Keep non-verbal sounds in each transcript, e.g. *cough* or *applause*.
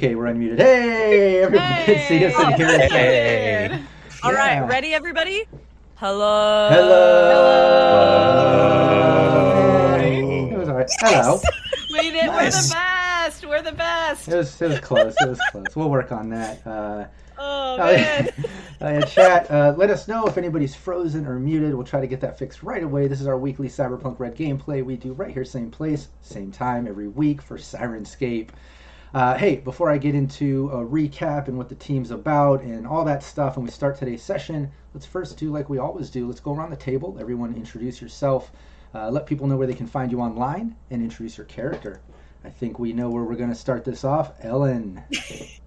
Okay, we're unmuted. Hey, everyone can *laughs* see us and hear us. Hey. All right, Yeah. ready, everybody? Hello. Hello. It was all right. Hello. *laughs* We did. We're the best. We're the best. It was, it was close. It was close. We'll work on that. Uh, Oh, uh, man. *laughs* uh, chat, uh, let us know if anybody's frozen or muted. We'll try to get that fixed right away. This is our weekly Cyberpunk Red gameplay we do right here, same place, same time every week for Syrinscape. Uh, hey, before I get into a recap and what the team's about and all that stuff, and we start today's session, let's first do like we always do. Let's go around the table. Everyone introduce yourself. Uh, let people know where they can find you online and introduce your character. I think we know where we're going to start this off. Ellen. *laughs*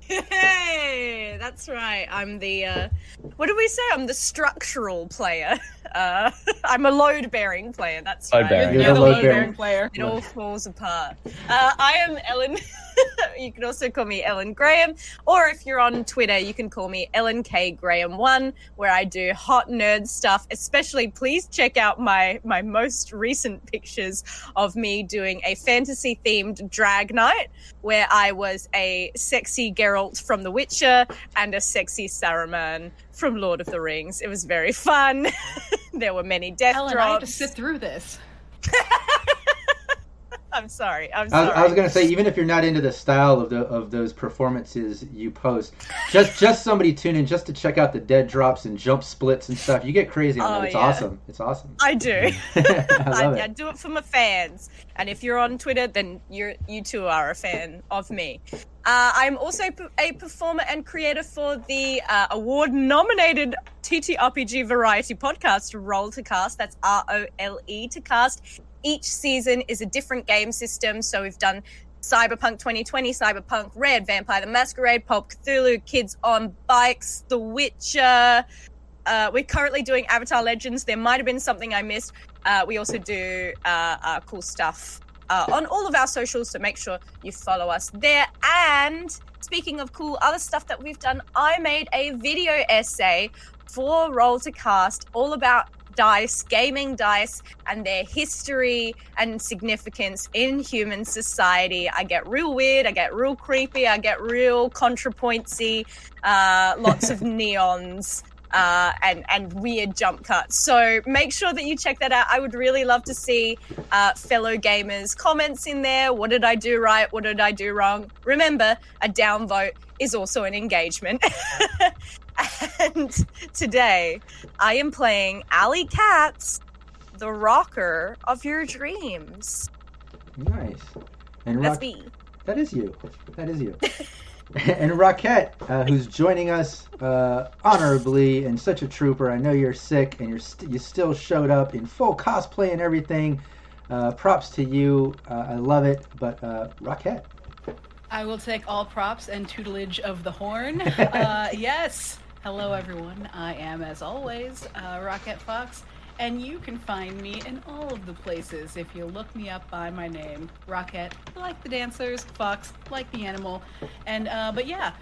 Hey, that's right. I'm the uh, what do we say? I'm the structural player. *laughs* Uh, *laughs* I'm a load-bearing player. That's Load right. bearing. You're You're the the load load bearing. bearing player. It all falls apart. Uh, I am Ellen. *laughs* you can also call me Ellen Graham, or if you're on Twitter, you can call me Ellen K Graham One, where I do hot nerd stuff. Especially, please check out my my most recent pictures of me doing a fantasy themed drag night, where I was a sexy Geralt from The Witcher and a sexy Saruman from Lord of the Rings. It was very fun. *laughs* there were many death Ellen, I have to sit through this. *laughs* I'm sorry. I'm sorry. was, I was gonna say, even if you're not into the style of the of those performances you post, just just somebody tune in just to check out the dead drops and jump splits and stuff. You get crazy on Oh, that. It's yeah. awesome. It's awesome. I do. I *laughs* I, love *laughs* I it. do it for my fans, and if you're on Twitter, then you're you too are a fan of me. Uh, I'm also a performer and creator for the uh, award-nominated TTRPG variety podcast Role to Cast. That's R O L E to Cast. Each season is a different game system, so we've done Cyberpunk 2020, Cyberpunk Red, Vampire the Masquerade, Pulp Cthulhu, Kids on Bikes, The Witcher. Uh, we're currently doing Avatar Legends. There might have been something I missed. Uh, we also do uh, uh, cool stuff uh, on all of our socials. So make sure you follow us there. And speaking of cool other stuff that we've done, I made a video essay for Role to Cast all about dice, gaming dice, and their history and significance in human society. I get real weird, I get real creepy, I get real contrapointsy, uh, lots of *laughs* neons. Uh, and and weird jump cuts. So make sure that you check that out. I would really love to see uh, fellow gamers' comments in there. What did I do right? What did I do wrong? Remember, a downvote is also an engagement. *laughs* and today, I am playing Alley Katz, the rocker of your dreams. Nice. And That's Rock- me. that is you. That is you. *laughs* *laughs* and Rockette, uh, who's joining us uh, honorably and such a trooper. I know you're sick and you're st- you still showed up in full cosplay and everything. Uh, props to you. Uh, I love it. But uh, Rockette, I will take all props and tutelage of the horn. *laughs* Uh, yes. Hello, everyone. I am, as always, uh, Rockette Fox, and you can find me in all of the places if you look me up by my name, Rockette, like the dancers, Fox, like the animal, and uh, but yeah.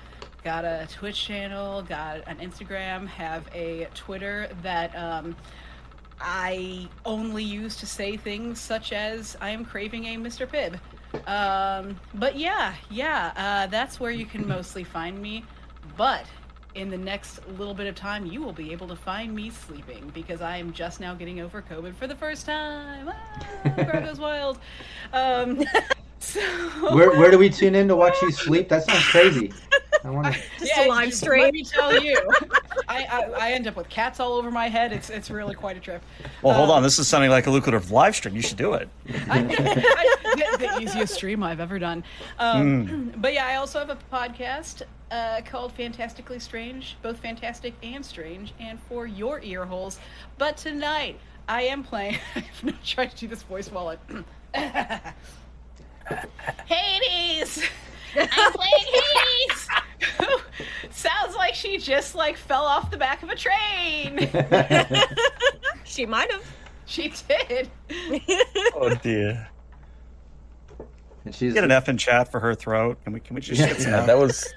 Got a Twitch channel, got an Instagram, have a Twitter that um, I only use to say things such as I am craving a Mr. Pibb. Um, but yeah, yeah, uh, that's where you can mostly find me. But in the next little bit of time, you will be able to find me sleeping because I am just now getting over COVID for the first time. Ah, *laughs* crowd goes wild. Um, *laughs* so where where do we tune in to watch you sleep? That sounds crazy. I want to. *laughs* Just a live stream. Let me tell you, I, I, I end up with cats all over my head. It's it's really quite a trip. Well, hold Uh, on. This is sounding like a lucrative live stream. You should do it. I, the, the easiest stream I've ever done. Um, *clears throat* But yeah, I also have a podcast uh, called Fantastically Strange, both fantastic and strange, and for your ear holes. But tonight, I am playing. *laughs* I've not tried to do this voice while I. *coughs* Hades! I'm playing Hades! *laughs* Sounds like she just like fell off the back of a train. *laughs* She might have. she did. Oh dear. And she's Get an F in chat for her throat. Can we? Can we just Yeah. get some? Yeah, that was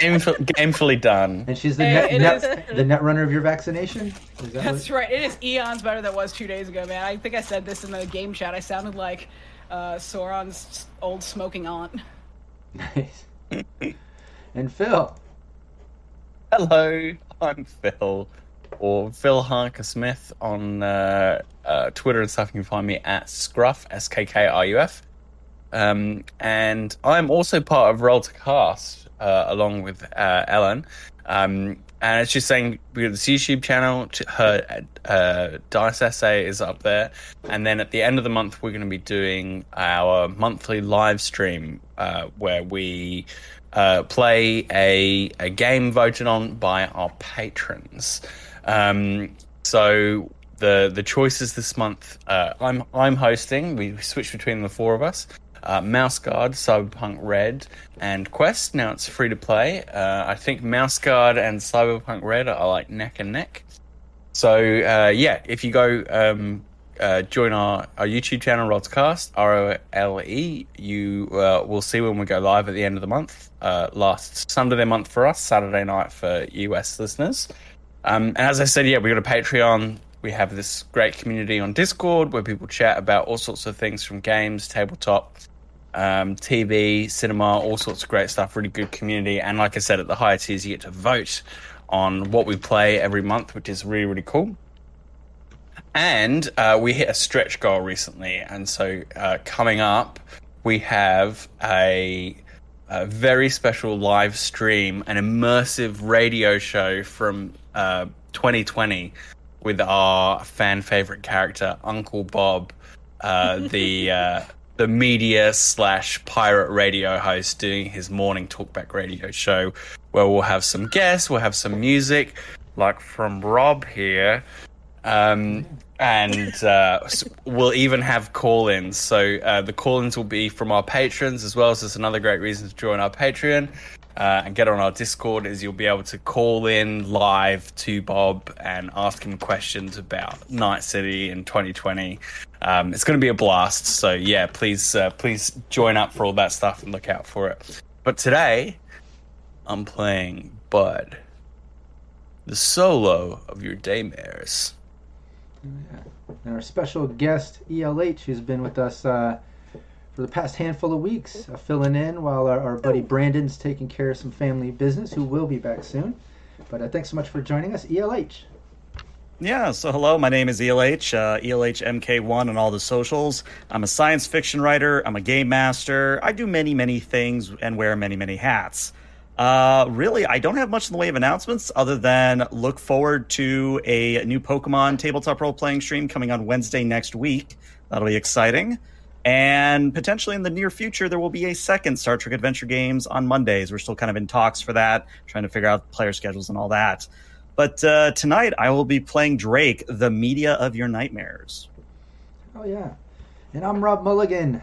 gameful, gamefully done. and she's the net, it net the net runner of your vaccination. Is that That's what? right. It is eons better than it was two days ago, man. I think I said this in the game chat. I sounded like uh, Sauron's old smoking aunt. Nice. and Phil. Hello, I'm Phil, or Phil Harker Smith on uh, uh, Twitter and stuff. You can find me at Scruff, S K K R U F. Um, and I'm also part of Role to Cast, uh, along with uh, Ellen. Um, and it's just saying we have this YouTube channel. Her uh, dice essay is up there, and then at the end of the month, we're going to be doing our monthly live stream uh, where we uh, play a a game voted on by our patrons. Um, so the the choices this month, uh, I'm I'm hosting. We switch between the four of us. Uh, Mouse Guard, Cyberpunk Red, and Quest. Now it's free to play. Uh, I think Mouse Guard and Cyberpunk Red are like neck and neck. So uh, yeah, if you go um, uh, join our, our YouTube channel, Rodscast, R O L E, you uh, will see when we go live at the end of the month. Uh, last Sunday of the month for us, Saturday night for US listeners. Um, and as I said, yeah, we got a Patreon. We have this great community on Discord where people chat about all sorts of things from games, tabletop, um, TV, cinema, all sorts of great stuff. Really good community. And like I said, at the higher tiers, you get to vote on what we play every month, which is really, really cool. And uh, we hit a stretch goal recently. And so uh, coming up, we have a, a very special live stream, an immersive radio show from uh, 2020 with our fan favorite character, Uncle Bob, uh, *laughs* the. Uh, the media slash pirate radio host doing his morning talkback radio show where we'll have some guests, we'll have some music, like from Rob here. Um, and uh, we'll even have call ins. So uh, the call ins will be from our patrons as well. So it's another great reason to join our Patreon. Uh, and get on our Discord is you'll be able to call in live to Bob and ask him questions about Night City in 2020. Um, it's going to be a blast. So yeah, please uh, please join up for all that stuff and look out for it. But today, I'm playing Bud, the solo of your daymares. And our special guest, ELH, who's been with us uh, for the past handful of weeks, uh, filling in while our, our buddy Brandon's taking care of some family business, who will be back soon. But uh, thanks so much for joining us, ELH. Yeah, so hello, my name is ELH, uh, ELHMK1 on all the socials. I'm a science fiction writer, I'm a game master. I do many, many things and wear many, many hats. Uh, really, I don't have much in the way of announcements other than look forward to a new Pokemon tabletop role playing stream coming on Wednesday next week. That'll be exciting. And potentially in the near future, there will be a second Star Trek Adventure Games on Mondays. We're still kind of in talks for that, trying to figure out player schedules and all that. But uh, tonight, I will be playing Drake, the media of your nightmares. Oh, yeah. And I'm Rob Mulligan.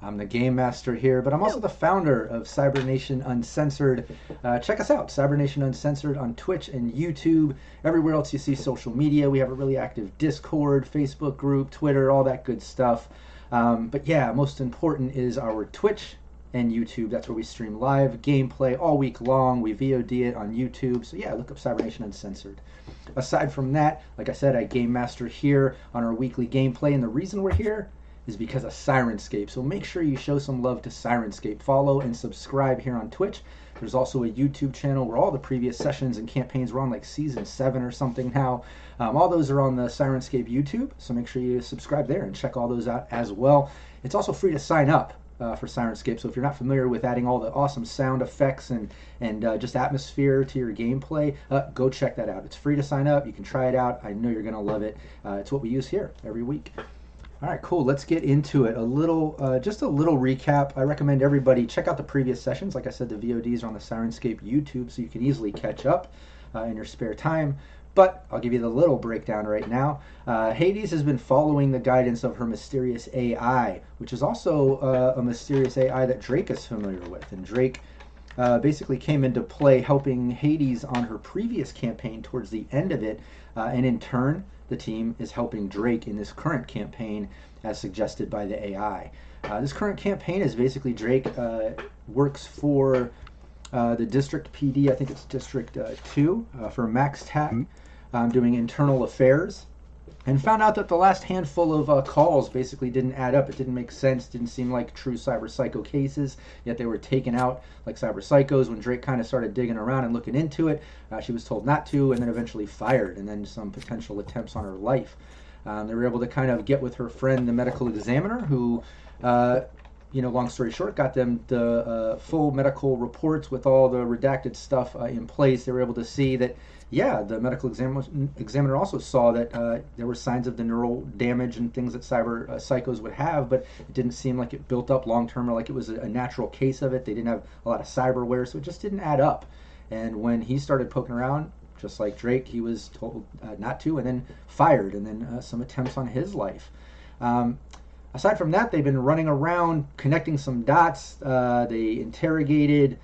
I'm the game master here, but I'm also the founder of Cybernation Uncensored. Uh, check us out, Cybernation Uncensored on Twitch and YouTube. Everywhere else you see social media, we have a really active Discord, Facebook group, Twitter, all that good stuff. Um, but yeah, most important is our Twitch and YouTube. That's where we stream live gameplay all week long. We VOD it on YouTube. So yeah, look up Cybernation Uncensored. Aside from that, like I said, I game master here on our weekly gameplay, and the reason we're here is because of Syrinscape. So make sure you show some love to Syrinscape. Follow and subscribe here on Twitch. There's also a YouTube channel where all the previous sessions and campaigns were on, like season seven or something now. Um, all those are on the Syrinscape YouTube, so make sure you subscribe there and check all those out as well. It's also free to sign up uh, for Syrinscape. So if you're not familiar with adding all the awesome sound effects and and uh, just atmosphere to your gameplay, uh, go check that out. It's free to sign up. You can try it out. I know you're gonna love it. Uh, it's what we use here every week. All right, cool. Let's get into it. A little, uh, just a little recap. I recommend everybody check out the previous sessions. Like I said, the VODs are on the Syrinscape YouTube, so you can easily catch up uh, in your spare time. But I'll give you the little breakdown right now. Uh, Hades has been following the guidance of her mysterious AI, which is also uh, a mysterious AI that Drake is familiar with. And Drake uh, basically came into play helping Hades on her previous campaign towards the end of it. Uh, and in turn, the team is helping Drake in this current campaign as suggested by the AI. Uh, this current campaign is basically Drake uh, works for the district PD, I think it's District 2, uh, for Max Tac, um, doing internal affairs. And found out that the last handful of uh, calls basically didn't add up. It didn't make sense. Didn't seem like true cyber psycho cases. Yet they were taken out like cyber psychos. When Drake kind of started digging around and looking into it, uh, she was told not to, and then eventually fired. And then some potential attempts on her life. Um, they were able to kind of get with her friend, the medical examiner, who, uh, you know, long story short, got them the uh, full medical reports with all the redacted stuff uh, in place. They were able to see that, yeah, the medical examiner, examiner also saw that uh, there were signs of the neural damage and things that cyber uh, psychos would have, but it didn't seem like it built up long term or like it was a, a natural case of it. They didn't have a lot of cyberware, so it just didn't add up. And when he started poking around, just like Drake, he was told uh, not to, and then fired, and then uh, some attempts on his life. Um, aside from that, they've been running around connecting some dots. Uh, they interrogated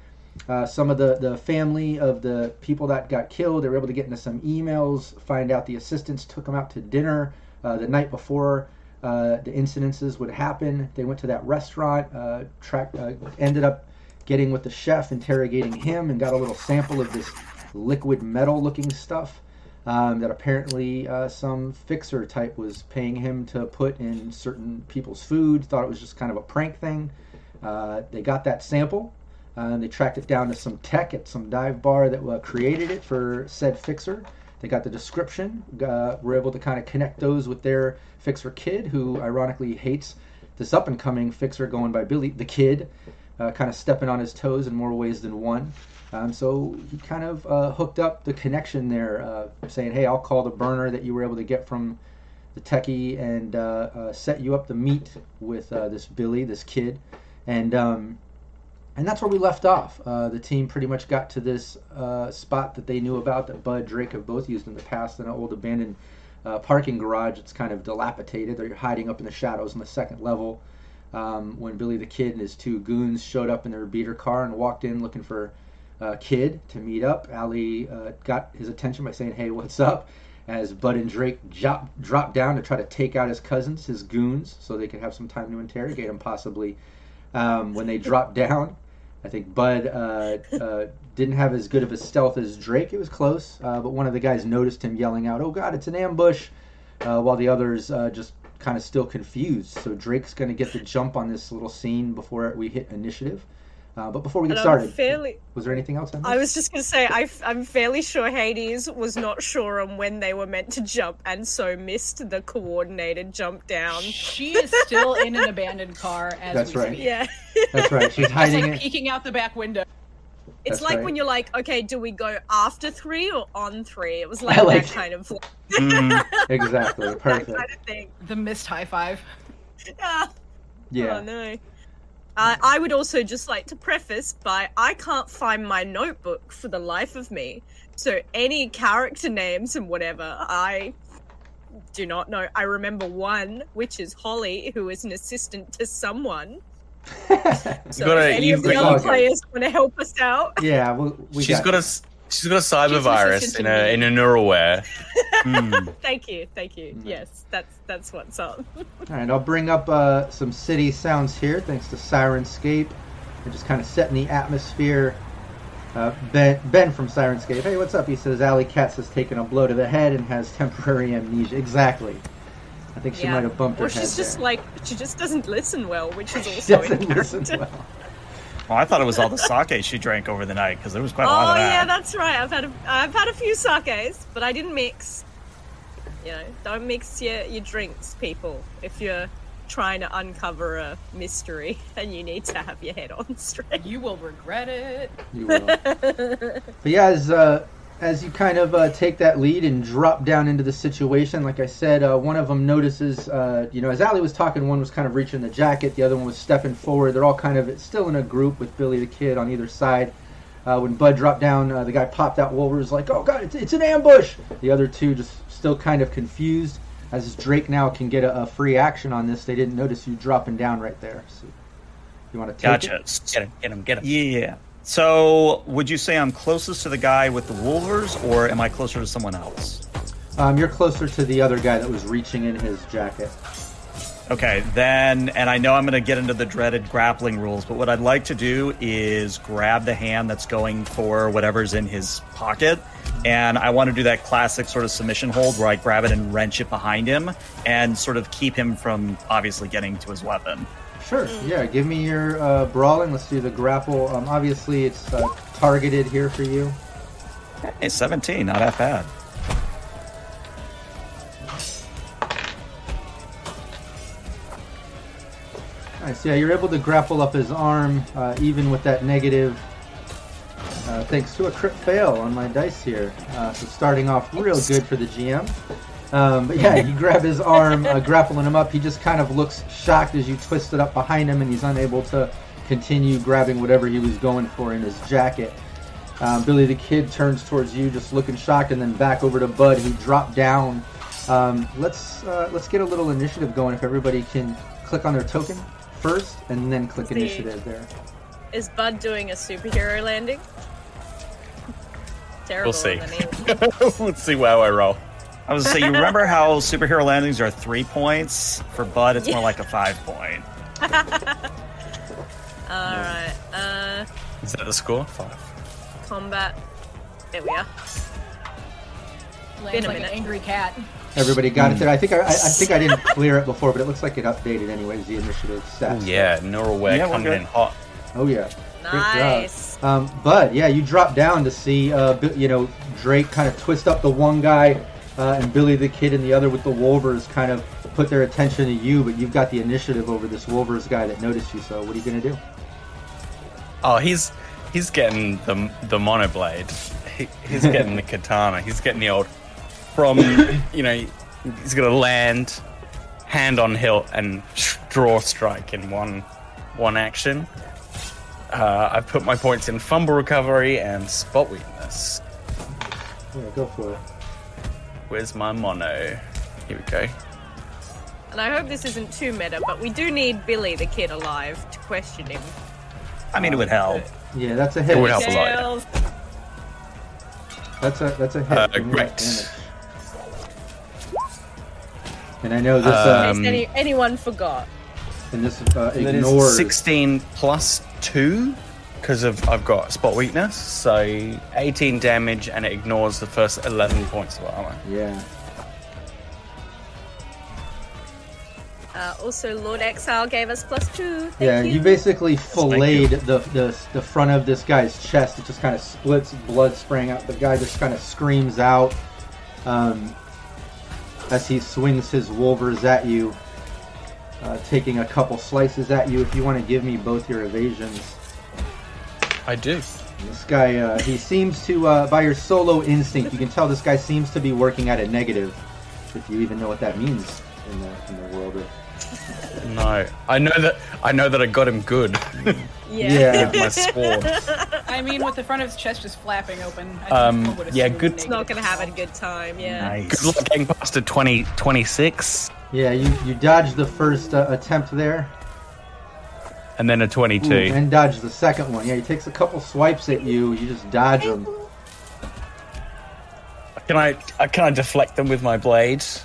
uh, some of the, the family of the people that got killed. They were able to get into some emails, find out the assistants took them out to dinner uh, the night before uh, the incidences would happen. They went to that restaurant, uh, track, uh, ended up getting with the chef, interrogating him, and got a little sample of this liquid metal looking stuff um, that apparently uh, some fixer type was paying him to put in certain people's food. Thought it was just kind of a prank thing. They got that sample. Uh, they tracked it down to some tech at some dive bar that uh, created it for said fixer. They got the description. Uh, were able to kind of connect those with their fixer kid, who ironically hates this up and coming fixer going by Billy the Kid, uh, kind of stepping on his toes in more ways than one. Um, so he kind of uh, hooked up the connection there, uh, saying, "Hey, I'll call the burner that you were able to get from the techie and set you up to meet with this Billy, this kid." And um, and that's where we left off. Uh, the team pretty much got to this spot that they knew about that Bud Drake have both used in the past, in an old abandoned parking garage. It's kind of dilapidated. They're hiding up in the shadows on the second level. Um, when Billy the Kid and his two goons showed up in their beater car and walked in looking for uh, Kid to meet up. Ali uh, got his attention by saying, "Hey, what's up?" As Bud and Drake drop, drop down to try to take out his cousins, his goons, so they could have some time to interrogate him, possibly. Um, when they dropped down, I think Bud uh, uh, didn't have as good of a stealth as Drake. It was close, uh, but one of the guys noticed him yelling out, "Oh God, it's an ambush!" Uh, while the others uh, just kind of still confused. So Drake's going to get the jump on this little scene before we hit initiative. Uh, but before we get And started, fairly- was there anything else? I was just going to say, I, am fairly sure Hades was not sure on when they were meant to jump and so missed the coordinated jump down. She is still in an abandoned car as That's we right. speak. Yeah. That's right. She's hiding Like it. peeking out the back window. It's That's like right. when you're like, okay, do we go after three or on three? It was like, like that kind of *laughs* Mm. Exactly. *laughs* that Perfect. kind of thing. The missed high five. Ah, Yeah. Oh no. Uh, I would also just like to preface by I can't find my notebook for the life of me. So any character names and whatever, I do not know. I remember one, which is Holly, who is an assistant to someone. *laughs* So gotta- if any of the got- other Okay. players want to help us out, Yeah. Well, we She's got, got a s- she's got a cyber She's virus in to a in a neuralware. *laughs* Mm. thank you, thank you. Mm-hmm. Yes, that's that's what's up. *laughs* All right. I'll bring up uh, some city sounds here, thanks to Syrinscape. We're just kind of setting the atmosphere. Uh, ben, ben from Syrinscape. Hey, what's up? He says Alley Katz has taken a blow to the head and has *laughs* temporary amnesia. Exactly. I think she might have bumped her or head. she's just there. like she just doesn't listen well, which is She also in doesn't character. listen well. Well, I thought it was all the sake she drank over the night because there was quite a Oh lot of it. Oh, yeah, that's right. I've had a, I've had a few sakes, but I didn't mix. You know, don't mix your your drinks, people. If you're trying to uncover a mystery *laughs* and you need to have your head on straight. You will regret it. You will. *laughs* but yeah, as uh, as you kind of uh, take that lead and drop down into the situation, like I said, uh, one of them notices, uh, you know, as Ali was talking, one was kind of reaching the jacket, the other one was stepping forward. They're all kind of still in a group with Billy the Kid on either side. Uh, when Bud dropped down, uh, the guy popped out. Wolver was like, "Oh God, it's, it's an ambush!" The other two just still kind of confused. As Drake now can get a, a free action on this, they didn't notice you dropping down right there. So you want to take Gotcha. it? Get him, get him, get him. Yeah. So, would you say I'm closest to the guy with the Wolvers, or am I closer to someone else? Um, you're closer to the other guy that was reaching in his jacket. Okay, then, and I know I'm going to get into the dreaded grappling rules, but what I'd like to do is grab the hand that's going for whatever's in his pocket, and I want to do that classic sort of submission hold where I grab it and wrench it behind him and sort of keep him from obviously getting to his weapon. Sure. Yeah. Give me your uh, brawling. Let's do the grapple. Um, obviously, it's uh, targeted here for you. Hey, 17, not that bad. Nice. Yeah, you're able to grapple up his arm, uh, even with that negative. Uh, thanks to a crit fail on my dice here. Uh, so starting off real good for the GM. Um, but yeah, you grab his arm, uh, grappling him up. He just kind of looks shocked as you twist it up behind him, and he's unable to continue grabbing whatever he was going for in his jacket. Um, Billy the Kid turns towards you, just looking shocked, and then back over to Bud, who dropped down. Um, let's uh, let's get a little initiative going. If everybody can click on their token first, and then click See. initiative there. Is Bud doing a superhero landing? Terrible. We'll see. and then he- *laughs* Let's see how I roll. I was gonna say, you remember how superhero landings are three points? For Bud, it's more like a five point. *laughs* All right. Uh, Is that the score? Five. combat. There we are. Lands a like an angry cat. Everybody got it there. I think I, I I think I didn't clear it before, but it looks like it updated anyways. The initiative stats. Yeah, Neuralware Yeah, we're coming good. in hot. Oh yeah. Great job. Nice. Um, but yeah, you drop down to see, uh, Bi- you know, Drake kind of twist up the one guy, uh, and Billy the Kid and the other with the Wolvers kind of put their attention to you. But you've got the initiative over this Wolvers guy that noticed you. So what are you gonna do? Oh, he's he's getting the the monoblade. He, he's getting the katana. He's getting the old from *coughs* you know. He's gonna land, hand on hilt, and draw strike in one one action. Uh, I've put my points in fumble recovery and spot weakness. Yeah, go for it. Where's my mono? Here we go. And I hope this isn't too meta, but we do need Billy the kid alive to question him. I mean, it would help. Yeah, that's a hit. It would help a lot. Tails. That's a that's a hit. Uh, Give me that great. And I know this uh, Um, In any, anyone forgot. and this uh, ignores 16 plus 2 because of I've got spot weakness, so 18 damage and it ignores the first 11 points of armor. Yeah. Uh, also, Lord Exile gave us plus two. Thank Yeah, you. you basically filleted the, the the front of this guy's chest. It just kind of splits, blood spraying out. The guy just kind of screams out um, as he swings his wolvers at you, uh, taking a couple slices at you. If you want to give me both your evasions, I do. this guy uh, he seems to uh, by your solo instinct, you can tell this guy seems to be working at a negative. If you even know what that means in the in the world of *laughs* No, I know that I know that I got him good *laughs* Yeah. with my score. I mean, with the front of his chest just flapping open. I think Um, would yeah, good- It's not going to have a good time, yeah. Good luck getting past a 20, 26 yeah, you you dodged the first uh, attempt there. And then a 22. Ooh, and dodge the second one. Yeah, he takes a couple swipes at you. You just dodge them. Can I can I deflect them with my blades?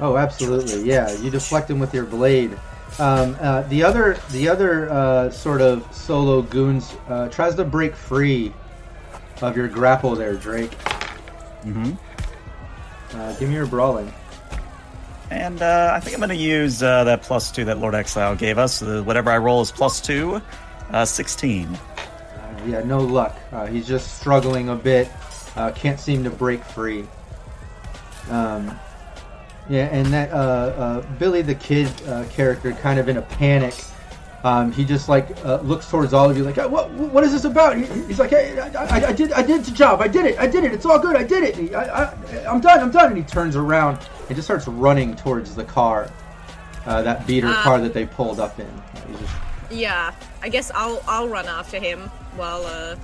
Oh, absolutely. Yeah, you deflect them with your blade. Um, uh, the other, the other uh, sort of solo goons uh, tries to break free of your grapple there, Drake. Mm-hmm. Uh, give me your brawling. And uh, I think I'm going to use uh, that plus two that Lord Exile gave us. Uh, whatever I roll is plus two, uh, 16. Uh, yeah, no luck. Uh, he's just struggling a bit. Can't seem to break free. Um, yeah, and that Billy the Kid character, kind of in a panic. Um, he just like looks towards all of you, like, "Uh, "What? What is this about?" He's like, "Hey, I, I, I did, I did the job. I did it. I did it. It's all good. I did it. I, I, I'm done. I'm done." And he turns around and just starts running towards the car, uh, that beater Ah. car that they pulled up in. He's just Yeah, I guess I'll I'll run after him while uh,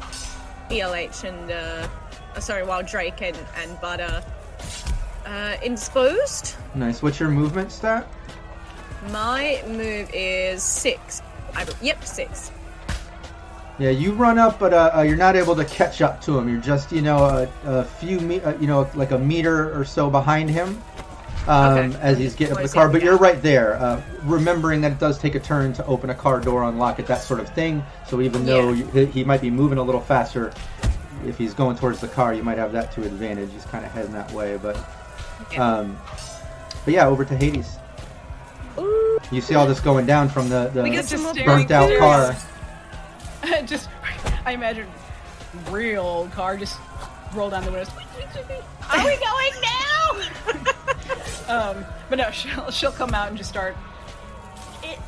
ELH and uh, uh, sorry, while Drake and and Bud are uh, indisposed. nice. What's your movement stat? My move is six. I, yep, six. Yeah, you run up, but uh, uh, you're not able to catch up to him. You're just, you know, a, a few, me- uh, you know, like a meter or so behind him um, Okay. as he's getting up the car. But you're right there, uh, remembering that it does take a turn to open a car door, unlock it, that sort of thing. So even though Yeah. you, he- might be moving a little faster, if he's going towards the car, you might have that to advantage. He's kind of heading that way, but, Okay. um, but yeah, over to Hades. You see all this going down from the, the get some more burnt out car. *laughs* just, I imagine real car just roll down the windows. Are we *laughs* going now? *laughs* Um, but no, *laughs* she'll she'll come out and just start. It,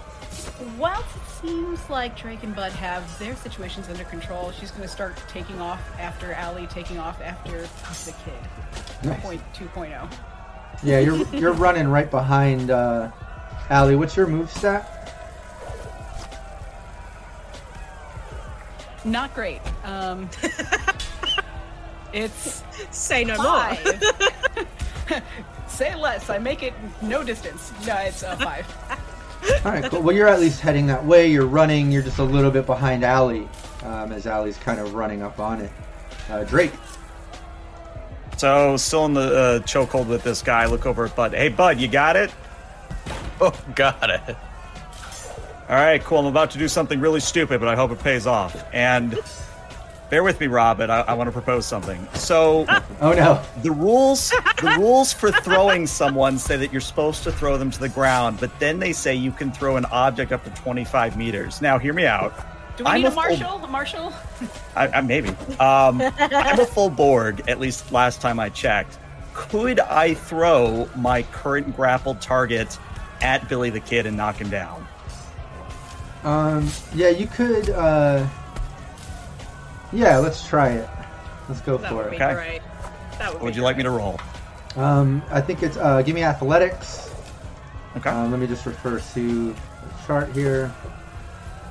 whilst it seems like Drake and Bud have their situations under control, she's going to start taking off after Allie, taking off after the kid. Nice. Point two point oh. Yeah, you're you're running right behind uh, Allie. What's your move stat? Not great. Um, it's *laughs* Say no more. *laughs* Say less. I make it no distance. No, it's a five. *laughs* All right, cool. Well, you're at least heading that way. You're running. You're just a little bit behind Allie um, as Allie's kind of running up on it. Uh, Drake. So, still in the uh, chokehold with this guy. Look over at Bud. Hey, Bud, you got it? Oh, got it. All right, cool. I'm about to do something really stupid, but I hope it pays off. And bear with me, Rob, but I, I want to propose something. So, *laughs* Oh no. the rules the rules for throwing someone say that you're supposed to throw them to the ground, but then they say you can throw an object up to 25 meters. Now, hear me out. Do we I'm need a a full- marshal? A marshal? I, I, maybe. Um, *laughs* I'm a full Borg, at least last time I checked. Could I throw my current grappled target at Billy the Kid and knock him down? Um, yeah, you could. Uh, yeah, let's try it. Let's go That for would it. be Okay. great. That would What would you like me to roll? Um, I think it's. Uh, give me athletics. Okay. Um, let me just refer to the chart here.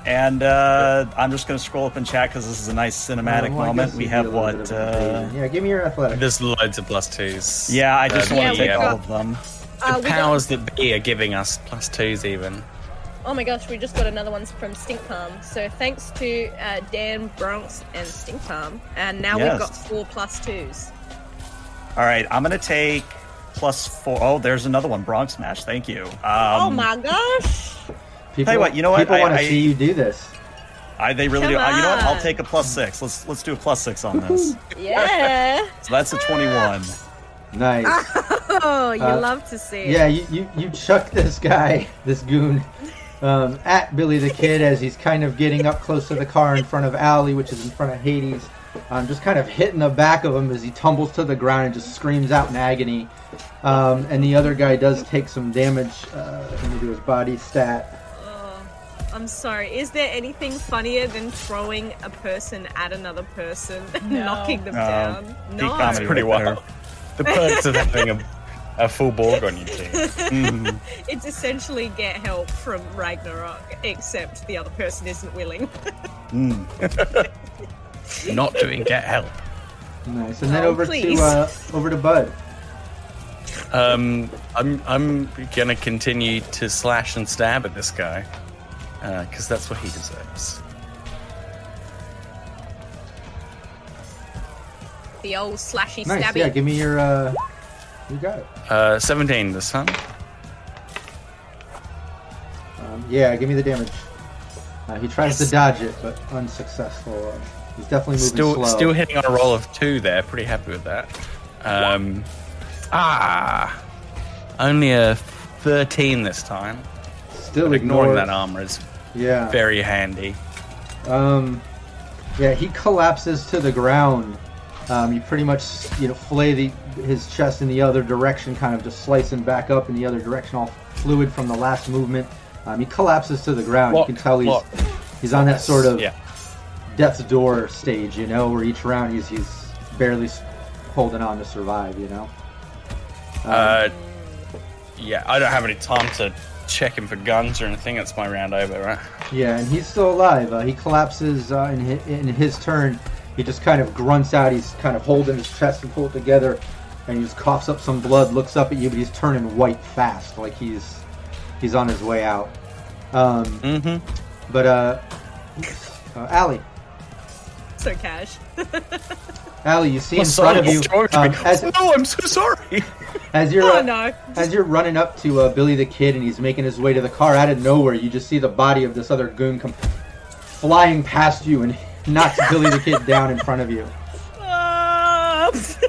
And uh, I'm just going to scroll up and chat because this is a nice cinematic Um, well, moment. guess We have be a little what? bit of an Uh, yeah, give me your athletics. There's loads of plus twos. yeah, I just Uh, want to we take got- all of them. Uh, The we got- powers that be are giving us plus twos even. Oh my gosh, we just got another one from Stink Palm. So thanks to uh, Dan Bronx and Stink Palm, and now Yes. we've got four plus twos. All right, I'm gonna take plus four. Oh, there's another one. Bronx match. Thank you. Um, oh my gosh! People, Tell you what, you know what? People I- want to see you do this. I, they really Come do. Uh, you know what? I'll take a plus six. Let's let's do a plus six on this. *laughs* Yeah. so that's a 21. Nice. *laughs* Oh, you Uh, love to see. Yeah, you, you, you chuck this guy, this goon, um, at Billy the Kid as he's kind of getting up close to the car in front of Allie, which is in front of Hades. Um, just kind of hitting the back of him as he tumbles to the ground and just screams out in agony. Um, and the other guy does take some damage. Uh, let me do his body stat. I'm sorry. Is there anything funnier than throwing a person at another person, and No. knocking them No. down? No. that's Pretty wild. The perks of having a, a full Borg on your *laughs* team. Mhm. It's essentially get help from Ragnarok, except the other person isn't willing. Mm. *laughs* Not doing get help. Nice. And then Oh, over please. to uh, over to Bud. Um, I'm I'm gonna continue to slash and stab at this guy because that's what he deserves. the old slashy Nice. stabby. Yeah, give me your. Uh, you got it. Uh, 17 this time. Um, yeah, give me the damage. Uh, he tries to dodge it, but unsuccessful. Uh, he's definitely moving Still slow. still hitting on a roll of two there. Pretty happy with that. Um, ah, only a 13 this time. Still But ignoring ignores- that armor is Yeah. very handy. Um, yeah, he collapses to the ground. Um, you pretty much, you know, flay the, his chest in the other direction, kind of just slicing back up in the other direction, all fluid from the last movement. Um, he collapses to the ground. Block, you can tell he's block. he's on that sort of Yeah. death's door stage, you know, where each round he's he's barely holding on to survive, you know. Um, Uh, yeah, I don't have any time to check him for guns or anything. It's my round over, right? Yeah, and he's still alive. Uh, he collapses uh, in, his, in his turn. He just kind of grunts out. He's kind of holding his chest and pull it together, and he just coughs up some blood. Looks up at you, but he's turning white fast, like he's he's on his way out. Um, Mm-hmm. but uh, uh, Allie, So cash. *laughs* Allie, you see in I'm front of you George, um, as, no, I'm so sorry. as you're oh uh, no. as you're running up to uh, Billy the Kid and he's making his way to the car, out of nowhere, you just see the body of this other goon come flying past you and *laughs* knocks Billy the Kid down in front of you. Uh, *laughs*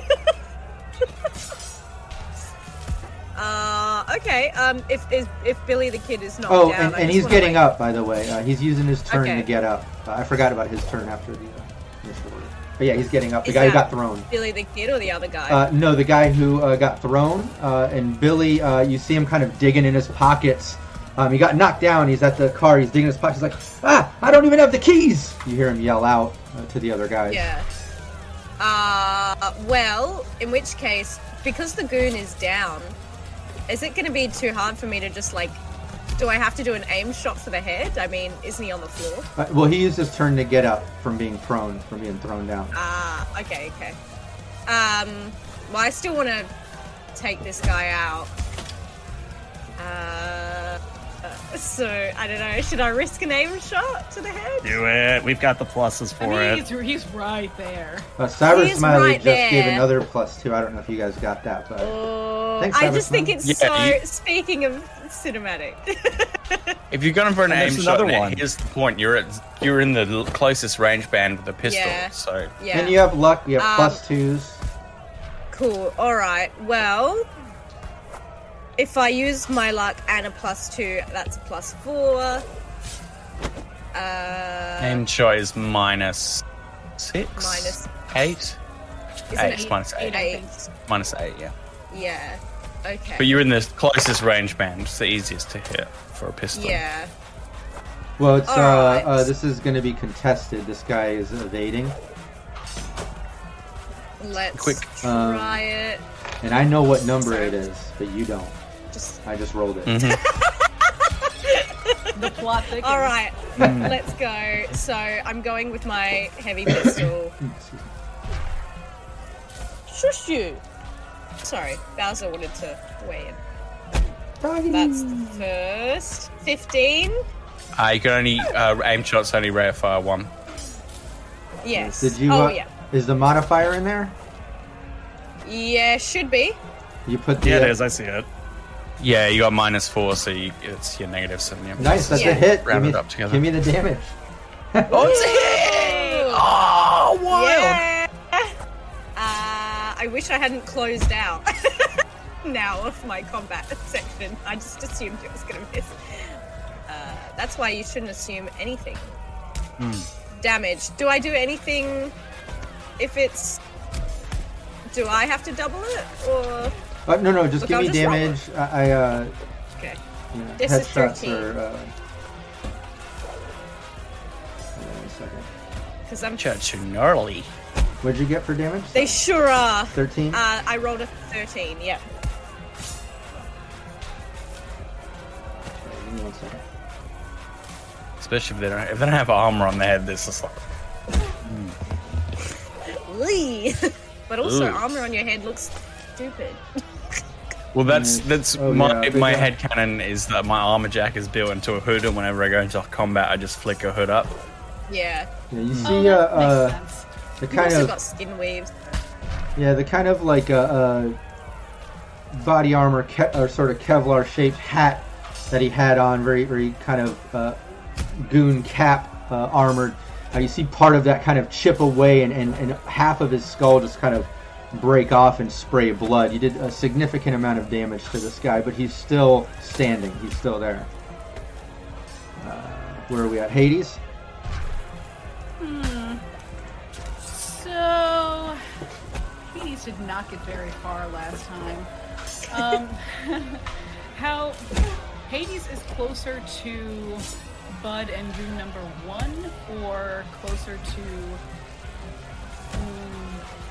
okay. Um, if if, if Billy the Kid is not. Oh, down, and, and he's getting like- up, by the way. Uh, he's using his turn Okay. to get up. Uh, I forgot about his turn after the uh, initial. But yeah, he's getting up. The Is guy who got thrown. Billy the Kid or the other guy? Uh, no, the guy who uh, got thrown. Uh, and Billy, uh, you see him kind of digging in his pockets. Um, he got knocked down. He's at the car. He's digging his pockets. He's like, ah, I don't even have the keys. You hear him yell out uh, to the other guys. Yeah. Uh, well, in which case, because the goon is down, is it going to be too hard for me to just like? Do I have to do an aim shot for the head? I mean, isn't he on the floor? Uh, well, he used his turn to get up from being prone, from being thrown down. Ah, okay, okay. Um, well, I still want to take this guy out. Uh, uh, so I don't know. Should I risk an aim shot to the head? Do it. We've got the pluses I for mean, it. he's, he's right there. Uh, Cyber He's Smiley right just gave another plus two. I don't know if you guys got that, but Oh, Thanks, I Cyber just think it's Yeah, so. you- Speaking of cinematic, *laughs* If you're going for an And aim there's shot, another now, one. here's the point: you're at you're in the l- closest range band with a pistol. Yeah. So yeah. and you have luck. You have Um, plus twos. Cool. All right. Well, if I use my luck and a plus two, that's a plus four. Uh, aim shot is minus six, Minus- eight, isn't eight, it it's minus eight, eight? minus eight, yeah. Yeah. Okay. But you're in the closest range band. It's the easiest to hit for a pistol. Yeah. Well, it's uh, Alright. uh, this is going to be contested. This guy is evading, Let's Quick. Um, try it. and I know what number it is, but you don't. Just I just rolled it. Mhm. *laughs* The plot thickens. all right. *laughs* Mm. Let's go. So I'm going with my heavy pistol. *coughs* Shush you. Sorry, Bowser wanted to weigh in. That's the first. 15? Uh, you can only uh, aim shots only rate fire one. Yes. Did you? oh, uh, yeah. Is the modifier in there? Yeah, should be. You put the. Yeah, uh, it is. I see it. Yeah, you got minus four, so you, it's your negative seven. Yeah. Nice, that's Yeah. a hit. Round it up together. Give me the damage. *laughs* Oh, it's a hit! Oh, wild! Yeah. Uh, I wish I hadn't closed out *laughs* now of my combat *laughs* section. I just assumed it was going to miss. Uh, that's why you shouldn't assume anything. Damage. Do I do anything if it's. Do I have to double it? Or. Uh, no, no, just Look, give I'll me just roll damage. I, I uh, Okay. yeah, This is headshots 13. are. Uh, hold on a second. Because I'm. Church gnarly. What'd you get for damage? They sure are. 13? Uh, I rolled a 13, yep. Okay, give me one second. Especially if they don't if they don't have armor on their head, this is like *laughs* Lee. *laughs* but also, Ooh. armor on your head looks stupid. *laughs* Well, that's that's Oh, my yeah, my head cannon is that my armor jack is built into a hood, and whenever I go into combat, I just flick a hood up. Yeah. Yeah, you Oh, see, that uh, uh, sense. the You've kind also of got skin weaves. yeah, the kind of like uh, uh, body armor ke- or sort of Kevlar shaped hat that he had on, very very kind of uh, goon cap uh, armored. Uh, you see part of that kind of chip away, and, and, and half of his skull just kind of break off and spray blood. You did a significant amount of damage to this guy, but he's still standing. He's still there. Uh, where are we at? Hades. Hmm. So, Hades did not get very far last time. Um, *laughs* how Hades is closer to Bud and Goon number one, or closer to?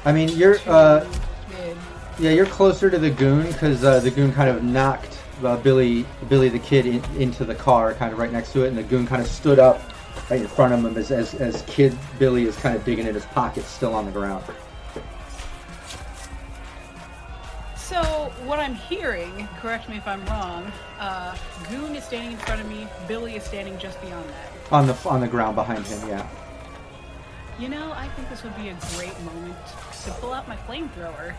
I mean, you're uh. Yeah, you're closer to the goon because uh, the goon kind of knocked uh, Billy, Billy the kid, in, into the car, kind of right next to it, and the goon kind of stood up right in front of him as, as, as kid Billy is kind of digging in his pocket, still on the ground. So, what I'm hearing, correct me if I'm wrong, uh, Goon is standing in front of me, Billy is standing just beyond that. On the on the ground behind him, yeah. You know, I think this would be a great moment to pull out my flamethrower.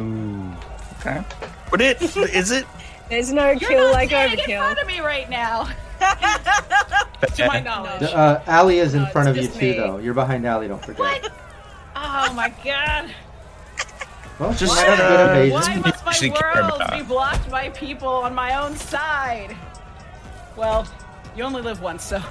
Ooh. Okay. But it is it? *laughs* There's no You're kill not like standing in overkill. front of me right now. *laughs* to my knowledge. The, uh, Allie is in No, front of you just too, me. though. You're behind Allie, don't forget. What? Oh my god. Well, she Just, might have good uh, evasion. Why must my Actually care world about- be blocked by people on my own side? Well, you only live once, so. *laughs*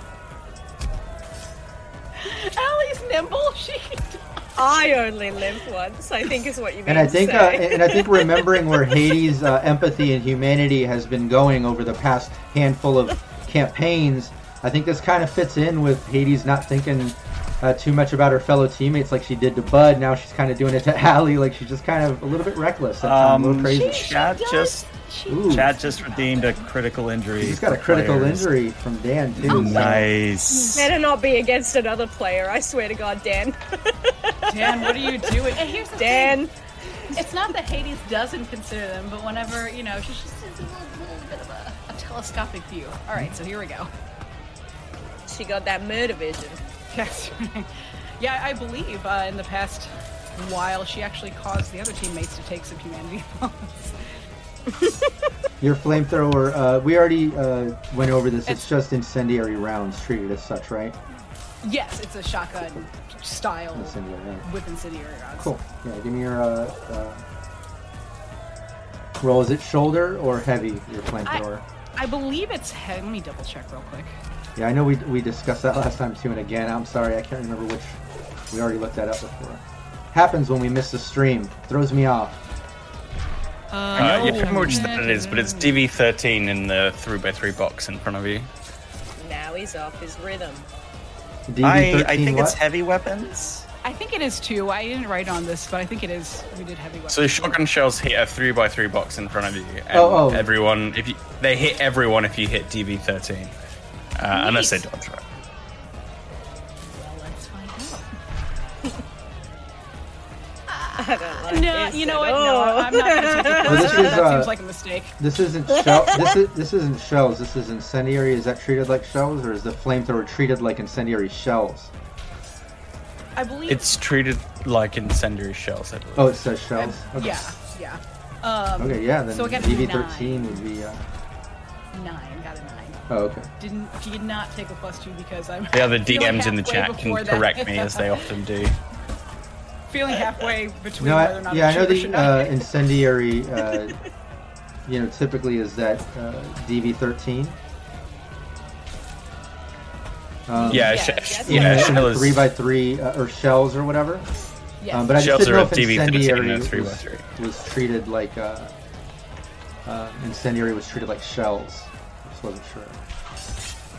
Allie's nimble. She can do I only live once, I think is what you mean And I to think, say. uh, and I think remembering where *laughs* Hades' uh, empathy and humanity has been going over the past handful of campaigns, I think this kind of fits in with Hades not thinking uh, too much about her fellow teammates like she did to Bud. Now she's kind of doing it to *laughs* Allie, like she's just kind of a little bit reckless, at times, a little Um, crazy. Chat just Ooh, chat just redeemed a critical injury. He's got a critical players. injury from Dan too. so- Nice. Better not be against another player, I swear to God, Dan. *laughs* Dan, what are you doing? And here's the Dan, thing. It's not that Hades doesn't consider them, but whenever, you know, she's just a little, little bit of a, a telescopic view. All right, so here we go. she got that murder vision. Yes. *laughs* yeah, I believe uh, in the past while she actually caused the other teammates to take some humanity *laughs* loss. Your flamethrower, uh, we already uh, went over this. It's, It's- just incendiary rounds treated as such, right? yes, it's a shotgun style Incendiary rounds. with incendiary rounds. Cool. Yeah, give me your uh, uh, roll. Is it shoulder or heavy? Your flamethrower. I believe it's head. Let me double check real quick. Yeah, I know we we discussed that *laughs* last time too. And again, I'm sorry, I can't remember which. We already looked that up before. Happens when we miss the stream. Throws me off. Uh, Uh, yeah, I can't remember which that it is, but it's DV13 in the 3x3 box in front of you. Now he's off his rhythm. DV13 I I think what? it's heavy weapons. I think it is too. I didn't write on this, but I think it is. We did heavy weapons. So shotgun shells hit a 3x3 box in front of you. And Oh, oh. Everyone, if you, they hit everyone if you hit DV13. Uh, unless they Neat. dodge right. Well, let's find out. *laughs* I don't like No, this you know at what? No. I'm not going to take it. *laughs* Well, this That is, uh, seems like a mistake. This isn't shell. this is this isn't shells. This is incendiary. Is that treated like shells, or is the flamethrower treated like incendiary shells? I believe. It's treated like incendiary shells. I believe. Oh, it says shells. Okay. Yeah, yeah. Um, Okay, yeah. Then so it got DV13 would be. Uh... Nine, got a nine. Oh, okay. Didn't did not take a plus two because I'm The other *laughs* DMs in the chat can before that. correct me as they *laughs* often do. feeling halfway between No, whether or not yeah, I know the uh, *laughs* incendiary. Uh, you know, typically is that uh, DV13. Um, Yeah, Yeah, sh- that's yeah, in shell is three by three uh, or shells or whatever. Yes. Um, but I just Shells didn't know if DV13 incendiary a three by was, three. was treated like uh, uh, incendiary was treated like shells. I Just wasn't sure.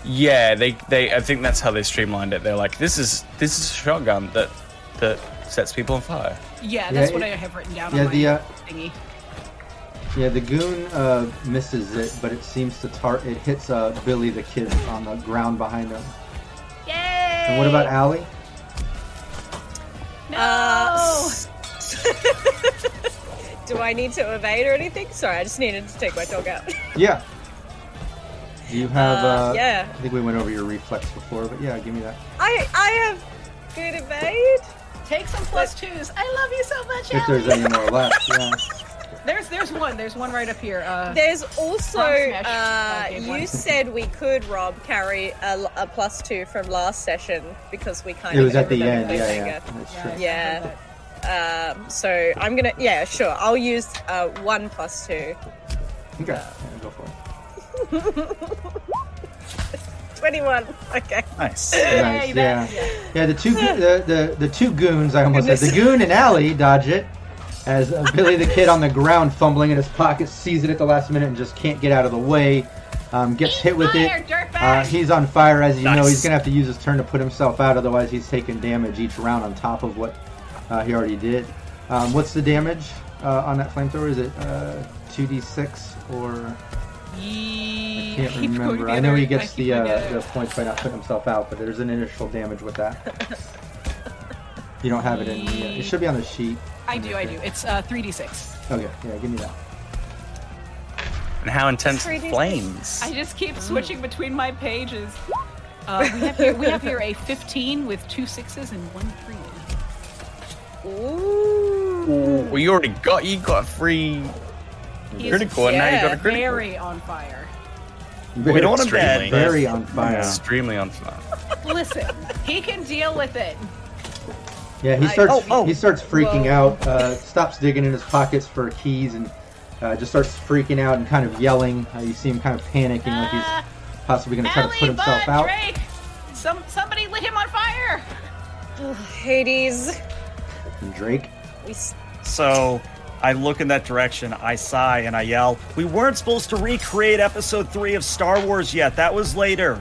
Yeah, they, they I think that's how they streamlined it. They're like, this is this is a shotgun that that sets people on fire. yeah, that's Yeah, what it- I have written down yeah, on my the, uh, thingy. Yeah, the goon uh, misses it, but it seems to tar. It hits uh, Billy the kid on the ground behind him. Yay! And what about Allie? No. Uh, *laughs* Do I need to evade or anything? Sorry, I just needed to take my dog out. Yeah. Do you have? Uh, Uh, yeah. I think we went over your reflex before, but yeah, give me that. I I have good evade. Take some plus twos. I love you so much, If there's Ellie. any more left, *laughs* yeah. There's there's one. There's one right up here. Uh, There's also uh, you one. said we could Rob carry a, a plus two from last session because we kind It of was at the end. Yeah, yeah. That's yeah, true. I Yeah. Um, so I'm gonna yeah sure I'll use uh, one plus two. Okay, yeah, go for it. *laughs* Twenty-one. Okay. Nice. *laughs* Nice, yeah. Yeah. Yeah, the two go- the, the the two goons. I almost said the goon and Allie dodge it as uh, Billy the kid on the ground fumbling in his pocket sees it at the last minute and just can't get out of the way. Um, gets hit with Fire, it. Uh, he's on fire, as you know. He's gonna have to use his turn to put himself out. Otherwise, he's taking damage each round on top of what uh, he already did. Um, what's the damage uh, on that flamethrower? Is it uh, two d six or? Ye- Can't *laughs* keep remember. I know he gets the uh, the points by not putting himself out, but there's an initial damage with that. *laughs* You don't have it in the. Uh, it should be on the sheet. I do, I do. It's uh, 3d6. Okay, yeah, give me that. And how intense the flames. I just keep switching between my pages. *laughs* Uh, we, have here, we have here a 15 with two sixes and one three. Ooh. Well, you already got you got a free He's critical, and now you got a critical. Very on fire. We don't want him dead. Very on fire. Extremely on fire. Listen, he can deal with it. Yeah, he I- starts. oh, oh. He starts freaking Whoa. out. Uh, stops digging in his pockets for keys and uh, just starts freaking out and kind of yelling. Uh, you see him kind of panicking, like Ah, he's possibly going to try to put himself Bud, out. Drake! Some, somebody lit him on fire! Hades. And Drake. We s- So I look in that direction, I sigh, and I yell, We weren't supposed to recreate episode three of Star Wars yet. That was later.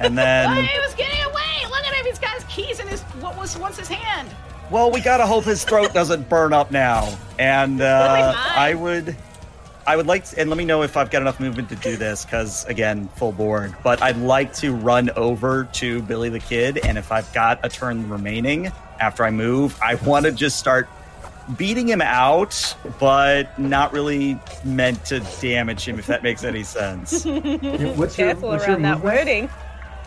And Oh, *laughs* then, he was getting away! Look at him! He's got his keys in his what was once his hand. well, we gotta hope his throat doesn't burn up now. And uh. I would. I would like to, and let me know if I've got enough movement to do this, because again, full board. But I'd like to run over to Billy the Kid, and if I've got a turn remaining after I move, I want to just start beating him out, but not really meant to damage him, if that makes any sense. *laughs* Yeah, What's your, careful what's your around that wording.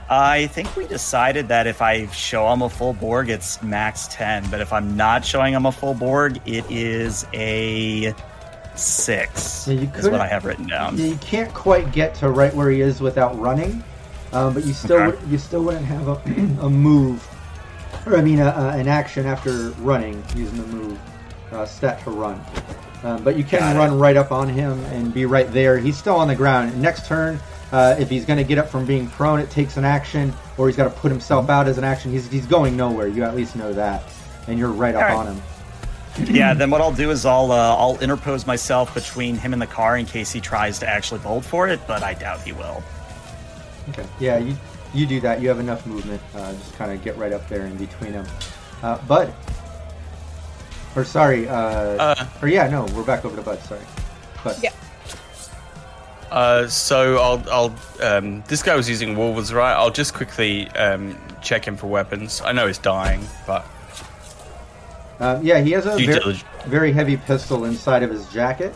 I think we decided that if I show him a full Borg, it's max 10, but if I'm not showing him a full Borg, it is a 6, Yeah, you is what I have written down. Yeah, you can't quite get to right where he is without running, um, but you still Okay. would, you still wouldn't have a, *clears throat* a move, or I mean a, a, an action after running using the move uh, stat to run. Um, but you can Got it. run right up on him and be right there. He's still on the ground. Next turn, uh, if he's going to get up from being prone, it takes an action, or he's got to put himself out as an action. He's, he's going nowhere. You at least know that, and you're right up All right. on him. *clears throat* yeah, then what I'll do is I'll uh, I'll interpose myself between him and the car in case he tries to actually bolt for it, but I doubt he will. Okay. Yeah, you you do that. You have enough movement. Uh, just kind of get right up there in between them. Uh, Bud. Or sorry. Uh, Uh. or yeah, no, we're back over to Bud. Sorry. Bud. Yeah. Uh, so I'll, I'll. Um, this guy was using wolves, right? I'll just quickly um, check him for weapons. I know he's dying, but Um, yeah, he has a very, very heavy pistol inside of his jacket.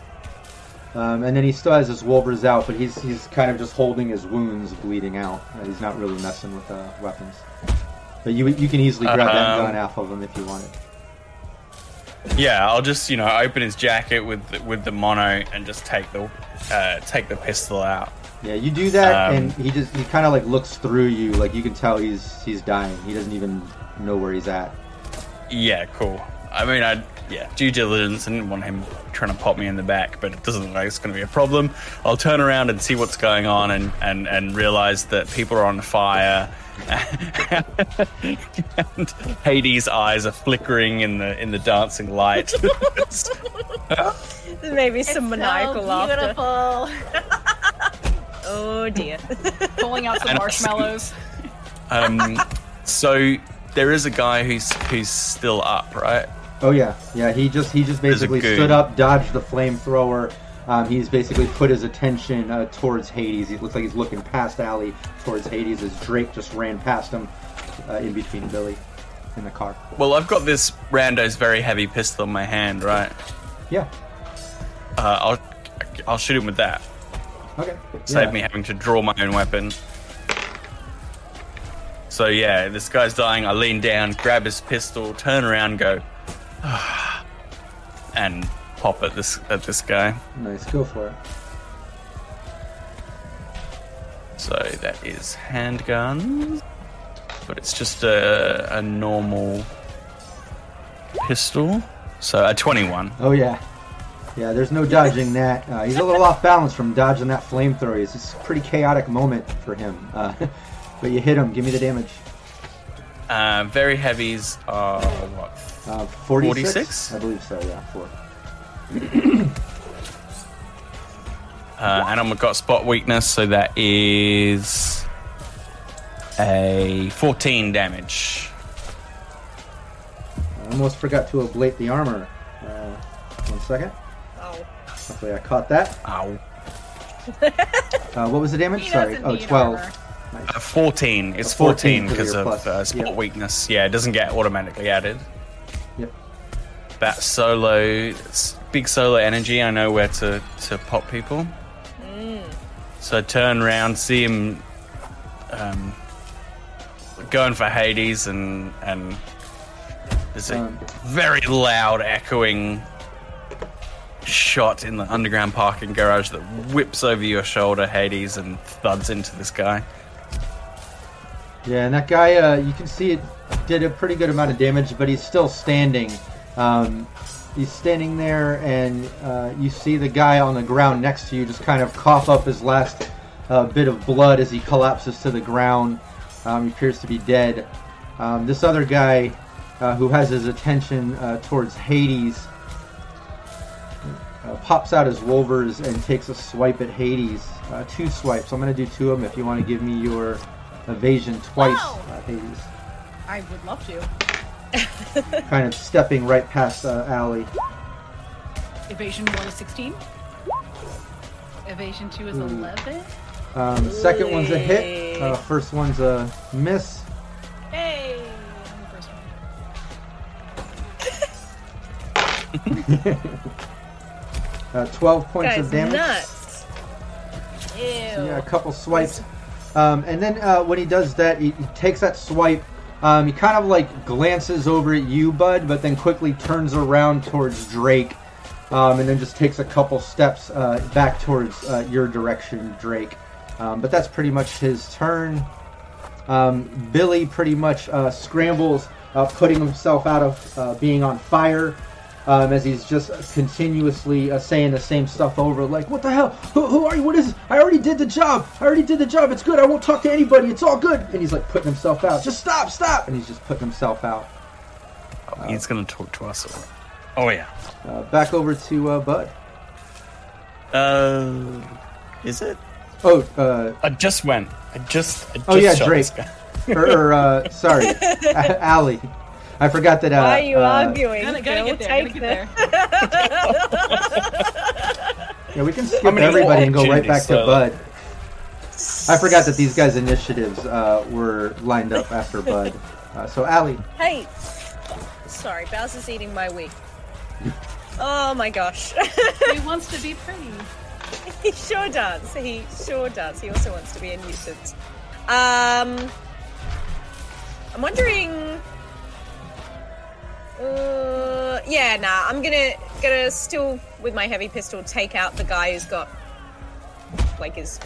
Um, and then he still has his Wolvers out, but he's he's kind of just holding his wounds bleeding out. Uh, he's not really messing with uh, weapons. But you you can easily grab that Um, gun off of him if you wanted. Yeah, I'll just you know open his jacket with the, with the mono and just take the uh, take the pistol out. Yeah, you do that, Um, and he just he kind of like looks through you, like you can tell he's he's dying. He doesn't even know where he's at. Yeah, cool. I mean, I yeah, due diligence. I didn't want him trying to pop me in the back, but it doesn't look like it's going to be a problem. I'll turn around and see what's going on, and and and realize that people are on fire. And Hades' eyes are flickering in the in the dancing light. *laughs* Maybe some maniacal so laughter. beautiful. *laughs* Oh dear. Pulling out some And- marshmallows. um, so there is a guy who's who's still up, right? Oh yeah, yeah. He just he just basically stood up, dodged the flamethrower. Um, he's basically put his attention uh, towards Hades. He looks like he's looking past Allie towards Hades as Drake just ran past him uh, in between Billy in the car. Well, I've got this rando's very heavy pistol in my hand, right? Yeah. Uh, I'll I'll shoot him with that. Okay. Save Yeah. me having to draw my own weapon. So yeah, this guy's dying. I lean down, grab his pistol, turn around, go, *sighs* and pop at this at this guy. Nice. Go for it. So that is handgun, but it's just a, a normal pistol. So a twenty-one. Oh yeah. Yeah, there's no dodging that. Uh, he's a little off balance from dodging that flamethrower. It's just a pretty chaotic moment for him. Uh, *laughs* but you hit him. Give me the damage. Uh, very heavies are what? Uh, 46? 46? I believe so, yeah. Four. Uh, and I've got spot weakness, so that is a 14 damage. I almost forgot to ablate the armor. Uh, one second. Oh. Hopefully I caught that. Ow. *laughs* Uh, what was the damage? He Sorry. doesn't Oh, 12. armor. Uh, 14. It's A 14 14 because of uh, spot Yep. weakness. Yeah, it doesn't get automatically added. Yep. That solo, it's big solo energy. I know where to, to pop people. So I turn around, see him um, going for Hades, and and there's a Um. very loud echoing shot in the underground parking garage that whips over your shoulder, Hades, and thuds into this guy. Yeah, and that guy, uh, you can see it did a pretty good amount of damage, but he's still standing. Um, he's standing there, and uh, you see the guy on the ground next to you just kind of cough up his last uh, bit of blood as he collapses to the ground. Um, he appears to be dead. Um, this other guy, uh, who has his attention uh, towards Hades, uh, pops out his Wolvers and takes a swipe at Hades. Uh, two swipes. I'm going to do two of them if you want to give me your evasion twice, uh, Hades. I would love to. *laughs* Kind of stepping right past uh, Allie. Evasion 1 is 16. Evasion 2 is 11. Um, second one's a hit. Uh, first one's a miss. Hey! I'm the first one. *laughs* Uh, 12 points Guy's of damage. nuts. Ew. Yeah, a couple swipes. Um, and then uh, when he does that, he, he takes that swipe. Um, he kind of like glances over at you, Bud, but then quickly turns around towards Drake. Um, and then just takes a couple steps uh, back towards uh, your direction, Drake. Um, but that's pretty much his turn. Um, Billy pretty much uh, scrambles, uh, putting himself out of uh, being on fire. Um, as he's just continuously uh, saying the same stuff over, like, "What the hell? Who, who are you? What is? It? I already did the job. I already did the job. It's good. I won't talk to anybody. It's all good." And he's like putting himself out. Just stop, stop. And he's just putting himself out. Oh, he's going to talk to us. Oh, yeah. Uh, back over to uh, Bud. Uh, is it? Oh, uh, I just went. I just. I just Oh, yeah, shot Drake. this guy. or, or uh, *laughs* sorry, Allie. I forgot that. Uh, Why are you uh, arguing? Gotta, gotta Phil? get there. Gotta get the- there. *laughs* Yeah, we can skip I mean, everybody and go right opportunity, back to Bud. I forgot that these guys' initiatives uh, were lined up after Bud. Uh, so, Allie, Hey, Sorry, Bowser's eating my wig. Oh my gosh. *laughs* he wants to be pretty. he sure does. He sure does. He also wants to be a nuisance. Um, I'm wondering. Uh, yeah, nah. I'm gonna gonna still with my heavy pistol take out the guy who's got like his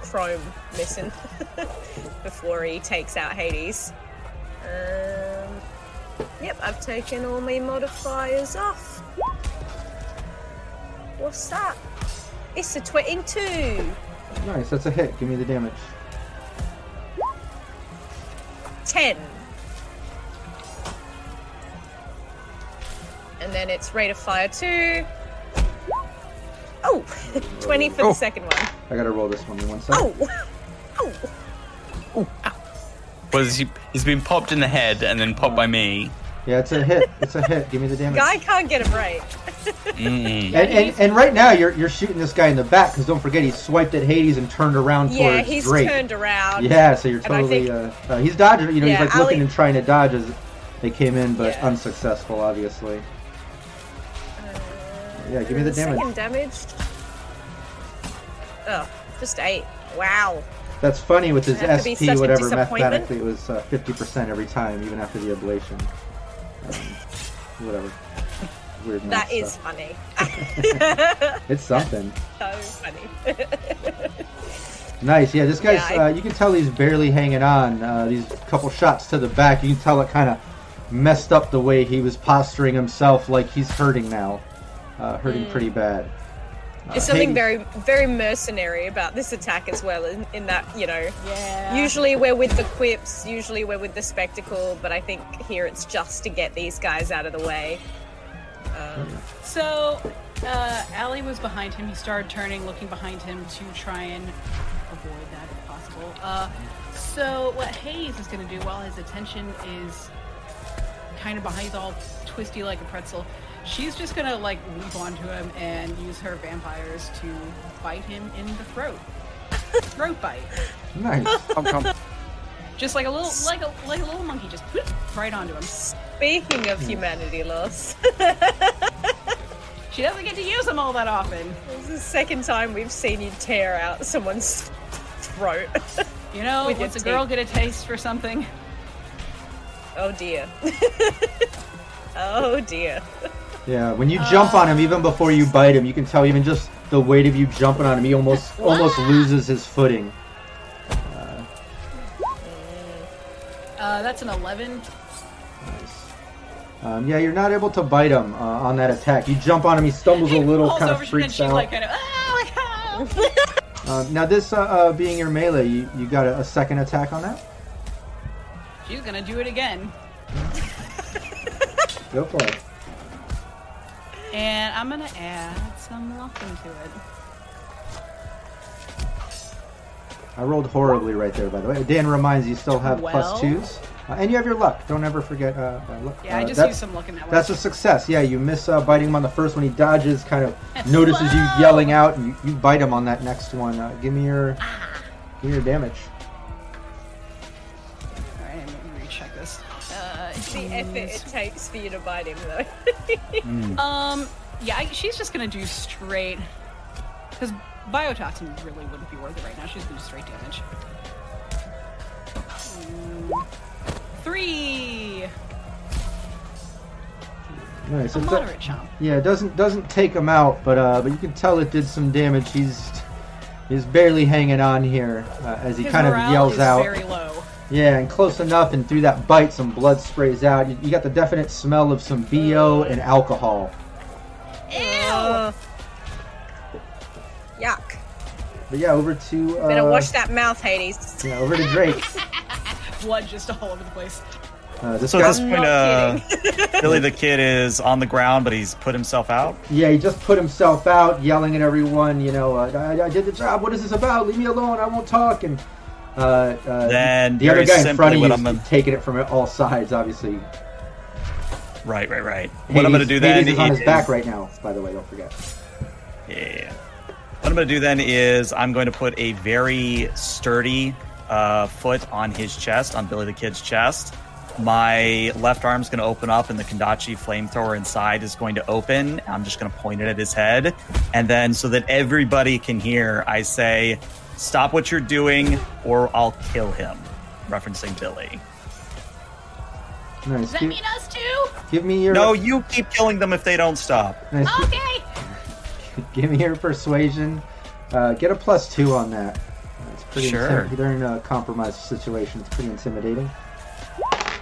chrome missing *laughs* before he takes out Hades. Um, yep, I've taken all my modifiers off. What's that? It's a 22. Nice, that's a hit. Give me the damage. 10. And then it's rate of fire 2. Oh! *laughs* 20 for Oh. the second one. I gotta roll this one in one second. Oh! Oh! Was he, he's been popped in the head and then popped by me. Yeah, it's a hit. It's a hit. Give me the damage. Guy can't get him right. And, and, and right now you're you're shooting this guy in the back because don't forget he swiped at Hades and turned around for Yeah, towards he's Drake. turned around. Yeah, so you're totally. think- uh, uh, he's dodging. You know, Yeah, he's like looking and trying to dodge as they came in, but Yeah. unsuccessful, obviously. Yeah, give me the Uh, damage. Second damage. Oh, just 8. Wow. That's funny with his SP, whatever. Mathematically, it was uh, 50% every time, even after the ablation. Um, whatever. Weird That is stuff. funny. *laughs* *laughs* It's something. so funny. Nice, yeah. This guy's. Yeah, I- uh, you can tell he's barely hanging on. Uh, these couple shots to the back, you can tell it kind of messed up the way he was posturing himself, like he's hurting now, uh, hurting pretty bad. Uh, There's something Hades- very, very mercenary about this attack as well. In, in that, you know, Yeah. usually we're with the quips, usually we're with the spectacle, but I think here it's just to get these guys out of the way. Um, So, uh, Allie was behind him. He started turning, looking behind him to try and avoid that if possible. Uh, so, what Hayes is going to do while his attention is kind of behind, he's all twisty like a pretzel, she's just going to like leap onto him and use her Vampyres to bite him in the throat. *laughs* throat bite. Nice. *laughs* I'm come. Just like a little, like a like a little monkey, just whoop, right onto him. speaking of humanity loss, She doesn't get to use them all that often. this is the second time we've seen you tear out someone's throat. You know, *laughs* With your once a girl get a taste for something, oh dear. oh dear. Yeah, when you jump on him, even before you bite him, you can tell even just the weight of you jumping on him, he almost almost loses his footing. uh, that's an eleven. Um, yeah, you're not able to bite him uh, on that attack. You jump on him, he stumbles a little, kind of over, freaks out. like kind of like. Uh, now, this uh, uh, being your melee, you, you got a, a second attack on that? She's gonna do it again, Go for it. And I'm gonna add some luck into it. I rolled horribly right there, by the way. Dan reminds you still have plus Well. twos. Uh, and you have your luck. Don't ever forget uh, uh, luck. Yeah, I Uh, just used some luck in that one. That's a success. Yeah, you miss uh, biting him on the first one. He dodges, kind of That's notices you yelling out, and you, you bite him on that next one. Uh, give me your give me your damage. The effort it takes for you to bite him, though. Um, yeah, I, she's just gonna do straight because biotoxin really wouldn't be worth it right now. She's gonna do straight damage. Mm, Three. Nice. A It's a- moderate chomp. yeah, it doesn't doesn't take him out, but uh, but you can tell it did some damage. He's he's barely hanging on here uh, as he His kind of yells is out. very low. Yeah, and close enough, and through that bite, some blood sprays out. You, you got the definite smell of some bo and alcohol. Uh, yuck. But yeah, over to uh, Better wash that mouth, Hades. Yeah, over to Drake. *laughs* Blood just all over the place. Uh, this So at this point, uh, *laughs* Billy the Kid is on the ground, but he's put himself out. yeah, he just put himself out, yelling at everyone. You know, uh, I, I did the job. What is this about? Leave me alone. I won't talk. And uh, uh, Then the other guy in front of what you is taking it from all sides. Obviously, Right, right, right. what I'm going to do then Hades is on his is- back right now. By the way, don't forget. Yeah. What I'm going to do then is I'm going to put a very sturdy uh, foot on his chest, on Billy the Kid's chest, my left arm's going to open up, and the Kendachi flamethrower inside is going to open. I'm just going to point it at his head, and then so that everybody can hear, I say, "Stop what you're doing, or I'll kill him," referencing Billy. Nice. Does that Give, mean us too? give me your No, you keep killing them if they don't stop. nice. Okay. *laughs* Give me your persuasion. Uh, get a plus two on that. It's pretty Sure. intim- they're in a compromised situation. It's pretty intimidating.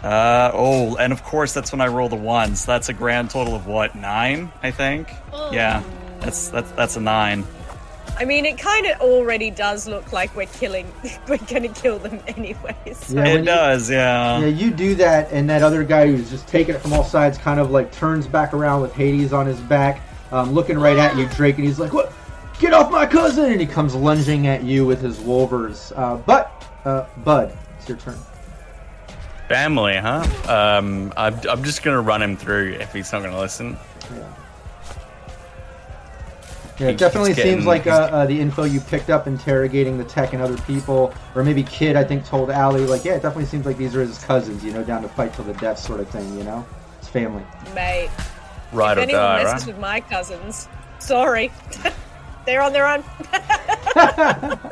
Uh oh, and of course that's when I roll the ones. That's a grand total of what nine, I think. Yeah, that's that's that's a nine. I mean, it kind of already does look like we're killing. *laughs* We're gonna kill them anyways. Yeah, when it you- does, yeah. Yeah, you do that, and that other guy who's just taking it from all sides kind of like turns back around with Hades on his back, um, looking right at you, Drake, and he's like, "What? Get off my cousin!" And he comes lunging at you with his wolvers. Uh, but, uh, Bud, it's your turn. Family, huh? Um, I'm, I'm just gonna run him through if he's not gonna listen. Yeah, it definitely getting- seems like uh, uh, the info you picked up interrogating the tech and other people, or maybe Kid, I think, told Allie, like, yeah, it definitely seems like these are his cousins, you know, down to fight till the death sort of thing, you know? It's family. Mate, Ride if or anyone die, messes right? with my cousins, sorry, *laughs* they're on their own. *laughs*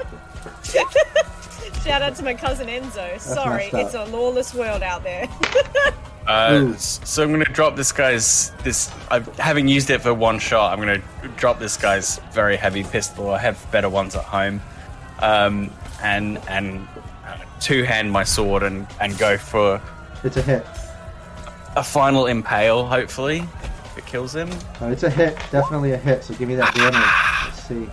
Shout out to my cousin Enzo. Sorry, messed up. it's a lawless world out there. *laughs* Uh, so I'm gonna drop this guy's this. I've, having used it for one shot, I'm gonna drop this guy's very heavy pistol. I have better ones at home, um, and and uh, two hand my sword and and go for It's a hit. a final impale. Hopefully, if it kills him. Uh, it's a hit, definitely a hit, so give me that damage. Let's see.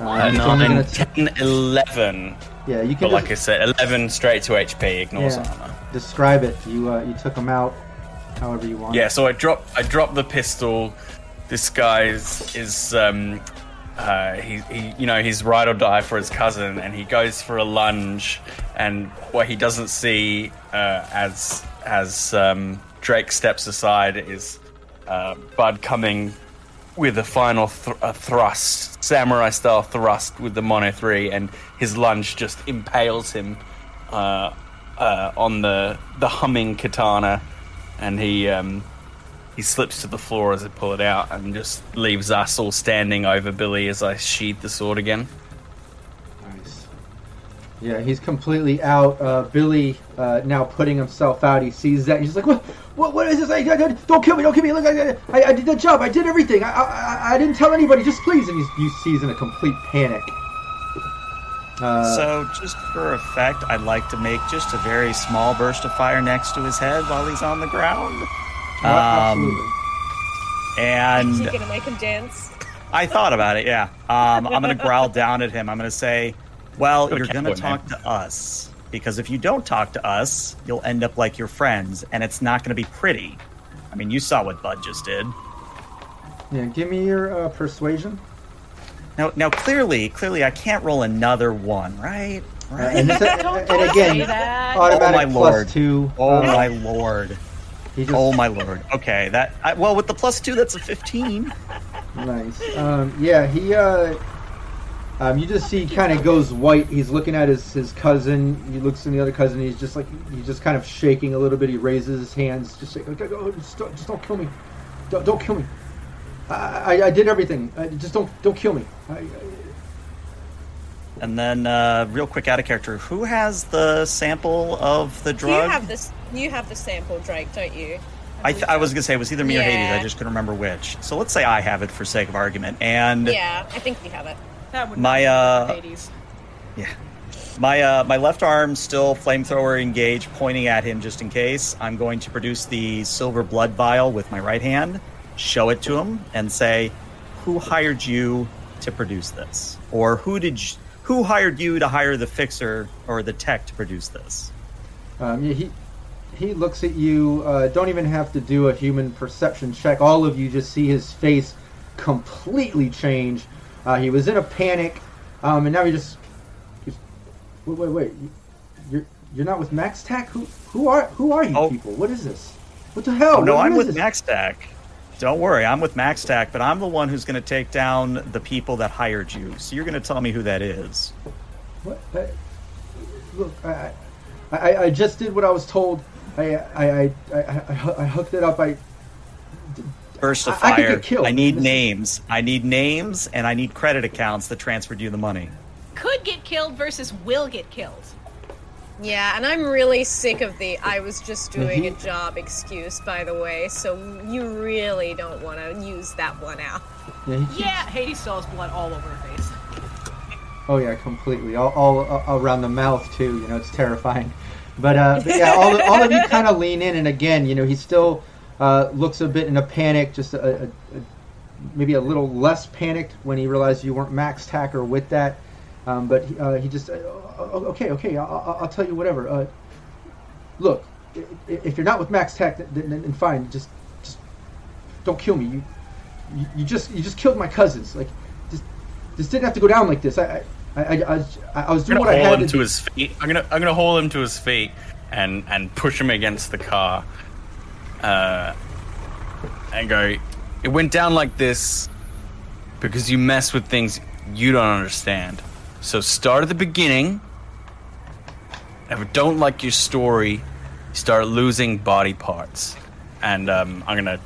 Uh, Uh, nine, t- 10, 11. yeah, you can But like I said, 11 straight to HP ignores Yeah. armor. Describe it. You uh, you took him out however you want. Yeah, so I drop I drop the pistol. This guy is um uh he, he you know he's ride or die for his cousin and he goes for a lunge and what he doesn't see uh, as as um, Drake steps aside is uh, Bud coming with a final thr a thrust, samurai style thrust with the Mono 3, and his lunge just impales him uh, uh, on the the humming katana, and he um, he slips to the floor as I pull it out, and just leaves us all standing over Billy as I sheathe the sword again. Nice. Yeah, he's completely out. Uh, Billy uh, now putting himself out. He sees that. He's like, "What? What? What is this? I, I, don't kill me! Don't kill me! Look, I, I, I did the job. I did everything. I, I, I- didn't tell anybody. Just please." And he's, you see, he's in a complete panic. Uh, so, just for effect, I'd like to make just a very small burst of fire next to his head while he's on the ground. Um, absolutely. and Is he gonna make him dance? I thought about it, yeah. Um, I'm going to growl *laughs* down at him. I'm going to say, Well, Go you're going to cowboy, talk to us. Because if you don't talk to us, you'll end up like your friends, and it's not going to be pretty. I mean, you saw what Bud just did. Yeah, give me your uh, persuasion. Now, now, clearly, clearly, I can't roll another one, right? Uh, Right? and, this, *laughs* Don't, and again, say that. automatic Oh, my plus lord. two. oh uh, my lord! Just, Oh my lord! Okay, that I, well with the plus two, that's a fifteen. Nice. Um, yeah, he. Uh, um, you just see kind of goes white. He's looking at his, his cousin. He looks in the other cousin. He's just like he's just kind of shaking a little bit. He raises his hands, just like, okay, oh, just, don't, just don't kill me. Don't, don't kill me. I, I, I did everything. Uh, just don't don't kill me. I, I, And then, uh, real quick, out of character, who has the sample of the drug? You have this. You have the sample, Drake, don't you? I, th- I was gonna say it was either me or Hades. I just couldn't remember which. So let's say I have it for sake of argument. And Yeah, I think you have it. That would My, uh, Hades. yeah, my uh, my left arm still flamethrower engaged, pointing at him just in case. I'm going to produce the silver blood vial with my right hand, show it to him, and say, "Who hired you to produce this? Or who did you, who hired you to hire the fixer or the tech to produce this?" um, yeah, he he looks at you. Uh, don't even have to do a human perception check. All of you just see his face completely change. Uh, he was in a panic, um, and now he just, just wait, wait, wait. You- You're you're not with MaxTac? Who who are who are you Oh. people? What is this? What the hell? Oh, no, What- I'm with this? MaxTac. Don't worry, I'm with MaxTac, but I'm the one who's going to take down the people that hired you. So you're going to tell me who that is. What? I, look, I, I I I just did what I was told. I I I, I, I, I hooked it up. I Burst of I- I could get killed. I need This names. I need names, and I need credit accounts that transferred you the money. Could get killed versus will get killed. Yeah, and I'm really sick of the I was just doing a Mhm. job excuse, by the way, so you really don't want to use that one out. yeah, he Yeah, Hades still has blood all over her face. Oh yeah, completely. All, all, all around the mouth too. You know, it's terrifying. But, uh, but yeah, all, all of you *laughs* kind of lean in, and again, you know, he still uh, looks a bit in a panic, just a, a, a, maybe a little less panicked when he realized you weren't Max Tacker with that. Um, but he, uh, he just, uh, okay, okay, I'll, I'll- tell you whatever. Uh, look, if you're not with MaxTac, then, then, then fine. Just, just don't kill me. You, you, you just, you just killed my cousins. Like, just, this didn't have to go down like this. I, I, I, I, I was I'm doing gonna what I had him to to his feet. I'm gonna I'm gonna haul him to his feet and and push him against the car. Uh, and go. It went down like this because you mess with things you don't understand. So start at the beginning. If I don't like your story, you start losing body parts. And um, I'm gonna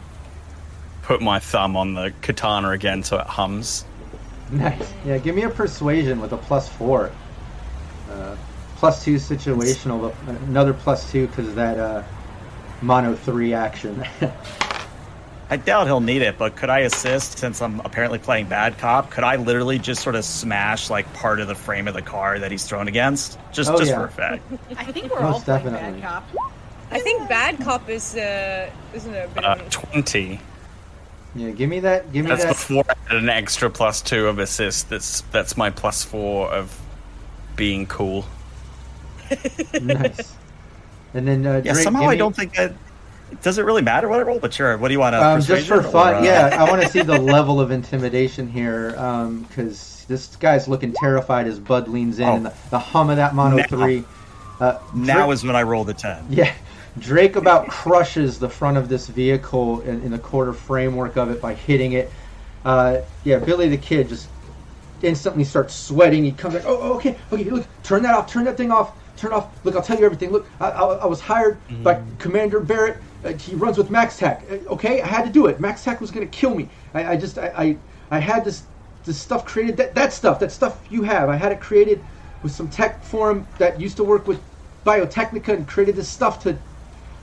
put my thumb on the katana again so it hums. Nice. Yeah, give me a persuasion with a plus four. Uh, plus two situational, but another plus two because that uh, mono three action. *laughs* I doubt he'll need it, but could I assist since I'm apparently playing bad cop? Could I literally just sort of smash like part of the frame of the car that he's thrown against, just Oh, just yeah. for effect? *laughs* I think we're all Most playing definitely. bad cop. I think Bad Cop is, uh, isn't it a bit Uh, Twenty. yeah, give me that. Give me that. That's that. before I add an extra plus two of assist. That's that's my plus four of being cool. nice. And then uh, Yeah, Drake, somehow give I me- don't think that. Does it really matter what I roll? But sure. What do you want to? Um, just for fun, or, uh, yeah. I want to see the *laughs* level of intimidation here, because this guy's looking terrified as Bud leans in, Oh. and the, the hum of that mono Now. three. Uh, Now Drake- is when I roll the ten. *laughs* Yeah, Drake about crushes the front of this vehicle in, in the quarter framework of it by hitting it. Uh, yeah, Billy the Kid just instantly starts sweating. He comes like, oh, oh, okay, okay, look, turn that off, turn that thing off, turn off. Look, I'll tell you everything. Look, I, I, I was hired by Commander Barrett. Uh, he runs with MaxTac. Uh, okay, I had to do it. MaxTac was gonna kill me. I, I just, I, I, I had this, this stuff created. That, that stuff, that stuff you have, I had it created with some tech for him that used to work with Biotechnica and created this stuff to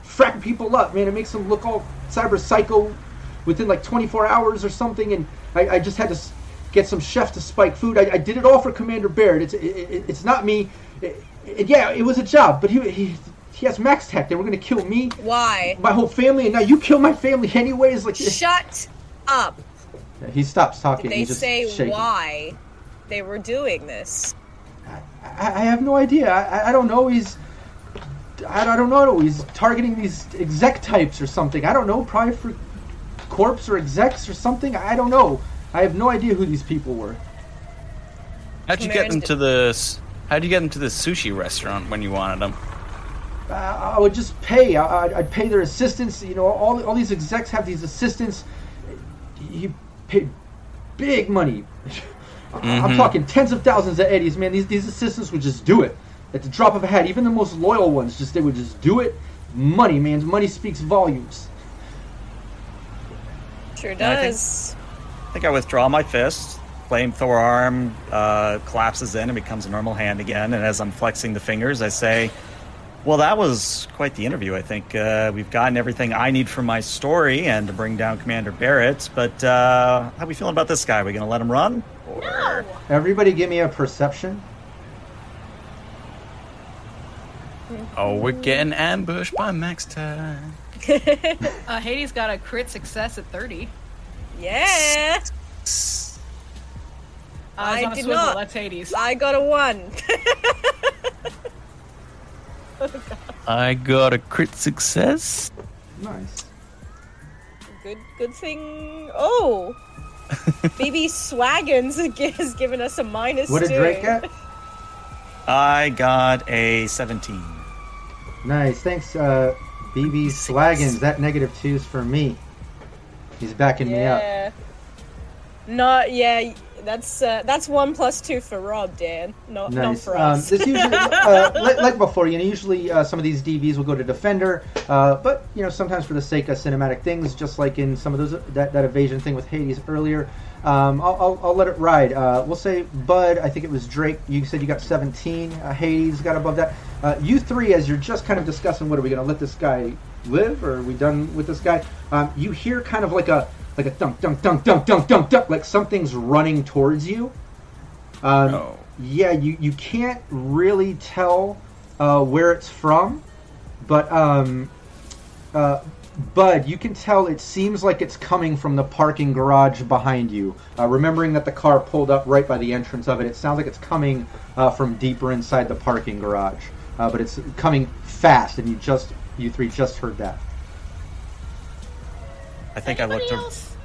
frack people up, man. It makes them look all cyber psycho within like 24 hours or something. And I, I just had to get some chef to spike food. I, I did it all for Commander Barrett. It's it, it, it's not me. It- yeah, it was a job, but he he, he has MaxTac. They were gonna kill me, Why? my whole family, and now you kill my family anyways. Like eh. Shut up. he stops talking. Did they just say shaking. why they were doing this? I, I have no idea. I, I- I don't know. He's I, I don't know. He's targeting these exec types or something. I don't know. Probably for corps or execs or something. I don't know. I have no idea who these people were. How'd you get them to the? S- How'd you get them to the sushi restaurant when you wanted them? I, I would just pay. I, I'd- I'd pay their assistants. You know, all all these execs have these assistants. You pay big money. I'm Mhm. talking tens of thousands of eddies, man. These these assistants would just do it at the drop of a hat. Even the most loyal ones, just they would just do it. Money, man. Money speaks volumes. Sure Yeah, I think- does. I think I withdraw my fist. Flamethrower arm uh, collapses in and becomes a normal hand again. And as I'm flexing the fingers, I say, "Well, that was quite the interview. I think uh, we've gotten everything I need for my story and to bring down Commander Barrett. But uh, how we feeling about this guy? we gonna let him run? Or... Everybody, give me a perception. Oh, we're getting ambushed by Max Time. *laughs* Uh, Hades got a crit success at 30. Yeah. Eyes I on a did swivel, not. that's Hades. I got a one. *laughs* I got a crit success. Nice. good, good thing. Oh, *laughs* BB Swaggins *laughs* has given us a minus What did two. Drake get? I got a 17. Nice. Thanks, uh, BB Swaggins. That negative two's for me. He's backing me up. Not yeah. That's uh, that's one plus two for Rob, Dan. Not not for Um, us. this usually, *laughs* uh, like, like before, you know, usually uh, some of these DVs will go to defender, uh, but you know, sometimes for the sake of cinematic things, just like in some of those that, that evasion thing with Hades earlier, um, I'll, I'll, I'll let it ride. Uh, we'll say Bud. I think it was Drake. You said you got 17. Uh, Hades got above that. Uh, you three, as you're just kind of discussing, what are we going to let this guy live, or are we done with this guy? Um, you hear kind of like a like a dunk, dunk, dunk, dunk, dunk, dunk, dunk, like something's running towards you. Um, Oh. Yeah, you, you can't really tell uh, where it's from, but um, uh, Bud, you can tell it seems like it's coming from the parking garage behind you. Uh, remembering that the car pulled up right by the entrance of it, it sounds like it's coming uh, from deeper inside the parking garage, uh, but it's coming fast, and you just you three just heard that. I think I looked. Anybody To, else?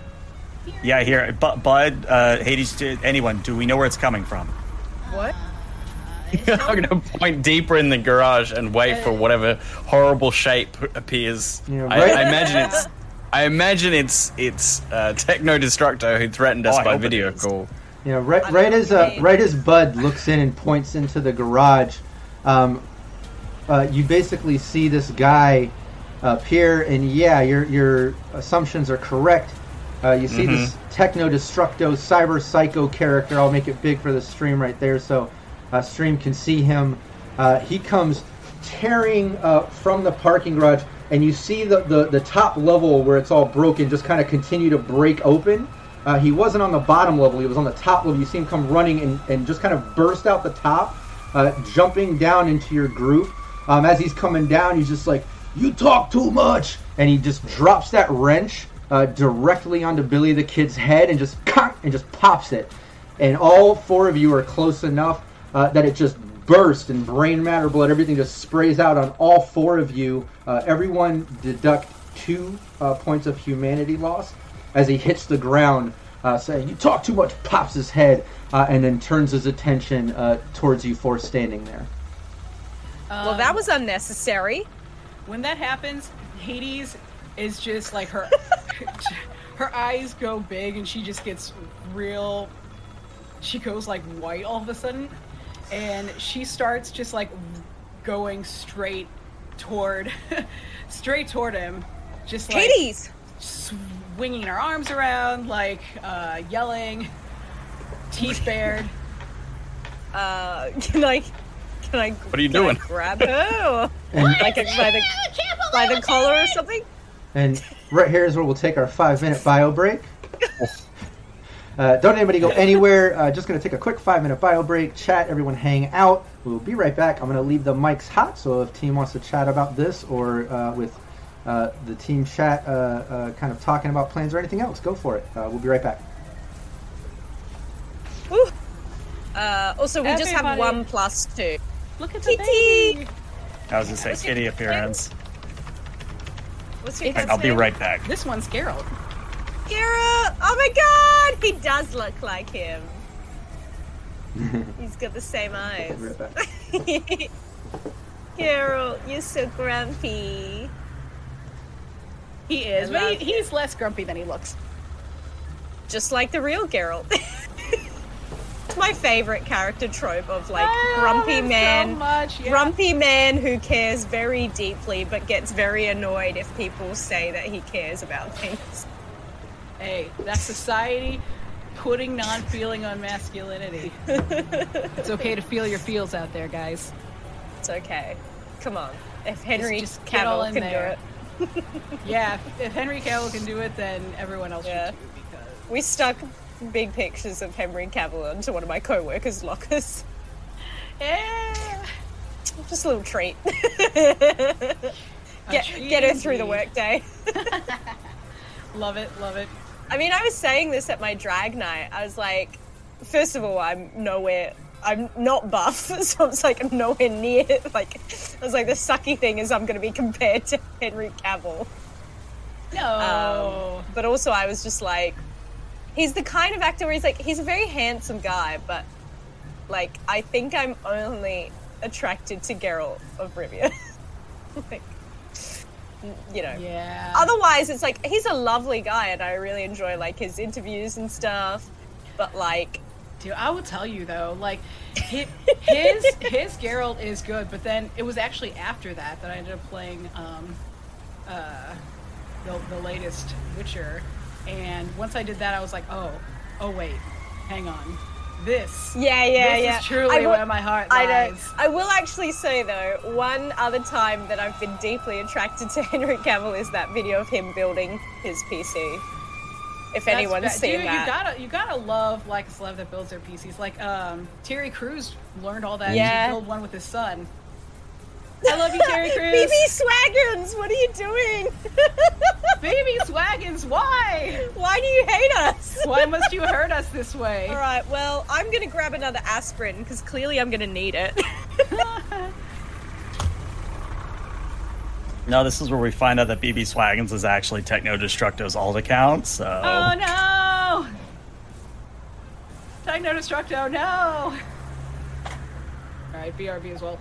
yeah, here, hear. Bud, uh, Hades, anyone? Do we know where it's coming from? what? *laughs* I'm gonna point deeper in the garage and wait for whatever horrible shape appears. Yeah, I, right- I imagine it's. I imagine it's it's uh, Techno Destructo who threatened us Oh, by video call. You know, right, right as uh, right as Bud looks in and points into the garage, um, uh, you basically see this guy appear, and yeah, your your assumptions are correct. Uh, you see this Techno Destructo Cyber Psycho character. I'll make it big for the stream right there, so uh, stream can see him. Uh, he comes tearing uh, from the parking garage, and you see the, the, the top level where it's all broken just kind of continue to break open. Uh, he wasn't on the bottom level, he was on the top level. You see him come running and, and just kind of burst out the top, uh, jumping down into your group. Um, as he's coming down, he's just like, You talk too much! And he just drops that wrench uh, directly onto Billy the Kid's head and just and just pops it. And all four of you are close enough uh, that it just bursts and brain matter, blood, everything just sprays out on all four of you. Uh, everyone deduct two uh, points of humanity loss as he hits the ground, uh, saying, "You talk too much." Pops his head uh, and then turns his attention towards you four standing there. Well, that was unnecessary. When that happens, Hades is just like her *laughs* her eyes go big and she just gets real she goes like white all of a sudden and she starts just like going straight toward *laughs* straight toward him just like Hades! swinging her arms around like uh yelling teeth *laughs* bared Uh, I? Can I? What are you can I doing? grab who? *laughs* And, like a, by the by the collar or something. and right here is where we'll take our five-minute bio break. *laughs* Uh, don't anybody go anywhere. Uh, just going to take a quick five-minute bio break. Chat, everyone, hang out. We'll be right back. I'm going to leave the mics hot, so if team wants to chat about this or uh, with uh, the team chat, uh, uh, kind of talking about plans or anything else, go for it. Uh, we'll be right back. Woo. Uh, also, we just have one plus two. Look at the Kitty! baby I was gonna say kitty appearance. What's your It's- I'll be right back. this one's Geralt Kira! Oh my god! He does look like him. *laughs* He's got the same eyes. Be right back. Carol, you're so grumpy. he is but he, he's less grumpy than he looks Just like the real Geralt. *laughs* my favorite character trope of like ah, grumpy him so man. much, yeah. Grumpy man who cares very deeply but gets very annoyed if people say that he cares about things. Hey, that's society putting non-feeling on masculinity. *laughs* it's okay to feel your feels out there, guys. It's okay. Come on. If Henry just all Cavill can there. do it. *laughs* Yeah, if, if Henry Cavill can do it, then everyone else Yeah. should too. Because We stuck big pictures of Henry Cavill into one of my co-workers' lockers. yeah, Just a little treat. *laughs* get, treat get her through the workday. *laughs* *laughs* love it, love it. I mean, I was saying this at my drag night. I was like, first of all, I'm nowhere. I'm not buff, so it's like I'm nowhere near. Like, I was like, the sucky thing is I'm going to be compared to Henry Cavill. No, Um, but also, I was just like, he's the kind of actor where he's like, he's a very handsome guy, but like, I think I'm only attracted to Geralt of Rivia. *laughs* like, you know. yeah. Otherwise, it's like he's a lovely guy, and I really enjoy like his interviews and stuff. But like, Dude, I will tell you though, like his *laughs* his, his Geralt is good, but then it was actually after that that I ended up playing um, uh, the the latest Witcher, and once I did that, I was like, oh, oh wait, hang on, this Yeah, yeah, this yeah. is truly I will- where my heart I know. lies. I will actually say though, one other time that I've been deeply attracted to *laughs* Henry Cavill is that video of him building his PC. If That's anyone's ba- seen Dude, that. you gotta you gotta love like a celeb that builds their PCs. Like um, Terry Crews learned all that Yeah. to build one with his son. I love you, Terry *laughs* Crews. BB Swaggins, what are you doing? *laughs* Baby Swaggins, why? Why do you hate us? Why must you *laughs* hurt us this way? All right, well, I'm gonna grab another aspirin because clearly I'm gonna need it. No, this is where we find out that BB Swaggins is actually Techno Destructo's alt account. So Oh no! Techno Destructo, no! Alright, BRB as well.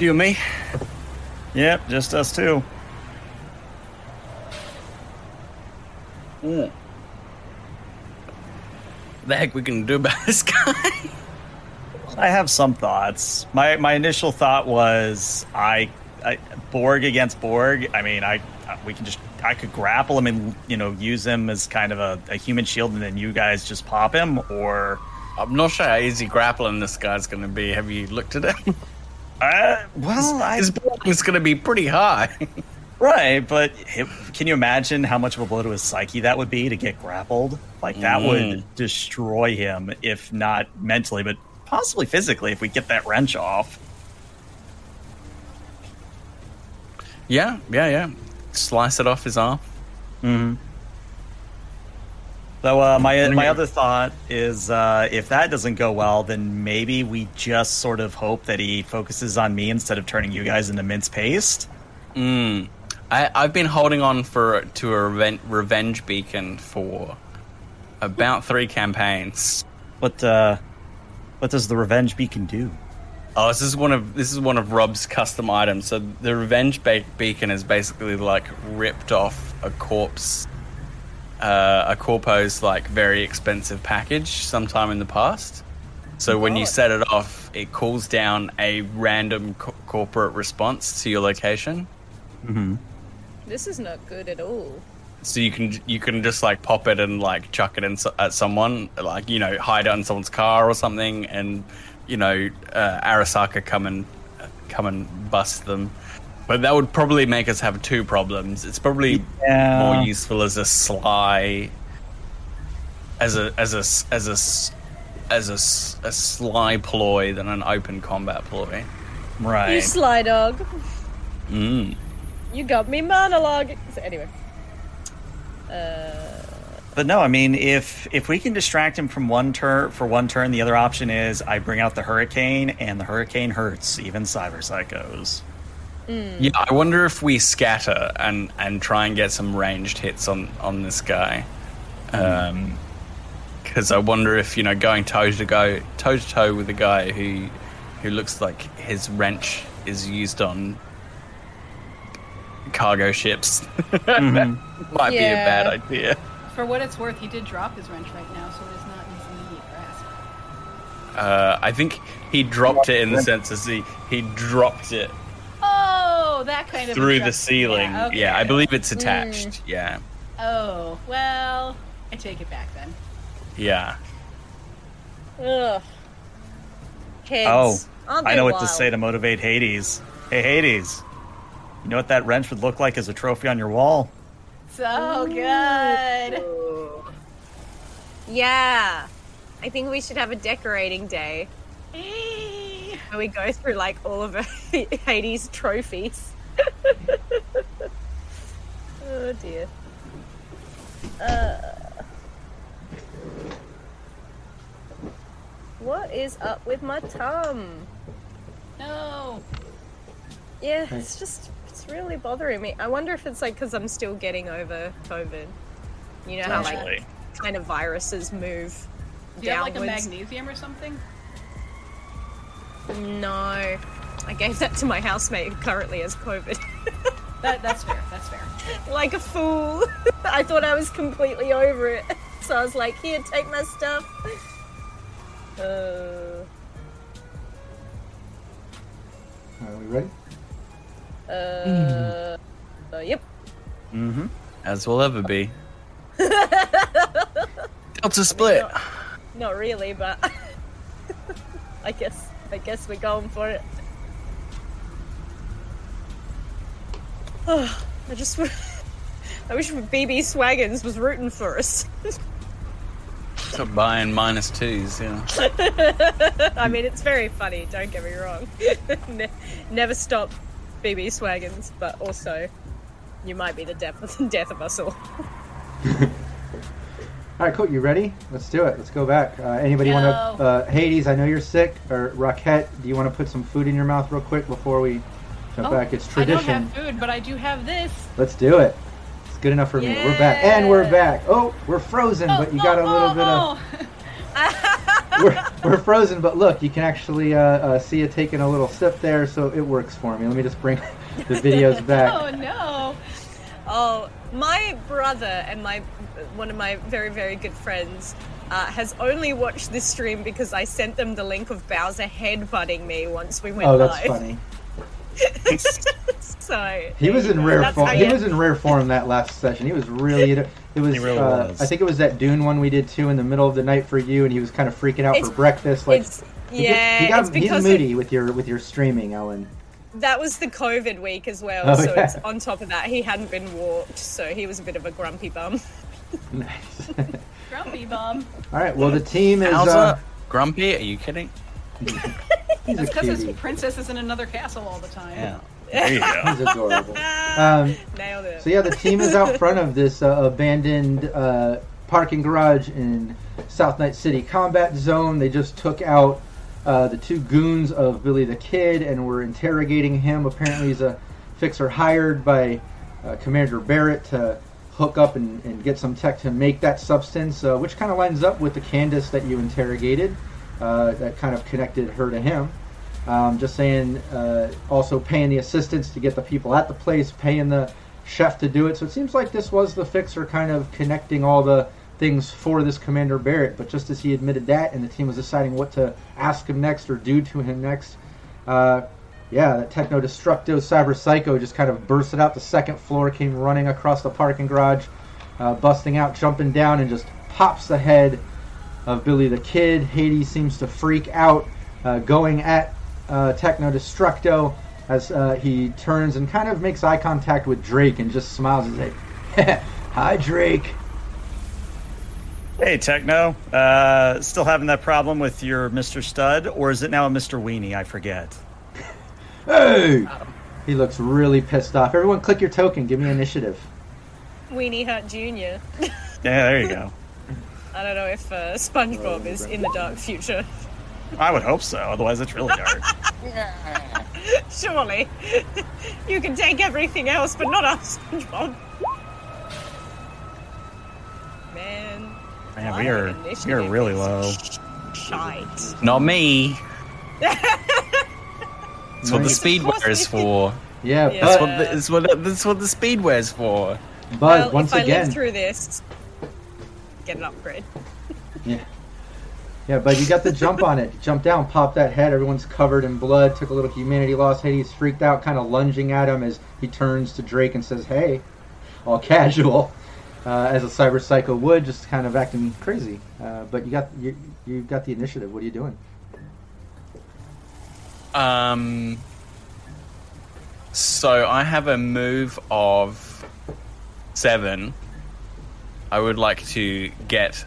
You and me? Yep, just us two. Mm. The heck we can do about *laughs* this guy? I have some thoughts. My my initial thought was I, I Borg against Borg. I mean, I we can just I could grapple him and you know use him as kind of a, a human shield, and then you guys just pop him. Or I'm not sure how easy grappling this guy's going to be. Have you looked at it? *laughs* uh, well, His ball is going to be pretty high. *laughs* right, but it, can you imagine how much of a blow to his psyche that would be to get grappled? Like that Mm. would destroy him, if not mentally, but possibly physically, if we get that wrench off. yeah, yeah, yeah. Slice it off his arm. Mm-hmm. So uh, my my other thought is uh, if that doesn't go well, then maybe we just sort of hope that he focuses on me instead of turning you guys into mince paste. Mm. I, I've been holding on for to a reven- revenge beacon for about three campaigns. What uh, what does the revenge beacon do? Oh, this is one of this is one of Rob's custom items. So the revenge be- beacon is basically like ripped off a corpse, uh, a corpo's like very expensive package sometime in the past. So when you set it off, it calls down a random co- corporate response to your location. Mm-hmm. this is not good at all. So you can you can just like pop it and like chuck it in so- at someone, like you know hide it in someone's car or something, and you know uh, Arasaka come and come and bust them. But that would probably make us have two problems. It's probably Yeah. more useful as a sly, as a as a s- as a s- as a, s- a sly ploy than an open combat ploy. Right. You sly dog. Mm. You got me monologue. So anyway. Uh, But no, I mean, if if we can distract him from one turn for one turn, the other option is I bring out the hurricane, and the hurricane hurts even cyber psychos. Yeah, I wonder if we scatter and and try and get some ranged hits on on this guy. Um, because I wonder if you know going toe to go toe to toe with a guy who who looks like his wrench is used on cargo ships *laughs* might be a bad idea. For what it's worth, he did drop his wrench right now, so it is not in his immediate grasp. Uh, I think he dropped it in the sense as he he dropped it Oh, that kind of through the ceiling. Yeah, okay. yeah, I believe it's attached. Mm. Yeah, Oh well, I take it back then. yeah. ugh. Kids. Oh, Aren't I they know what to say to motivate Hades. Hey, Hades, you know what that wrench would look like as a trophy on your wall? So good. Yeah. I think we should have a decorating day. *laughs* where we go through like all of *laughs* Hades' trophies. *laughs* oh dear. Uh, what is up with my tum? No. Yeah, it's just it's really bothering me. I wonder if it's like because I'm still getting over COVID. You know how like kind of viruses move Do you have like a magnesium or something? No, I I gave that to my housemate who currently has COVID. *laughs* That, that's fair. That's fair. *laughs* like a fool. *laughs* I thought I was completely over it. So I was like, here, take my stuff. Uh, Are we ready? uh, uh, yep. Mm-hmm. As will ever be. Delta split. Not, not really, but I guess I guess we're going for it. Oh, I just w- *laughs* I wish BB Swaggins was rooting for us. *laughs* So buying minus twos, yeah. *laughs* I mean, it's very funny. Don't get me wrong. Ne- never stop BB Swaggins, but also you might be the death of, death of us all. All right, cool. You ready? Let's do it. Let's go back. Uh, anybody want to? Uh, Hades, I know you're sick. Or Rockette, do you want to put some food in your mouth real quick before we jump Oh, back? It's I don't have food, but I do have this. Let's do it. It's good enough for me. We're back, and we're back. Oh, we're frozen, but you got a little bit of. We're, we're frozen, but look, you can actually uh, uh, see it taking a little sip there, so it works for me. Let me just bring *laughs* the videos *laughs* back. Oh no! Oh, my brother and my one of my very very good friends uh, has only watched this stream because I sent them the link of Bowser headbutting me once we went Oh, that's live. funny. *laughs* so He was in rare form. He was in rare form that last session. He was really. *laughs* It was. Really uh, was. I think it was that Dune one we did too in the middle of the night for you, and he was kind of freaking out It's- for breakfast. Like, it's yeah, he got, it's he's moody it- with your with your streaming, Ellen. That was the COVID week as well. Oh, so yeah. it's on top of that, he hadn't been walked, so he was a bit of a grumpy bum. Nice. *laughs* Grumpy bum. All right. Well, the team is. How's Uh. Grumpy? Are you kidding? *laughs* he's That's because his princess is in another castle all the time. Yeah. *laughs* There you go. He's adorable. Um, Nailed it. So yeah, the team is out front of this uh, abandoned uh, parking garage in South Night City Combat Zone. They just took out uh, the two goons of Billy the Kid and were interrogating him. Apparently, he's a fixer hired by uh, Commander Barrett to hook up and, and get some tech to make that substance, uh, which kind of lines up with the Candace that you interrogated. Uh, that kind of connected her to him. Um, just saying, uh, also paying the assistants to get the people at the place, paying the chef to do it. So it seems like this was the fixer kind of connecting all the things for this Commander Barrett. But just as he admitted that, and the team was deciding what to ask him next or do to him next, uh, yeah, that Techno Destructo Cyber Psycho just kind of bursted out the second floor, came running across the parking garage, uh, busting out, jumping down, and just pops the head of Billy the Kid. Hades seems to freak out, uh, going at uh, Techno Destructo as uh, he turns and kind of makes eye contact with Drake and just smiles and says, *laughs* Hi, Drake. Hey, Techno. Uh, still having that problem with your Mr. Stud, or is it now a Mr. Weenie? I forget. Hey! He looks really pissed off. Everyone, click your token. Give me initiative. Weenie Hut Jr. *laughs* Yeah, there you go. *laughs* I don't know if uh, SpongeBob is in the dark future. I would hope so. Otherwise, it's really dark. *laughs* Surely. you can take everything else, but not us, SpongeBob. Man. Man, we are we are really low. Shite. Not me. *laughs* That's what the Nice. speedware is for. Yeah, Yeah. That's what the, that's what that's what the speedware's for. but well, once if I again, live through this, get an upgrade. Yeah. Yeah, but you got the jump on it. Jump down, pop that head. Everyone's covered in blood. Took a little humanity loss. Hades freaked out, kind of lunging at him as he turns to Drake and says, "Hey," all *laughs* casual, uh, as a cyber psycho would, just kind of acting crazy. Uh, but you got you you got the initiative. What are you doing? Um. So I have a move of seven. I would like to get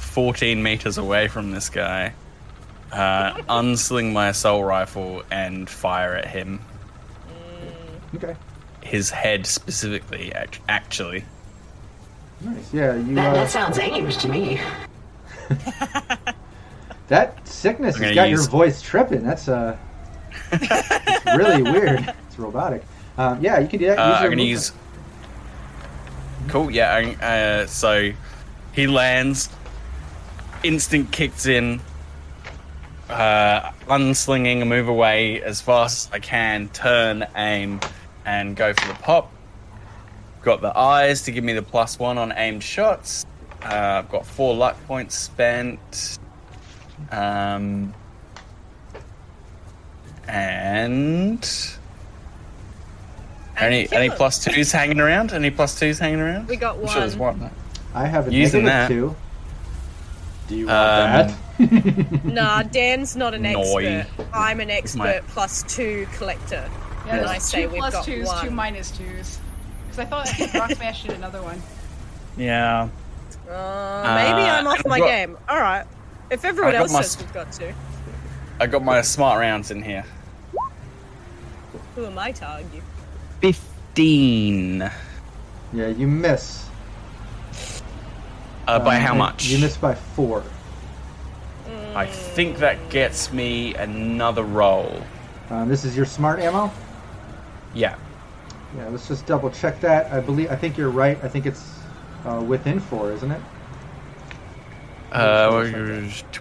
14 meters away from this guy, uh, unsling my assault rifle, and fire at him. Okay, His head specifically, actually. Nice. Yeah, you. That, Uh, that sounds dangerous to me. *laughs* that sickness has got use- your voice tripping. That's uh, it's really weird. *laughs* It's robotic. Um, yeah, you can do that. Uh, Use I'm gonna movement. use. Cool. Yeah. I- Uh, so he lands. Instant kicks in. uh, unslinging, move away as fast as I can, turn, aim, and go for the pop. Got the eyes to give me the plus one on aimed shots. Uh, I've got four luck points spent. Um, and any any plus twos hanging around? Any plus twos hanging around? We got I'm sure there's one. one. I have a Using negative that. two. Do you Um, want that? *laughs* *laughs* Nah, Dan's not an Noi. expert. I'm an expert My- plus two collector. Yeah, and there's I say two we've plus got twos, one. two minus twos. Because I thought I think Rock Smash did another one. Yeah. Uh, maybe Uh, I'm off I've my got- game. All right. If everyone else my says we've got to. I got my smart rounds in here. who am I to argue? Fifteen. yeah, you miss. Uh, by Um, how much? You miss by four. I think that gets me another roll. Um, this is your smart ammo. Yeah. Yeah, let's just double check that. I believe. I think you're right. I think it's uh, within four, isn't it? Uh,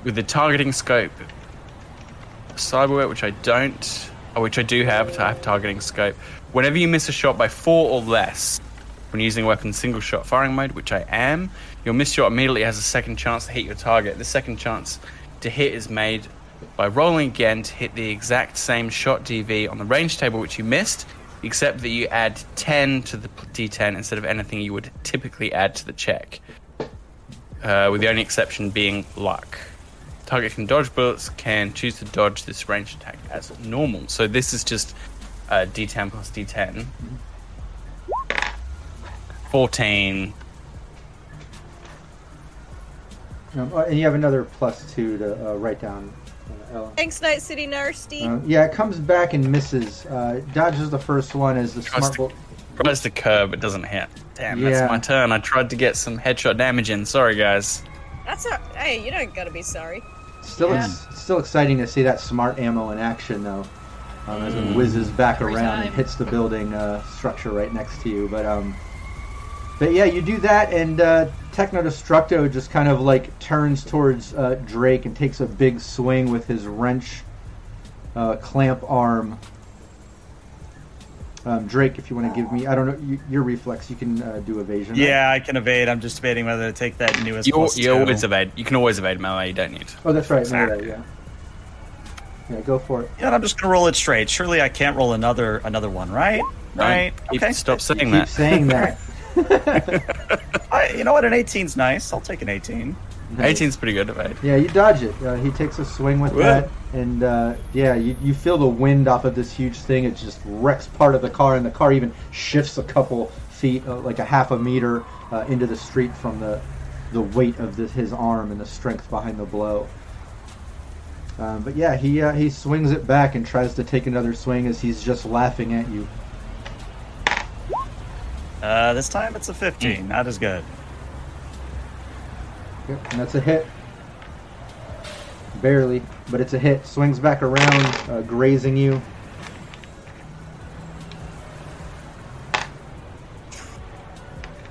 with the targeting scope, cyberware, which I don't, which I do have, I have targeting scope. Whenever you miss a shot by four or less, when using a weapon single shot firing mode, which I am, your miss shot immediately has a second chance to hit your target. The second chance to hit is made by rolling again to hit the exact same shot DV on the range table which you missed, except that you add 10 to the d10 instead of anything you would typically add to the check uh, with the only exception being luck. Target can dodge bullets, can choose to dodge this range attack as normal. So this is just uh, d10 plus d10. 14. Um, oh, and you have another plus two to uh, write down. Thanks, Night City Nasty. Uh, yeah, it comes back and misses. Uh, dodges the first one as the Tries smart to- bolt. Tries to curve, but doesn't hit. Damn, Yeah. that's my turn. I tried to get some headshot damage in. Sorry, guys. That's a hey. You don't gotta be sorry. Still, Yeah. ex- still exciting to see that smart ammo in action, though, um, as it whizzes back Every around and hits the building uh, structure right next to you. But um, but yeah, you do that, and uh, Techno Destructo just kind of like turns towards uh, Drake and takes a big swing with his wrench uh, clamp arm. Um, Drake, if you want to give me, I don't know, you, your reflex, you can uh, do evasion. right? Yeah, I can evade. I'm just debating whether to take that newest You, plus you two. always evade. You can always evade melee. You don't need. Oh, that's right. Melee, yeah. Yeah, go for it. Yeah, I'm just gonna roll it straight. Surely I can't roll another another one, right? Right. Keep- Okay. Stop saying Keep that. saying *laughs* that. *laughs* I, you know what? An 18's nice. I'll take an 18. 18's pretty good evade. Yeah, you dodge it. Uh, he takes a swing with Whoa. that, and uh, yeah, you, you feel the wind off of this huge thing. It just wrecks part of the car, and the car even shifts a couple feet, uh, like a half a meter, uh, into the street from the the weight of this, his arm and the strength behind the blow. Um, but yeah, he uh, he swings it back and tries to take another swing as he's just laughing at you. Uh, this time it's a fifteen—not as good. Yep, and that's a hit. Barely, but it's a hit. Swings back around, uh, grazing you.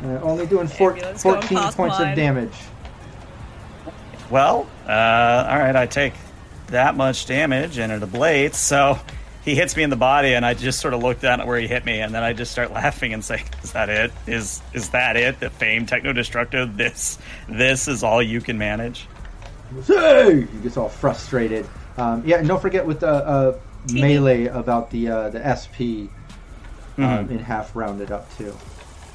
Uh, only doing four, 14 points mine. of damage. Well, uh, all right. I take that much damage and it ablates. So he hits me in the body, and I just sort of look down at where he hit me, and then I just start laughing and say, "Is that it? Is is that it? The fame, techno destructive? This this is all you can manage?" Hey! He gets all frustrated. Um, yeah, and don't forget with the uh, melee about the uh, the SP um, in half rounded up too.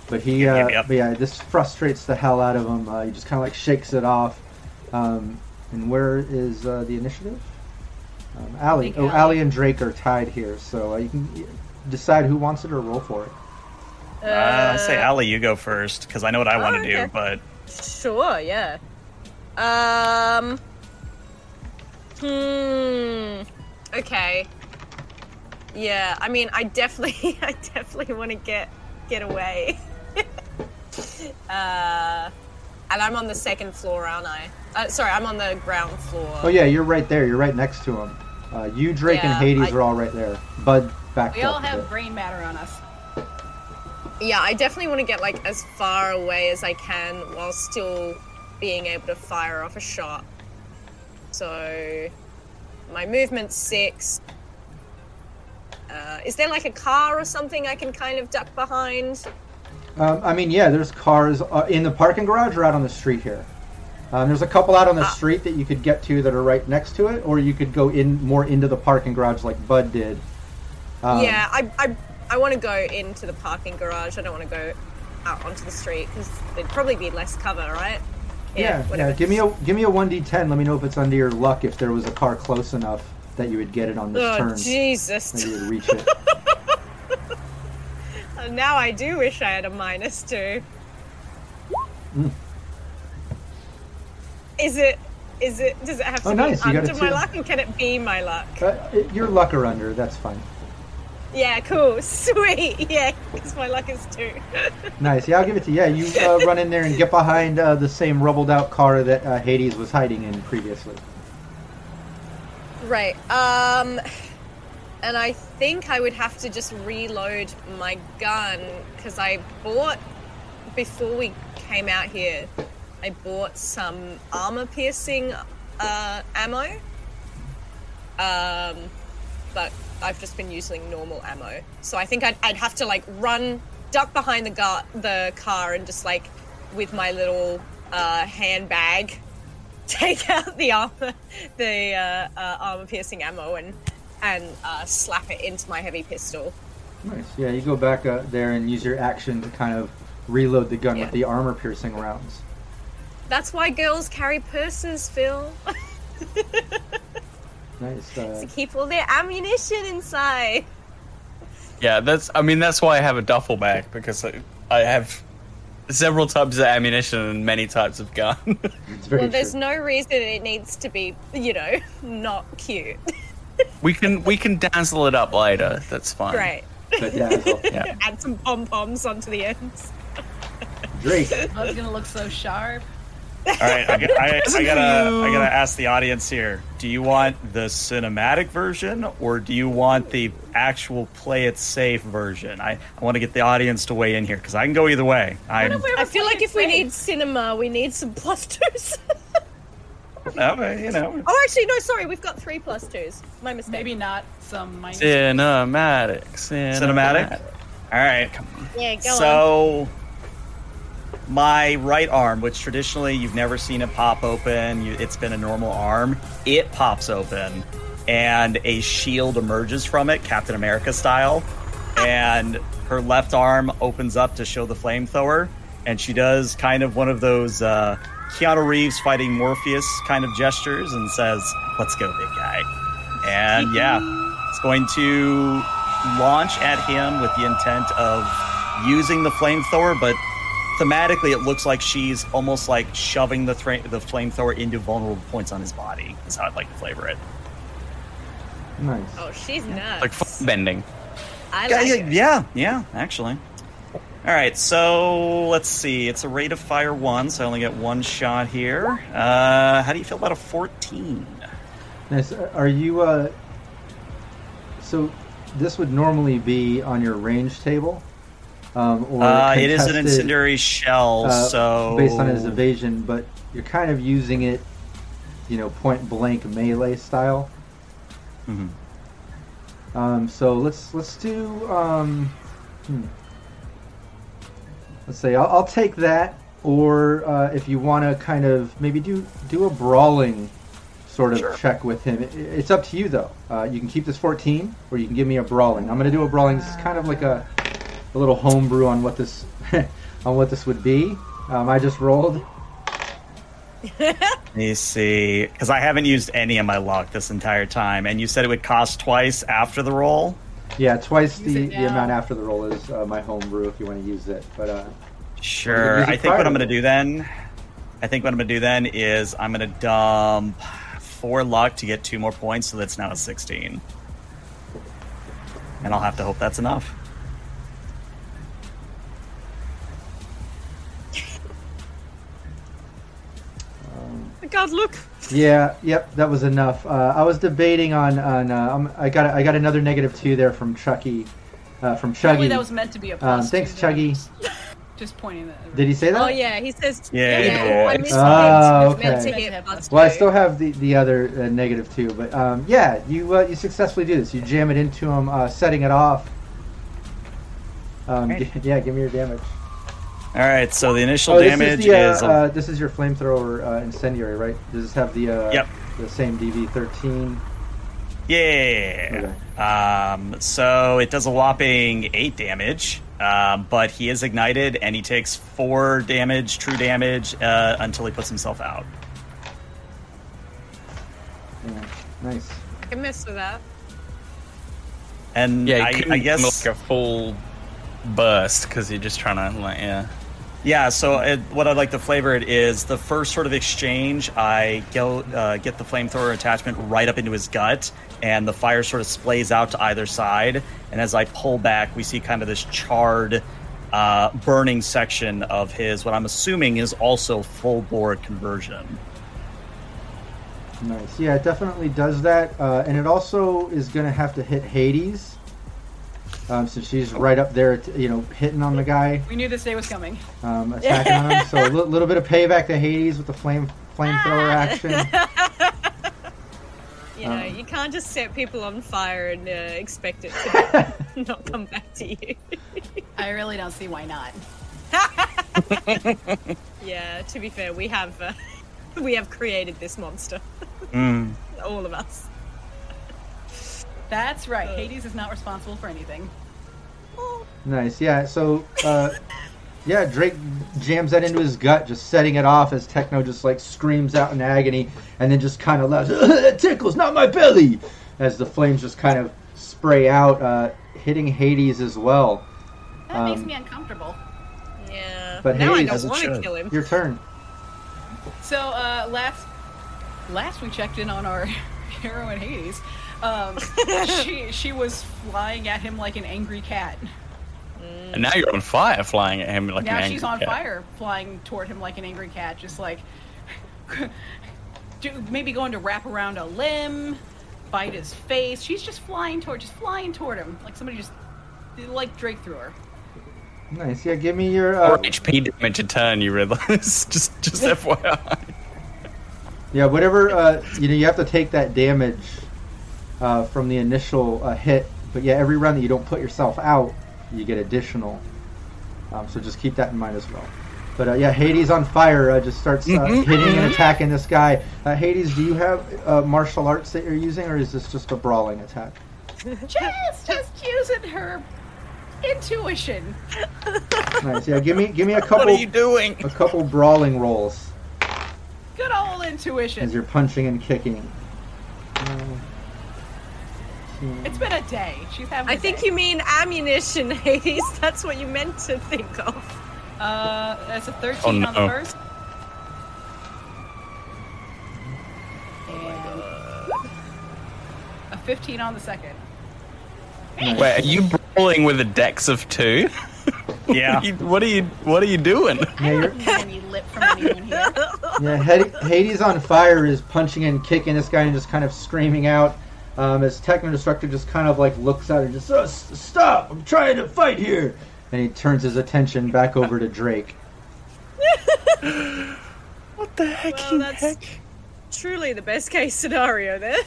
But he, uh, yep. but yeah, this frustrates the hell out of him. Uh, he just kind of like shakes it off. Um, and where is uh, the initiative? Um, Allie. Oh, Allie. Allie and Drake are tied here, so uh, you can decide who wants it or roll for it. Uh, I say, Allie, you go first because I know what I want to okay. do. But Sure, yeah. Um. Hmm. Okay. Yeah, I mean, I definitely, *laughs* I definitely want to get get away. *laughs* uh, and I'm on the second floor, aren't I? Uh, sorry, I'm on the ground floor. Oh yeah, you're right there. You're right next to him. Uh, you, Drake, and Hades I- are all right there. Bud backed We up all a have brain matter on us. Yeah, I definitely want to get like as far away as I can while still being able to fire off a shot. So, my movement's six. Uh, is there like a car or something I can kind of duck behind? Um, I mean, yeah, there's cars uh, in the parking garage or out on the street here. Um, there's a couple out on the Ah. street that you could get to that are right next to it, or you could go in more into the parking garage like Bud did. Um, yeah, I, I, I want to go into the parking garage. I don't want to go out onto the street because there'd probably be less cover, right? Yeah, yeah. whatever. Give me a give me a one d10. Let me know if it's under your luck. If there was a car close enough that you would get it on this Oh, turn, Jesus. that you would reach it. *laughs* now I do wish I had a minus two. Mm. Is it? Is it? Does it have to Oh, be nice, under my luck, or can it be my luck? Uh, it- your luck or under, that's fine. Yeah, cool, *laughs* sweet. Yeah, because my luck is two. *laughs* Nice. Yeah, I'll give it to you. Yeah, you uh, *laughs* run in there and get behind uh, the same rubbled out car that uh, Hades was hiding in previously. Right. Um and I think I would have to just reload my gun because I bought before we came out here. I bought some armor piercing uh, ammo. Um, but I've just been using normal ammo. So I think I'd, I'd have to like run, duck behind the gar- the car, and just like with my little uh, handbag, *laughs* take out the armor, the uh, uh, armor piercing ammo, and and uh, slap it into my heavy pistol. Nice. Yeah, you go back uh, there and use your action to kind of reload the gun Yeah. with the armor piercing rounds. That's why girls carry purses, Phil, *laughs* Nice. Uh, to keep all their ammunition inside. Yeah, that's. I mean, that's why I have a duffel bag because I, I have several types of ammunition and many types of gun. *laughs* it's very Well, there's true. no reason it needs to be, you know, *laughs* not cute. we can we can dazzle it up later. That's fine. Great. Bedazzle. Yeah. Add some pom poms onto the ends. Drake. Bud's gonna look so sharp. All right, I, got- I, *laughs* I gotta, I gotta ask the audience here: Do you want the cinematic version, or do you want the actual play it safe version? I, I want to get the audience to weigh in here because I can go either way. I'm, I feel like if we need cinema, we need some plus twos. no, you know, oh, actually, no, sorry, we've got three plus twos. My mistake. Maybe not some minus. Cinematic. Cinematic. cinematic. All right, Yeah, go on. so my right arm, which traditionally you've never seen it pop open, you, it's been a normal arm, it pops open, and a shield emerges from it, Captain America style, and her left arm opens up to show the flamethrower, and she does kind of one of those uh, Keanu Reeves fighting Morpheus kind of gestures and says, "Let's go, big guy," and *laughs* yeah, it's going to launch at him with the intent of using the flamethrower, but thematically it looks like she's almost like shoving the thra- the flamethrower into vulnerable points on his body. Is how I'd like to flavor it. Nice. Oh, she's nuts. Like foot bending. I Yeah, like yeah, it. yeah, yeah, actually. All right, so let's see. It's a rate of fire one, so I only get one shot here. Uh, how do you feel about a fourteen? Nice. Are you? Uh, so this would normally be on your range table, um, or Uh, it is an incendiary shell, uh, so based on his evasion, but you're kind of using it, you know, point blank melee style. Mhm. Um, so let's let's do. Um, hmm. Let's say I'll, I'll take that, or uh, if you want to kind of maybe do do a brawling sort of Sure. check with him. It, it's up to you though. Uh, you can keep this 14, or you can give me a brawling. I'm going to do a brawling. This is kind of like a a little homebrew on what this *laughs* on what this would be. Um, I just rolled. Let me see, because I haven't used any of my luck this entire time, and you said it would cost twice after the roll. Yeah, twice Use the, the amount after the roll is uh, my homebrew if you want to use it. But uh, Sure. I think what I'm going to do then, I think what I'm going to do then is I'm going to dump four luck to get two more points, so that's now a 16. And I'll have to hope that's enough. God, look. yeah, yep, that was enough. Uh, I was debating on on. Uh, um, I got I got another negative two there from Chucky, uh, from Chuggy. Apparently that was meant to be a plus. Um, thanks, two. Chuggy. *laughs* Just pointing that. Did he say that? Oh yeah, he says. Yeah, yeah. I it's- missed Oh, it. It's meant okay. to hit Well, I still have the, the other uh, negative two, but um, yeah, you uh, you successfully do this. You jam it into him, uh, setting it off. Um, Great. g- *laughs* yeah, give me your damage. All right, so the initial Oh, damage is, the, uh, is. a- uh, this is your flamethrower uh, incendiary, right? Does this have the uh, Yep. the same DV thirteen? Yeah. Um, so it does a whopping eight damage, um, but he is ignited and he takes four damage, true damage, uh, until he puts himself out. Yeah, nice. I can mess with that. And Yeah, you I, couldn't I guess like a full burst because you're just trying to like yeah. Yeah, so it, what I'd like to flavor it is the first sort of exchange. I go uh, get the flamethrower attachment right up into his gut, and the fire sort of splays out to either side. And as I pull back, we see kind of this charred, uh, burning section of his. What I'm assuming is also full borg conversion. Nice. Yeah, it definitely does that, uh, and it also is going to have to hit Hades, um, since she's right up there, you know, hitting on the guy, We knew this day was coming. um, attacking on him. So a li- little bit of payback to Hades with the flame flamethrower action. *laughs* You know, Um. you can't just set people on fire and uh, expect it to *laughs* not come back to you. I really don't see why not. *laughs* yeah, to be fair, we have uh, we have created this monster, Mm. all of us. That's right. Hades is not responsible for anything. Nice. Yeah. So, uh, yeah, Drake jams that into his gut, just setting it off as Techno just like screams out in agony, and then just kind of laughs. it tickles, not my belly, as the flames just kind of spray out, uh, hitting Hades as well. That makes Um, me uncomfortable. Yeah. But now Hades- I don't want to kill him. Your turn. So uh, last last we checked in on our *laughs* hero in Hades. Um, *laughs* she she was flying at him like an angry cat. And now you're on fire, flying at him like now an angry cat. Now she's on cat. fire, flying toward him like an angry cat, just like *laughs* do, maybe going to wrap around a limb, bite his face. She's just flying toward, just flying toward him, like somebody just like Drake through her. Nice. Yeah. Give me your. Or Uh, HP damage a turn, you realize. *laughs* just just FYI. yeah. Whatever. Uh, you know, you have to take that damage uh, from the initial uh, hit, but yeah, every run that you don't put yourself out, you get additional. Um, so just keep that in mind as well. But uh, yeah, Hades on fire uh, just starts uh, hitting and attacking this guy. Uh, Hades, do you have uh, martial arts that you're using, or is this just a brawling attack? *laughs* Just just using her intuition. *laughs* Nice. Yeah, give me give me a couple *laughs* What are you doing? a couple brawling rolls Good old intuition. as you're punching and kicking. Uh, It's been a day. She's having. I a think day. you mean ammunition, *laughs* Hades. That's what you meant to think of. Uh, that's a 13 Oh, on the first. And a 15 on the second. Wait, are you brawling with a dex of two? *laughs* Yeah. You- what are you What are you doing? *laughs* Yeah, you're, Any lip from anyone here? Yeah, Hades on fire is punching and kicking this guy and just kind of screaming out. Um, as Techno Destructor just kind of like looks at it and just "Oh, s- stop! I'm trying to fight here. And he turns his attention back over to Drake. *laughs* What the heck? Well, that's truly the best case scenario there.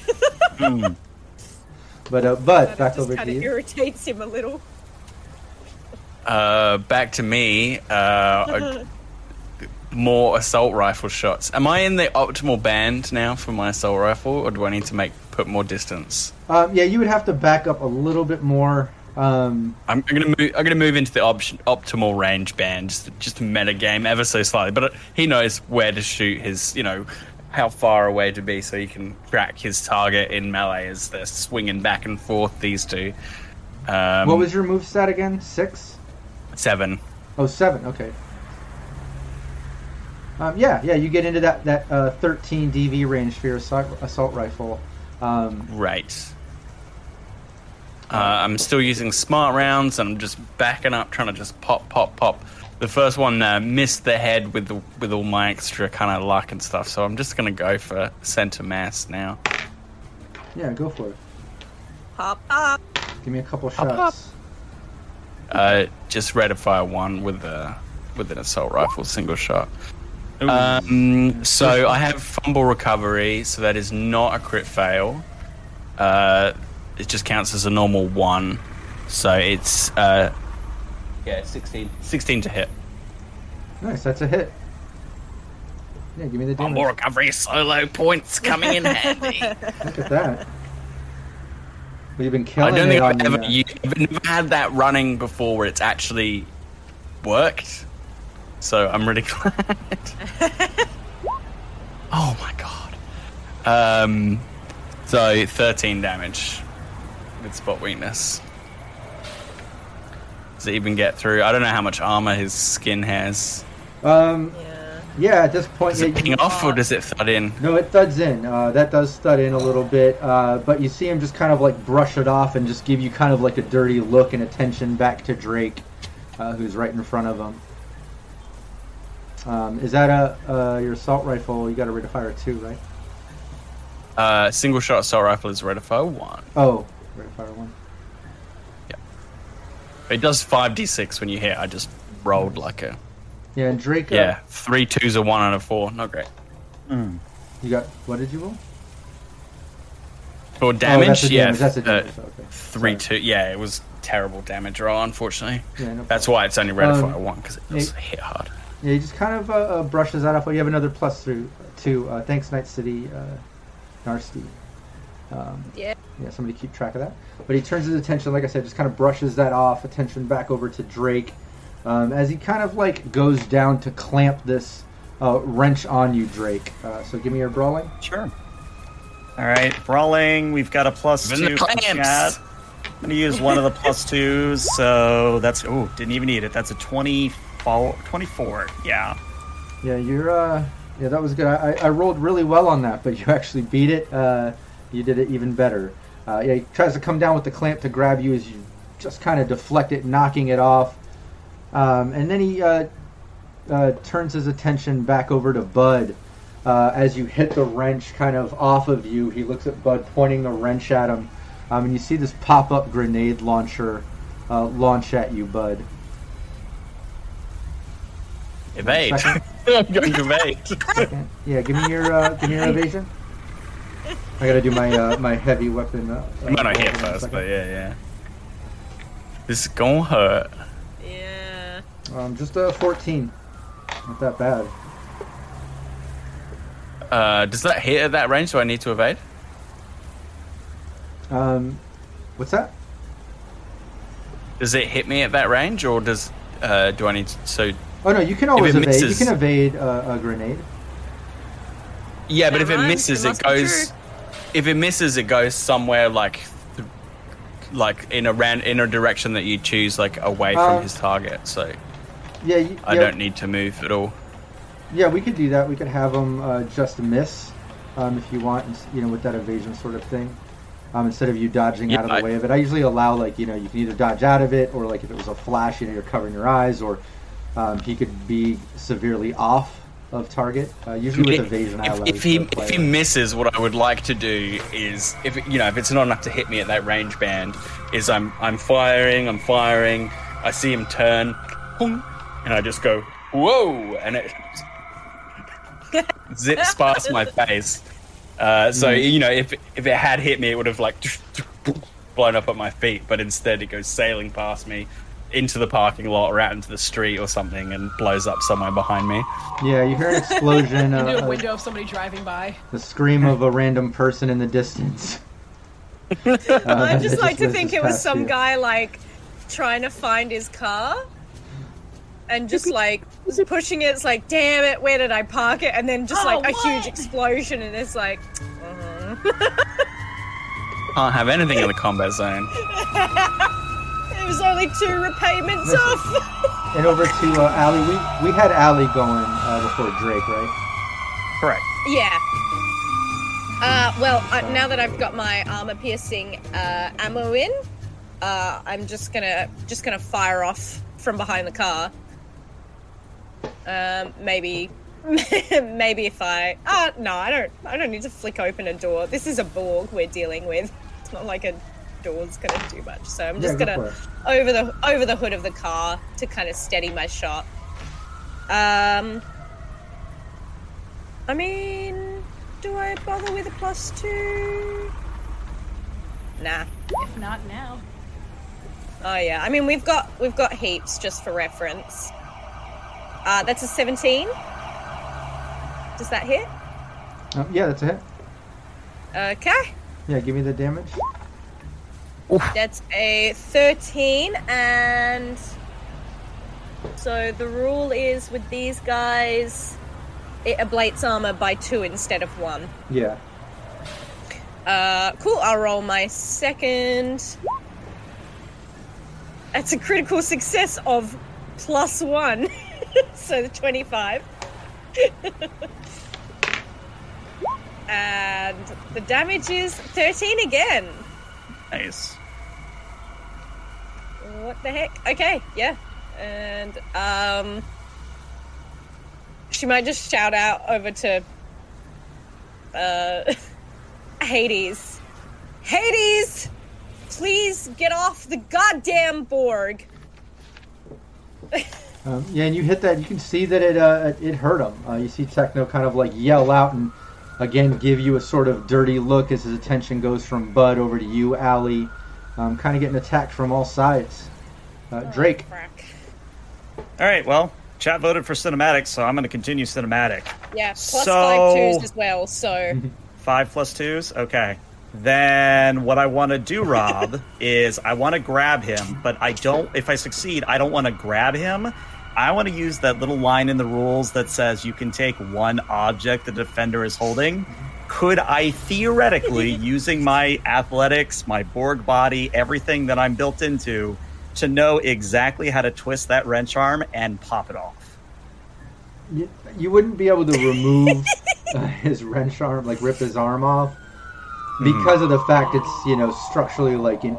*laughs* But uh, but That back just over kind to of you. irritates him a little. Uh, back to me. Uh, *laughs* more assault rifle shots. Am I in the optimal band now for my assault rifle, or do I need to make put more distance? Um, yeah, you would have to back up a little bit more. Um, I'm, I'm gonna move. I'm gonna move into the option, optimal range band, just, just meta game ever so slightly. But uh, he knows where to shoot his, you know, how far away to be, so he can track his target in melee as they're swinging back and forth. These two. Um, what was your move stat again? Six? seven? Oh, seven. Okay. Um, yeah, yeah. You get into that that uh, 13 DV range for your assault, assault rifle. Um, Right. Uh, I'm still using smart rounds, and I'm just backing up, trying to just pop, pop, pop. The first one uh, missed the head with the, with all my extra kind of luck and stuff, so I'm just gonna go for center mass now. yeah, go for it. Pop up. Give me a couple Hop, shots. Uh, just red fire one with the with an assault rifle, single shot. Um, so I have fumble recovery, so that is not a crit fail. Uh, it just counts as a normal one. So it's uh, yeah, 16, 16 to hit. Nice, that's a hit. Yeah, give me the damage. Fumble recovery solo points coming in *laughs* handy. Look at that. We've been I killing don't it think on I've the, ever, uh, I've never had that running before where it's actually worked. So I'm really *laughs* glad. oh my god. Um, so 13 damage with spot weakness. Does it even get through? I don't know how much armor his skin has. Um, Yeah. yeah, at this point, Does it yeah, ping off or does it thud in? No, it thuds in. Uh, that does thud in a little bit, uh, but you see him just kind of like brush it off and just give you kind of like a dirty look and attention back to Drake, uh, who's right in front of him. Um, is that a uh, your assault rifle? You got a rate of fire two, right? Uh, single shot assault rifle is rate of fire one. Oh, rate of fire one. Yeah. It does 5d6 when you hit. I just rolled like a. Yeah, and Drake. Uh, Yeah, three twos, a one, and a four. Not great. You got what did you roll? For oh, damage, that's a yeah, damage. That's a uh, okay. three Sorry. two. Yeah, it was terrible damage roll. Unfortunately, Yeah, no that's why it's only rate of Um, fire one because it does hey- hit hard. Yeah, he just kind of uh, uh, brushes that off. You have another plus through two. Uh, thanks, Night City, uh, Narsty. Um, Yeah. yeah, somebody keep track of that. But he turns his attention, like I said, just kind of brushes that off. Attention back over to Drake, um, as he kind of like goes down to clamp this uh, wrench on you, Drake. Uh, so give me your brawling. Sure. All right, brawling. We've got a plus Even the two. for clamps. chat. I'm gonna use one of the plus twos, so that's oh, didn't even need it. That's a 24. 24. Yeah. Yeah, you're. Uh, yeah, that was good. I, I rolled really well on that, but you actually beat it. Uh, you did it even better. Uh, yeah, he tries to come down with the clamp to grab you as you just kind of deflect it, knocking it off. Um, and then he uh, uh, turns his attention back over to Bud. Uh, as you hit the wrench kind of off of you, he looks at Bud, pointing the wrench at him. Um, and you see this pop up grenade launcher uh, launch at you, Bud. Evade. *laughs* I'm going to evade. Second. Yeah, give me your uh, give me your evasion. I gotta do my uh, my heavy weapon. Uh, uh, I'm gonna hit roll in a first, but yeah, yeah. This is gonna hurt. Yeah. Um, just a 14. Not that bad. Uh, does that hit at that range? Do I need to evade? Um, what's that? Does it hit me at that range, or does uh, do I need to, so? Oh no, you can always evade. misses- You can evade uh, a grenade. Yeah, but That if it rhymes. misses, It it, goes. If it misses, it goes somewhere like, th- like in a ran in a direction that you choose, like away from Um, his target. So Yeah, you, I yeah, don't need to move at all. Yeah, we could do that. We could have them uh, just miss, um, if you want. and You know, with that evasion sort of thing. Um, instead of you dodging Yeah, out of the I- way of it, I usually allow like you know you can either dodge out of it or like if it was a flash, you know you're covering your eyes, or um, he could be severely off of target. Uh, usually with If- evasion, I if, if he if he misses, what I would like to do is, if you know, if it's not enough to hit me at that range band, is I'm I'm firing, I'm firing. I see him turn, and I just go whoa, and it *laughs* zips past my face. Uh, so you know, if if it had hit me, it would have like *laughs* blown up at my feet. But instead, it goes sailing past me into the parking lot or out into the street or something, and blows up somewhere behind me. yeah, you hear an explosion, *laughs* uh, Into a uh, window of somebody driving by. the scream of a random person in the distance. *laughs* Uh, I just it like to think it was some you. guy like trying to find his car and just like was pushing it. It's like, damn it, where did I park it? And then just Oh, like a what? huge explosion, and it's like, *laughs* Can't have anything in the combat zone. It was only two repayments Listen. off. *laughs* And over to uh, Allie. We we had Allie going uh, before Drake, right? Correct. yeah. Uh, well, uh, now that I've got my armor piercing uh, ammo in, uh, I'm just gonna just gonna fire off from behind the car. Um, maybe, *laughs* maybe if I, uh, no, I don't, I don't need to flick open a door. This is a Borg we're dealing with. It's not like a door's gonna do much. So I'm just go gonna for over the over the hood of the car to kind of steady my shot. Um, I mean, do I bother with a plus two? Nah. If not now. Oh yeah. I mean, we've got we've got heaps just for reference. Uh, that's a seventeen. Does that hit? Um, yeah, that's a hit. Okay. Yeah, give me the damage. That's a 13, and so the rule is with these guys, it ablates armor by two instead of one. Yeah. Uh, cool. I'll roll my second. That's a critical success of plus one, *laughs* so the 25. *laughs* and the damage is 13 again. Nice. What the heck? Okay, yeah. And um she might just shout out over to uh *laughs* Hades. Hades! Please get off the goddamn Borg. Um, yeah, and you hit that. You can see that it uh, it hurt him. Uh, you see Techno kind of like yell out and again give you a sort of dirty look as his attention goes from Bud over to you, Allie. Um, kind of getting attacked from all sides. Uh, Drake. All right, well, chat voted for cinematic, so I'm going to continue cinematic. Yeah, plus So- five twos as well, so *laughs* Five plus twos? Okay. Then what I want to do, Rob, *laughs* is I want to grab him, but I don't, if I succeed, I don't want to grab him. I want to use that little line in the rules that says you can take one object the defender is holding. Could I theoretically, *laughs* using my athletics, my Borg body, everything that I'm built into, to know exactly how to twist that wrench arm and pop it off? You, you wouldn't be able to remove uh, his wrench arm, like rip his arm off, because of the fact it's you know structurally like in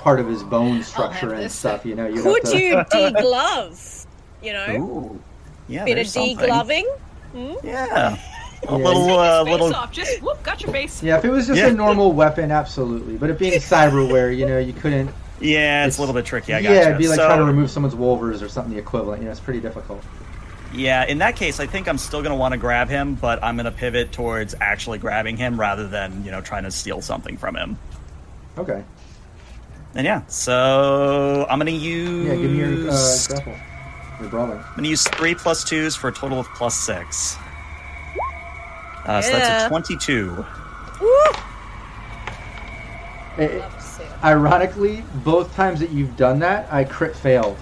part of his bone structure and stuff. You know, you could have to, you deglove? You know? Ooh. Yeah, Bit of degloving? Hmm? Yeah. A Yeah. little, uh, Face little. off. Just whoop, got your face. Yeah, if it was just Yeah. a normal weapon, absolutely. But it being cyberware, you know, you couldn't. Yeah, it's, a little bit tricky. I yeah, got it'd be like so, trying to remove someone's wolvers or something the equivalent. You know, it's pretty difficult. Yeah, in that case, I think I'm still going to want to grab him, but I'm going to pivot towards actually grabbing him rather than you know trying to steal something from him. Okay. And yeah, so I'm going to use. Yeah, give me your uh, grapple. Your brawling. I'm going to use three plus twos for a total of plus six. Uh, So that's a 22. Eh, ironically, both times that you've done that, I crit failed.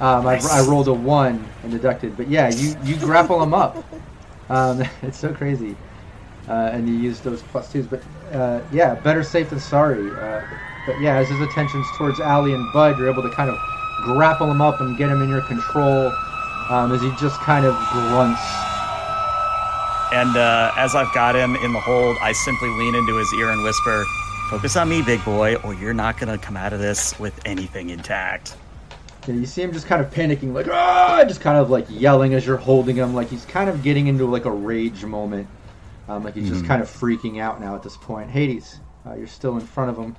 Um, I, Nice. I rolled a one and deducted, but yeah, you, you grapple him up. Um, *laughs* it's so crazy, uh, and you use those plus twos. But uh, yeah, better safe than sorry. Uh, but yeah, as his attention's towards Allie and Bud, you're able to kind of grapple him up and get him in your control um, as he just kind of grunts. And uh, as I've got him in the hold, I simply lean into his ear and whisper, "Focus on me, big boy, or you're not going to come out of this with anything intact." Yeah, you see him just kind of panicking, like ah, just kind of like yelling as you're holding him, like he's kind of getting into like a rage moment, um, like he's just Mhm. kind of freaking out now at this point. Hades, uh, you're still in front of him,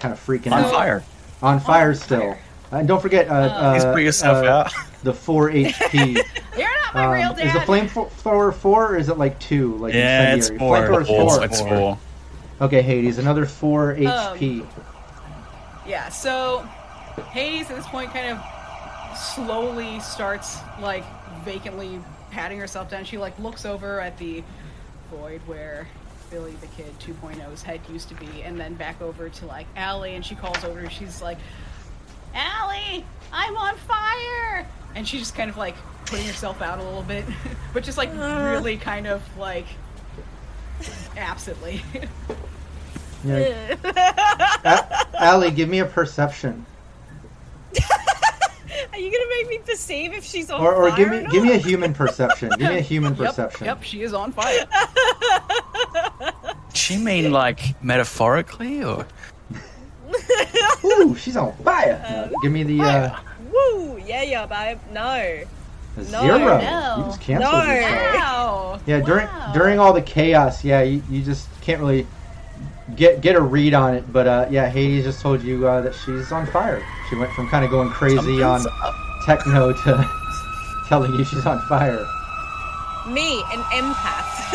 kind of freaking On out. fire. On fire still. And don't forget, uh, uh, Please put yourself uh, out. the four *laughs* HP. You're not my Um, real is the dad. flamethrower four or is it like two? Like Yeah, it's incendiary? four. Flamethrower's Four, four. it's four. Okay, Hades, another four HP. Yeah, so Hades at this point kind of slowly starts like vacantly patting herself down. She like looks over at the void where Billy the Kid 2.0's head used to be, and then back over to like Allie, and she calls over. and She's like, "Allie, I'm on fire!" And she's just kind of like putting herself out a little bit, *laughs* but just like uh-huh. really kind of like absently. Yeah. A- Allie, give me a perception. *laughs* Are you gonna make me perceive if she's on Or, or fire give me or give me a *laughs* human perception. Give me a human Yep, perception. Yep, she is on fire. she mean like metaphorically or? *laughs* Ooh, she's on fire. No, give me the uh, Woo! Yeah, yeah, babe. No. a No, zero. no. You just canceled No. yourself. Wow. Yeah, during Wow. during all the chaos, yeah, you, you just can't really get get a read on it. But uh, yeah, Hades just told you uh, that she's on fire. She went from kind of going crazy on up. techno to *laughs* telling you she's on fire. Me, an empath.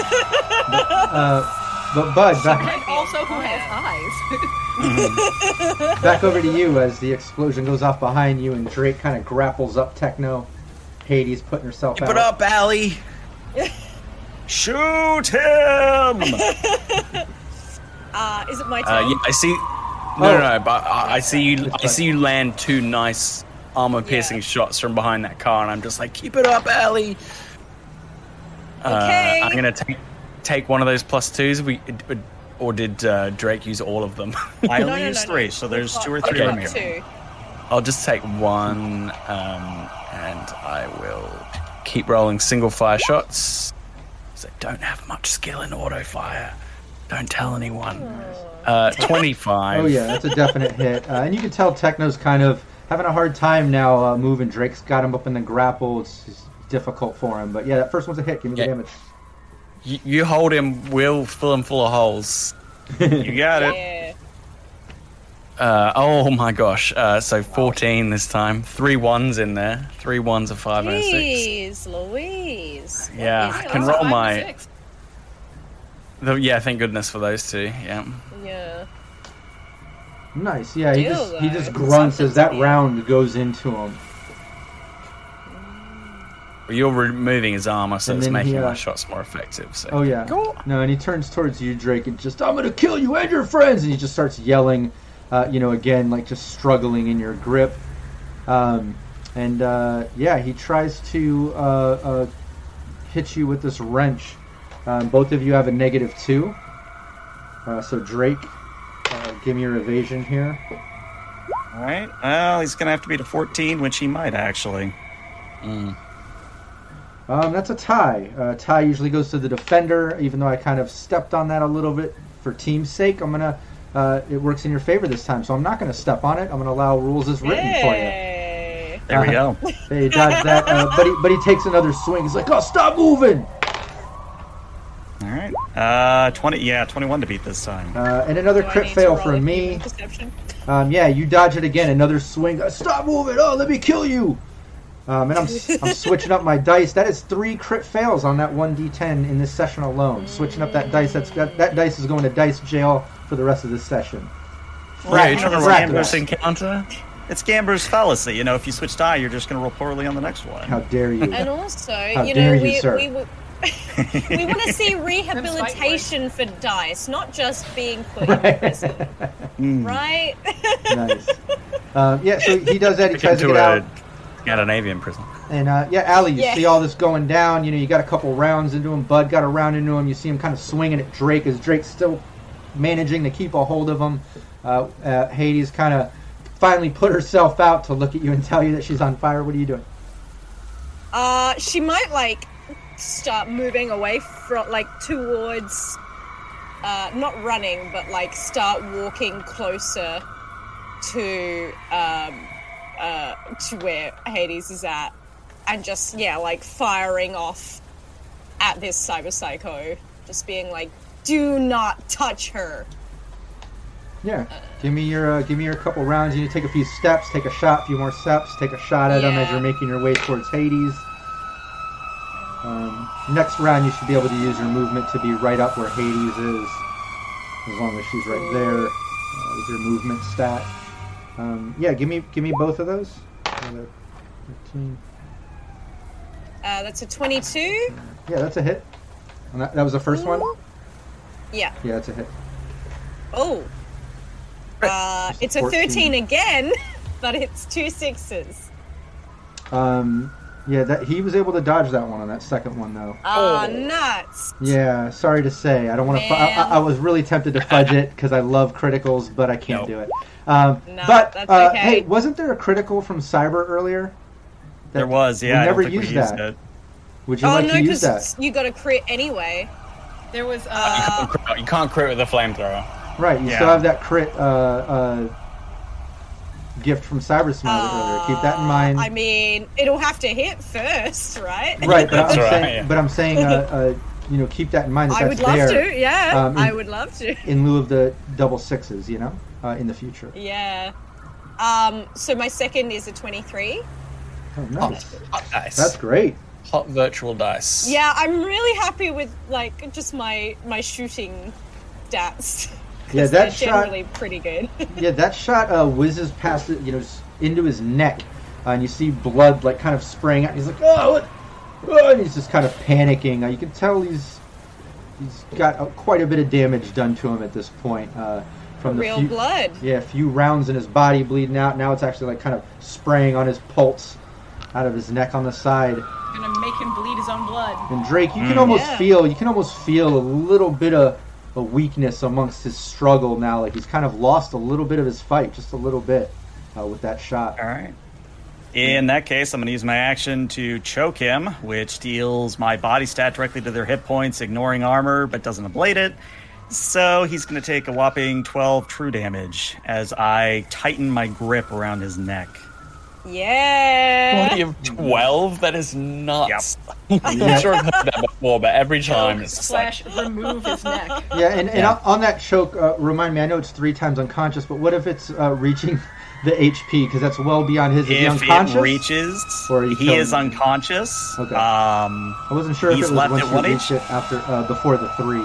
Uh, *laughs* but Bud, back, And also who has eyes. *laughs* back over to you as the explosion goes off behind you and Drake kind of grapples up Techno. Hades putting herself Keep out. it up, Allie. *laughs* Shoot him! *laughs* uh, is it my Uh, turn? yeah, I see. No, Oh. no, no. But I, I see you. I see you land two nice armor-piercing Yeah. shots from behind that car, and I'm just like, keep it up, Allie. Okay. Uh, I'm gonna take take one of those plus twos. We or did uh, Drake use all of them? *laughs* I only no, used no, three, no. so there's We've two or got- three we've got remaining. two. I'll just take one, um, and I will keep rolling single fire shots. So I don't have much skill in auto fire. Don't tell anyone. Uh, *laughs* Twenty-five. Oh yeah, that's a definite hit. Uh, and you can tell Techno's kind of having a hard time now uh, moving. Drake's got him up in the grapple. It's, it's difficult for him. But yeah, that first one's a hit. Give me the damage. You, you hold him. We'll fill him full of holes. You got it. Yeah. Uh, oh my gosh. Uh, so 14 this time. Three ones in there. Three ones, a five, and a six. Jeez, Louise. Yeah, I can roll my. The, yeah, thank goodness for those two. Yeah. Yeah. Nice. Yeah, he Deal, just he though. just grunts as that round goes into him. Well, you're removing his armor, so And it's making he, my shots more effective. So. Oh yeah. No, and he turns towards you, Drake, and just I'm gonna kill you and your friends, and he just starts yelling. Uh, you know, again, like just struggling in your grip. Um, and uh, yeah, he tries to uh, uh, hit you with this wrench. Um, both of you have a negative two. Uh, so Drake, uh, give me your evasion here. All right. Well, he's gonna have to beat a 14, which he might actually. Mm. Um, that's a tie. Uh, tie usually goes to the defender, even though I kind of stepped on that a little bit for team's sake. I'm gonna. Uh, it works in your favor this time, so I'm not gonna step on it. I'm gonna allow rules as written for you. Yay. There we Uh, go. *laughs* Hey, dodge that. Uh, but he but he takes another swing. He's like, "Oh, stop moving!" All right. Uh, 20. Yeah, 21 to beat this time. Uh, and another Do crit fail roll for me. Um, yeah, you dodge it again. Another swing. Uh, stop moving! Oh, let me kill you! Um, and I'm I'm switching up my dice. That is three crit fails on that one d10 in this session alone. Switching up that dice. That's that, that dice is going to dice jail for the rest of this session. Yeah, you're trying to Frack run encounter? It's Gambler's fallacy. You know, if you switch die, you're just gonna roll poorly on the next one. How dare you? And also, How you dare know, you, we, sir. we, *laughs* we want to see *laughs* rehabilitation for dice, not just being put in prison, *laughs* Mm, right? nice. Um, yeah, so he does that. He tries to Into get a out. Scandinavian prison. And uh, yeah, Allie, you Yeah. see all this going down. You know, you got a couple rounds into him. Bud got a round into him. You see him kind of swinging at Drake as Drake's still managing to keep a hold of him. Uh, uh, Hades kind of finally put herself out to look at you and tell you that she's on fire. What are you doing? Uh, she might like start moving away from like towards, uh, not running, but like start walking closer to um, uh, to where Hades is at, and just yeah, like firing off at this cyber psycho, just being like, "Do not touch her." Yeah, give me your uh, give me your couple rounds. You need to take a few steps, take a shot, a few more steps, take a shot at him as you're making your way towards Hades. Um, next round, you should be able to use your movement to be right up where Hades is, as long as she's right there uh, with your movement stat. Um, yeah, give me give me both of those. Uh, 15. Uh, that's a twenty-two. Yeah, that's a hit. And that, that was the first one. Yeah. Yeah, that's a hit. Oh. Uh, it's a 13 again, *laughs* but it's two sixes. Um, yeah, that he was able to dodge that one on that second one though. Oh, nuts. Yeah, sorry to say. I don't want to. Fu- I, I, I was really tempted to fudge it because I love criticals, but I can't Nope. do it. Um, No, but that's uh, okay. hey, wasn't there a critical from Cyber earlier? There was, yeah. We I never don't think used we used that. it. Would you Oh, like no, to use because that? you got to crit anyway. There was uh, Uh, You can't crit with a flamethrower. Right, you Yeah. still have that crit uh, uh, gift from Cyber Smite earlier. Keep that in mind. I mean, it'll have to hit first, right? right, but I'm right, saying, yeah. but I'm saying, uh, *laughs* uh, you know, keep that in mind. That I that's would love there to, yeah. um, I would love to. in lieu of the double sixes. You know, uh, in the future. Yeah. Um, so my second is a 23. Oh, nice. Hot dice. That's great. Hot virtual dice. Yeah, I'm really happy with like just my my shooting stats. *laughs* 'Cause Yeah, that shot- generally pretty good. *laughs* Yeah, that shot uh, whizzes past it, you know, into his neck, uh, and you see blood like kind of spraying out. He's like, oh, what? Oh, and he's just kind of panicking. Uh, you can tell he's he's got uh, quite a bit of damage done to him at this point. Uh, from the Real few, blood. Yeah, a few rounds in his body bleeding out. Now it's actually like kind of spraying on his pulse out of his neck on the side. Gonna make him bleed his own blood. And Drake, you can Mm. almost Yeah. feel you can almost feel a little bit of a weakness amongst his struggle now. Like he's kind of lost a little bit of his fight, just a little bit, uh, with that shot. All right. In that case, I'm going to use my action to choke him, which deals my body stat directly to their hit points, ignoring armor, but doesn't ablate it. So he's going to take a whopping 12 true damage as I tighten my grip around his neck. Yeah. Body of 12? That is nuts. *laughs* I'm sure I've heard that before, but every time it's just like, Slash remove his neck. Yeah, and, and Yeah. on that choke, uh, remind me. I know it's three times unconscious, but what if it's uh, reaching *laughs* the HP? Because that's well beyond his. Is he If unconscious? it reaches, Or you he is him? unconscious. Okay. Um, I wasn't sure if it was left once at you one reached it after uh, before the three.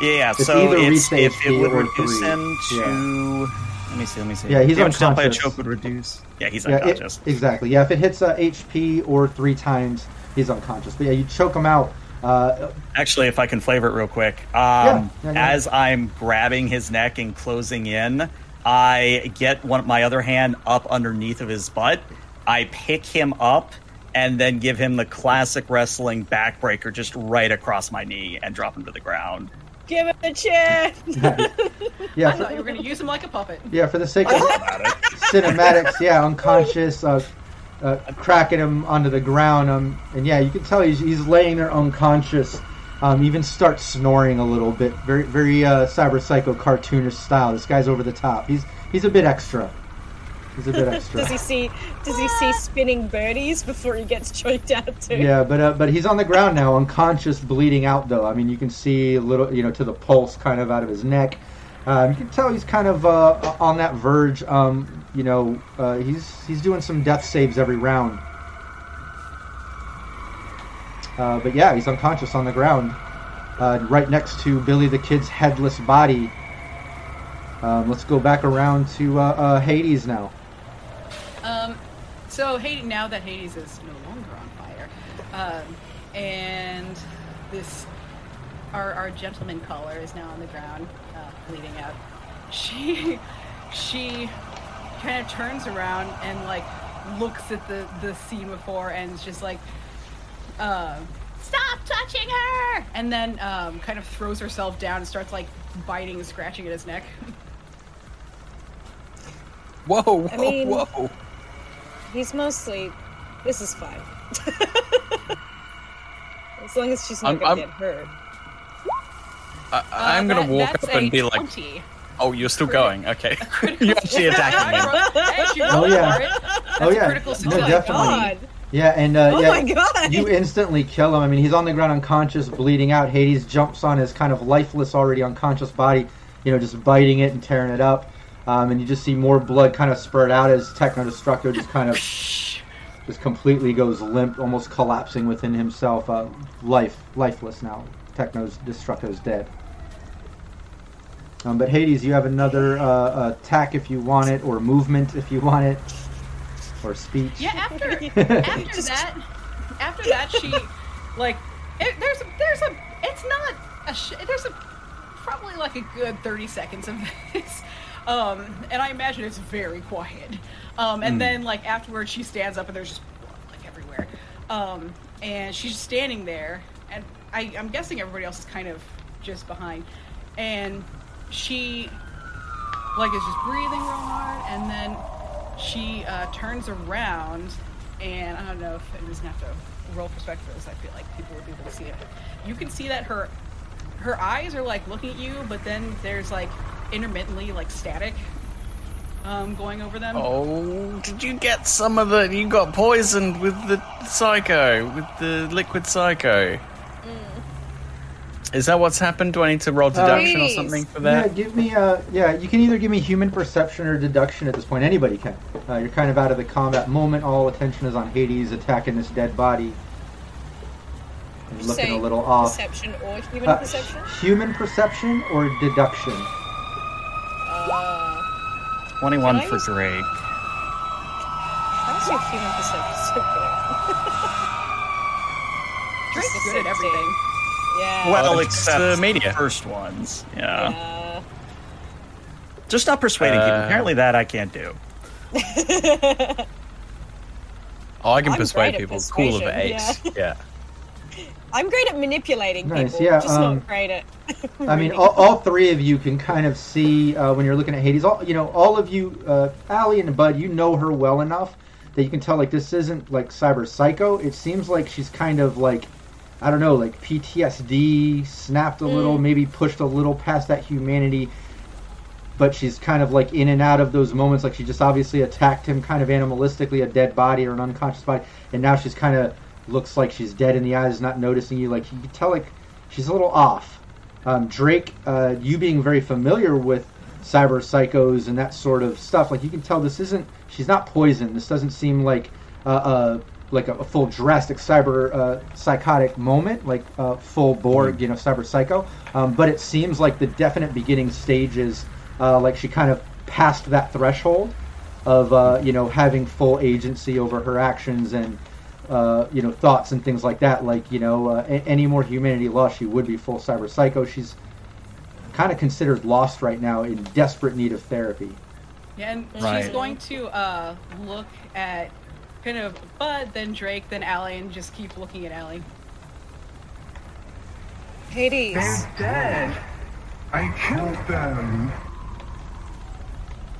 yeah, It's so it's, reach if it HP would or reduce three. him to. Let me see, let me see. Yeah, he's Damage dealt by a unconscious. choke would reduce. Yeah, he's Yeah, it- exactly. Yeah, if it hits uh, HP or three times, he's unconscious. But yeah, you choke him out. Uh, Actually, if I can flavor it real quick, um, Yeah, yeah, yeah. as I'm grabbing his neck and closing in, I get one my other hand up underneath of his butt. I pick him up and then give him the classic wrestling backbreaker just right across my knee and drop him to the ground. Give it a chance. *laughs* yeah, I for, thought you were gonna use him like a puppet. yeah, for the sake of *laughs* cinematics, yeah, unconscious, uh, uh, cracking him onto the ground, um, and yeah, you can tell he's, he's laying there unconscious. Um, even starts snoring a little bit, very very uh, cyber psycho cartoonish style. This guy's over the top. He's he's a bit extra. He's a bit *laughs* extra. does he see? Does he see spinning birdies before he gets choked out too? Yeah, but uh, but he's on the ground now, unconscious, bleeding out. Though I mean, you can see a little, you know, to the pulse kind of out of his neck. Um, you can tell he's kind of uh, on that verge. Um, you know, uh, he's he's doing some death saves every round. Uh, but yeah, he's unconscious on the ground, uh, right next to Billy the Kid's headless body. Um, let's go back around to uh, uh, Hades now. Um, so Hades, now that Hades is no longer on fire, um, and this our our gentleman caller is now on the ground, uh, bleeding out. She she kind of turns around and like looks at the the scene before and is just like, uh, "Stop touching her!" And then um, kind of throws herself down and starts like biting and scratching at his neck. Whoa, whoa, I mean- whoa. He's mostly. This is fine. *laughs* as long as she's not I'm- gonna I'm- get hurt. I, Uh, I'm gonna that- walk up and a be like, "Oh, you're still going? Okay, *laughs* *laughs* you're actually attacking me." Oh, rolled yeah. for it. That's Oh, yeah. critical No, definitely. God. Yeah, and uh, Oh yeah, my God. you instantly kill him. I mean, he's on the ground unconscious, bleeding out. Hades jumps on his kind of lifeless, already unconscious body, you know, just biting it and tearing it up. Um, and you just see more blood kind of spurt out as Techno Destructo just kind of just completely goes limp, almost collapsing within himself. Uh, life, lifeless now. Techno's Destructo's dead. Um, but Hades, you have another uh, attack if you want it, or movement if you want it, or speech. Yeah, after *laughs* after that, after that, she like it, there's a, there's a it's not a sh- there's a probably like a good thirty seconds of this, um, and I imagine it's very quiet. Um, and then like afterwards, she stands up and there's just blood like everywhere, um, and she's just standing there, and I, I'm guessing everybody else is kind of just behind, and she like is just breathing real hard, and then she uh, turns around, and I don't know if just gonna have to roll perspective for this. I feel like people would be able to see it. You can see that her her eyes are like looking at you, but then there's like intermittently like static um, going over them. Oh, did you get some of the? You got poisoned with the psycho, with the liquid psycho. Is that what's happened? Do I need to roll deduction or something for that? Yeah, give me. Uh, yeah, you can either give me human perception or deduction at this point. Anybody can. Uh, you're kind of out of the combat moment. All attention is on Hades attacking this dead body. And Did looking say a little off. Perception or human Uh, perception? Human perception or deduction? Uh, 21 Can I for use- Drake. how's your human perception so good? Drake's Just good at everything. Yeah. Well, it's, except the media. first ones. Yeah. Yeah. Just not persuading people. Uh, Apparently, that I can't do. *laughs* Oh, I can I'm persuade people. Cool of persuasion, eight. Yeah. I'm great at manipulating Nice, people. yeah, just um, not great at. *laughs* I mean, all, all three of you can kind of see uh, when you're looking at Hades. All you know, all of you, uh, Allie and Bud, you know her well enough that you can tell like this isn't like cyber psycho. It seems like she's kind of like, I don't know, like PTSD, snapped a little, maybe pushed a little past that humanity. But she's kind of like in and out of those moments. Like she just obviously attacked him kind of animalistically, a dead body or an unconscious body, and now she's kind of looks like she's dead in the eyes, not noticing you. Like you can tell, like she's a little off. Um, Drake, uh, you being very familiar with cyber psychos and that sort of stuff, like you can tell this isn't. She's not poison. This doesn't seem like uh, uh, like a, a full drastic cyber uh, psychotic moment, like uh, full Borg, you know, cyber psycho. Um, but it seems like the definite beginning stages, uh, like she kind of passed that threshold of uh, you know having full agency over her actions and uh, you know thoughts and things like that. Like you know uh, a- any more humanity lost, she would be full cyber psycho. She's kind of considered lost right now, in desperate need of therapy. Yeah, and she's going to uh, look at kind of Bud, then Drake, then Allie, and just keep looking at Allie. Hades. They're dead. I killed them.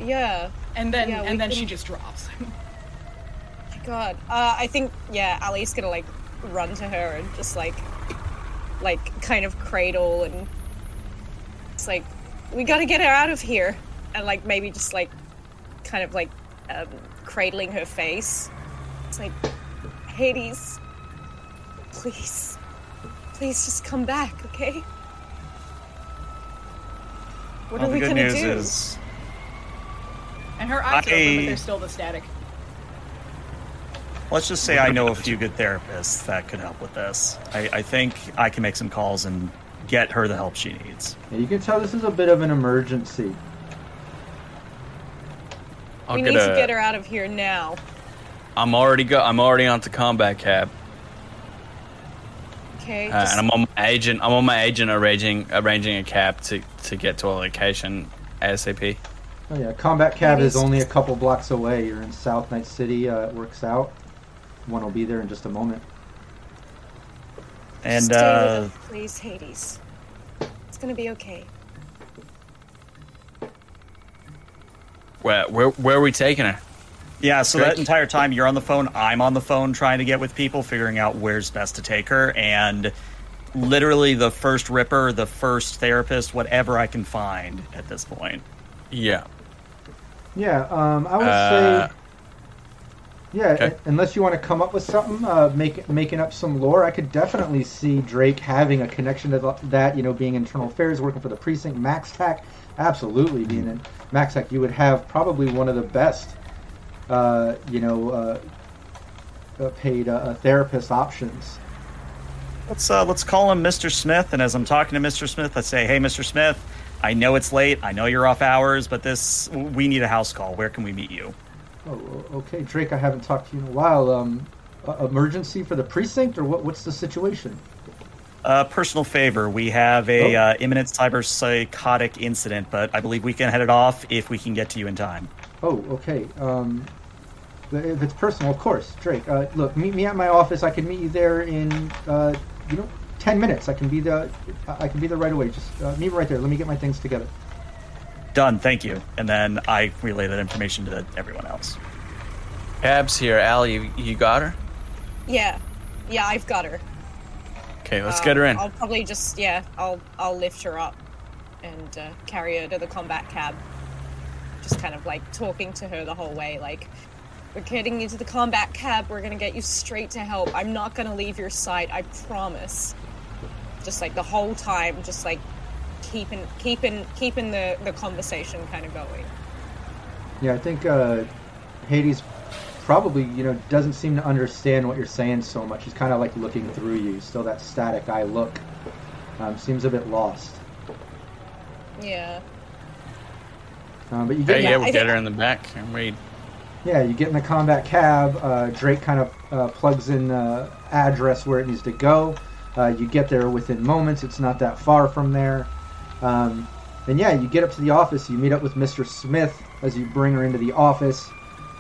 Yeah. And then Yeah, and then she just drops. *laughs* My God. Uh, I think yeah, Allie's gonna like run to her and just like, like kind of cradle and it's like we gotta get her out of here and like maybe just like kind of like um, cradling her face. It's like Hades, please, please just come back, okay? What Well, are we gonna do? is And her eyes are open, but they're still the static. Let's just say I know a few good therapists that could help with this. I, I think I can make some calls and get her the help she needs. Yeah, you can tell this is a bit of an emergency. I'll we get need a, to get her out of here now. I'm already go. I'm already onto combat cab, Okay. uh, and I'm on my agent. I'm on my agent arranging arranging a cab to to get to a location asap. Oh yeah, combat cab is only a couple blocks away. You're in South Night City. Uh, it works out. One will be there in just a moment. And Stay uh, with us, please, Hades. It's gonna be okay. Where where where are we taking her? yeah, so Drake? that entire time you're on the phone, I'm on the phone trying to get with people, figuring out where's best to take her, and literally the first ripper, the first therapist, whatever I can find at this point. Yeah. Yeah, um, I would Uh, say. Yeah, okay. unless you want to come up with something, uh, make, making up some lore, I could definitely see Drake having a connection to th- that. You know, being internal affairs, working for the precinct, MaxTac, absolutely being in MaxTac, you would have probably one of the best, uh, you know, uh, uh, paid uh, therapist options. Let's uh, let's call him Mr. Smith. And as I'm talking to Mr. Smith, I say, "Hey, Mr. Smith, I know it's late. I know you're off hours, but this we need a house call. Where can we meet you?" Oh, okay, Drake. I haven't talked to you in a while. Um, uh, emergency for the precinct, or what? What's the situation? Uh, personal favor. We have a Oh. uh, imminent cyber psychotic incident, but I believe we can head it off if we can get to you in time. Oh, okay. Um, if it's personal, of course, Drake. Uh, look, meet me at my office. I can meet you there in, uh, you know, ten minutes. I can be there. I can be there right away. Just uh, meet me right there. Let me get my things together. Done. Thank you. And then I relay that information to everyone else. Ab's here. Allie, you, you got her? Yeah, yeah, I've got her. Okay, let's Um, get her in. I'll probably just yeah, I'll I'll lift her up and uh, carry her to the combat cab. Just kind of like talking to her the whole way, like we're getting into the combat cab. We're gonna get you straight to help. I'm not gonna leave your side. I promise. just like the whole time, just like keeping keeping keeping the the conversation kind of going. Yeah, I think uh, Hades probably, you know, doesn't seem to understand what you're saying so much. He's kind of like looking through you, still that static eye look. Um, seems a bit lost. Yeah. Um, but you get Hey, in yeah, we'll get her in the back and wait. yeah, you get in the combat cab. Uh, Drake kind of uh, plugs in the address where it needs to go. Uh, you get there within moments. It's not that far from there. Um, and yeah, you get up to the office. You meet up with Mr. Smith as you bring her into the office.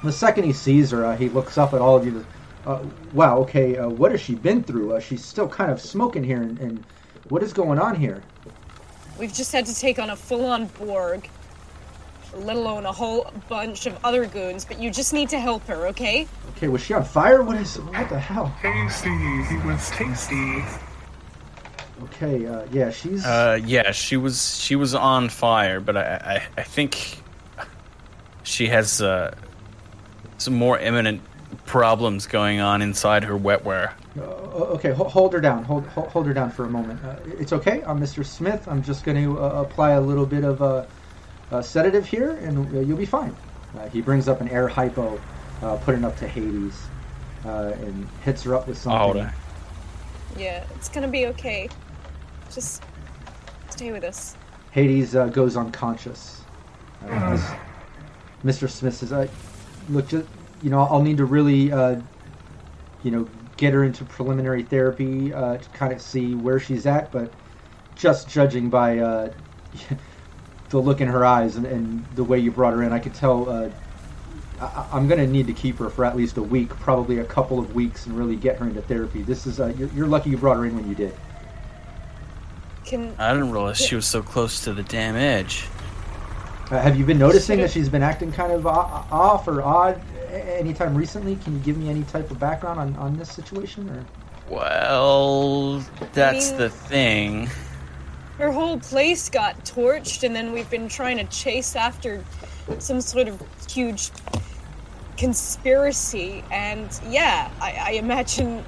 The second he sees her, uh, he looks up at all of you. Uh, wow, okay, uh, what has she been through? Uh, she's still kind of smoking here, and, and what is going on here? We've just had to take on a full-on Borg, let alone a whole bunch of other goons. But you just need to help her, okay? Okay, was she on fire? What is? What the hell? Tasty. he was tasty. Okay, uh, yeah, she's. Uh, yeah, she was she was on fire, but I I, I think she has uh, some more imminent problems going on inside her wetware. Uh, okay, ho- hold her down. Hold, hold hold her down for a moment. Uh, it's okay. I'm Mr. Smith. I'm just going to uh, apply a little bit of uh, uh, sedative here, and uh, you'll be fine. Uh, he brings up an air hypo, uh, putting up to Hades, uh, and hits her up with something. I'll. Yeah, it's gonna be okay. Just stay with us. Hades uh, goes unconscious. Uh, as Mr. Smith says, uh, "Look, just, you know, I'll need to really, uh, you know, get her into preliminary therapy uh, to kind of see where she's at. But just judging by uh, *laughs* the look in her eyes and, and the way you brought her in, I could tell uh, I, I'm going to need to keep her for at least a week, probably a couple of weeks, and really get her into therapy. This is uh, you're, you're lucky you brought her in when you did." Can I didn't realize she was so close to the damn edge. Uh, have you been noticing that she's been acting kind of off or odd a- anytime recently? Can you give me any type of background on, on this situation? Or Well, that's mean- the thing. her whole place got torched, and then we've been trying to chase after some sort of huge conspiracy. And yeah, I, I imagine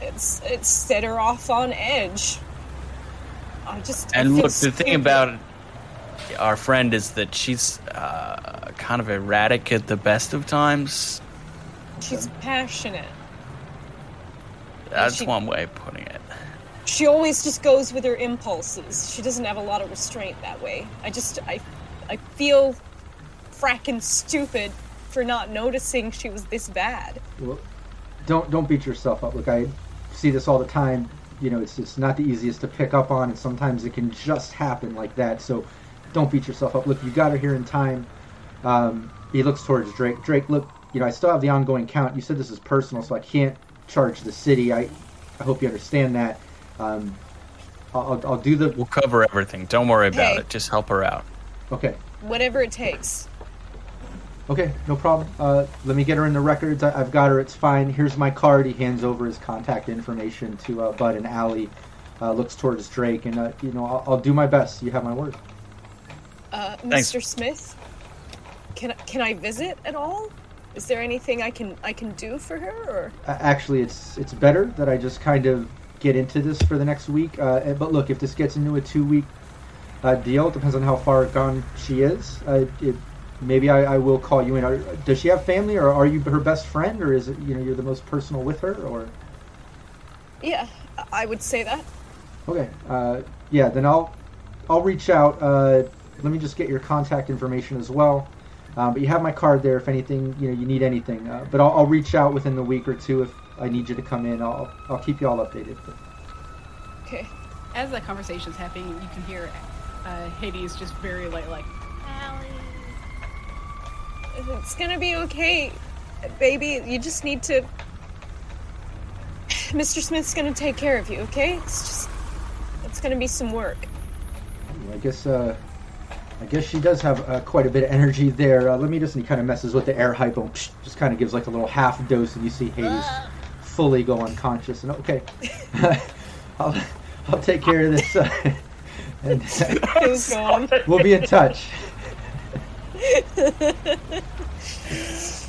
it's it's set her off on edge. I just And feel look, the thing about our friend is that she's uh, kind of erratic at the best of times. she's passionate. That's she- one way of putting it. She always just goes with her impulses. She doesn't have a lot of restraint that way. I just I I feel fracking stupid for not noticing she was this bad. well, don't don't beat yourself up. Look, I see this all the time. You know, it's it's not the easiest to pick up on, and sometimes it can just happen like that. So, don't beat yourself up. Look, you got her here in time. Um, he looks towards Drake. Drake, look, you know, I still have the ongoing count. You said this is personal, so I can't charge the city. I I hope you understand that. Um, I'll, I'll, I'll do the We'll cover everything. Don't worry about Hey. it. Just help her out. okay. Whatever it takes. Okay, no problem. Uh, let me get her in the records. I, I've got her. It's fine. Here's my card. He hands over his contact information to uh, Bud and Allie. Uh, looks towards Drake, and uh, you know, I'll, I'll do my best. You have my word. Uh, Thanks. Mr. Smith, can I- can I visit at all? Is there anything I can I can do for her or Uh, actually, it's it's better that I just kind of get into this for the next week. Uh, but look, if this gets into a two week uh, deal, it depends on how far gone she is. Uh, it, maybe I, I will call you in. Are, does she have family, or are you her best friend, or is it you know you're the most personal with her, or? Yeah, I- I would say that. Okay. Uh, yeah, then I'll I'll reach out. Uh, let me just get your contact information as well. Um, but you have my card there if anything you know you need anything. Uh, but I'll, I'll reach out within the week or two if I need you to come in. I'll I'll keep you all updated. Okay. As that conversation's happening, you can hear uh, Hades just very light, like, It's gonna be okay, baby. You just need to. Mr. Smith's gonna take care of you, okay? It's just. It's gonna be some work. I guess uh, I guess she does have uh, quite a bit of energy there. Uh, let me just. And he kind of messes with the air hypo. Just kind of gives like a little half dose, and you see Hades fully go unconscious. And okay, *laughs* I'll I'll take care of this. Uh, *laughs* and gone. we'll be in touch.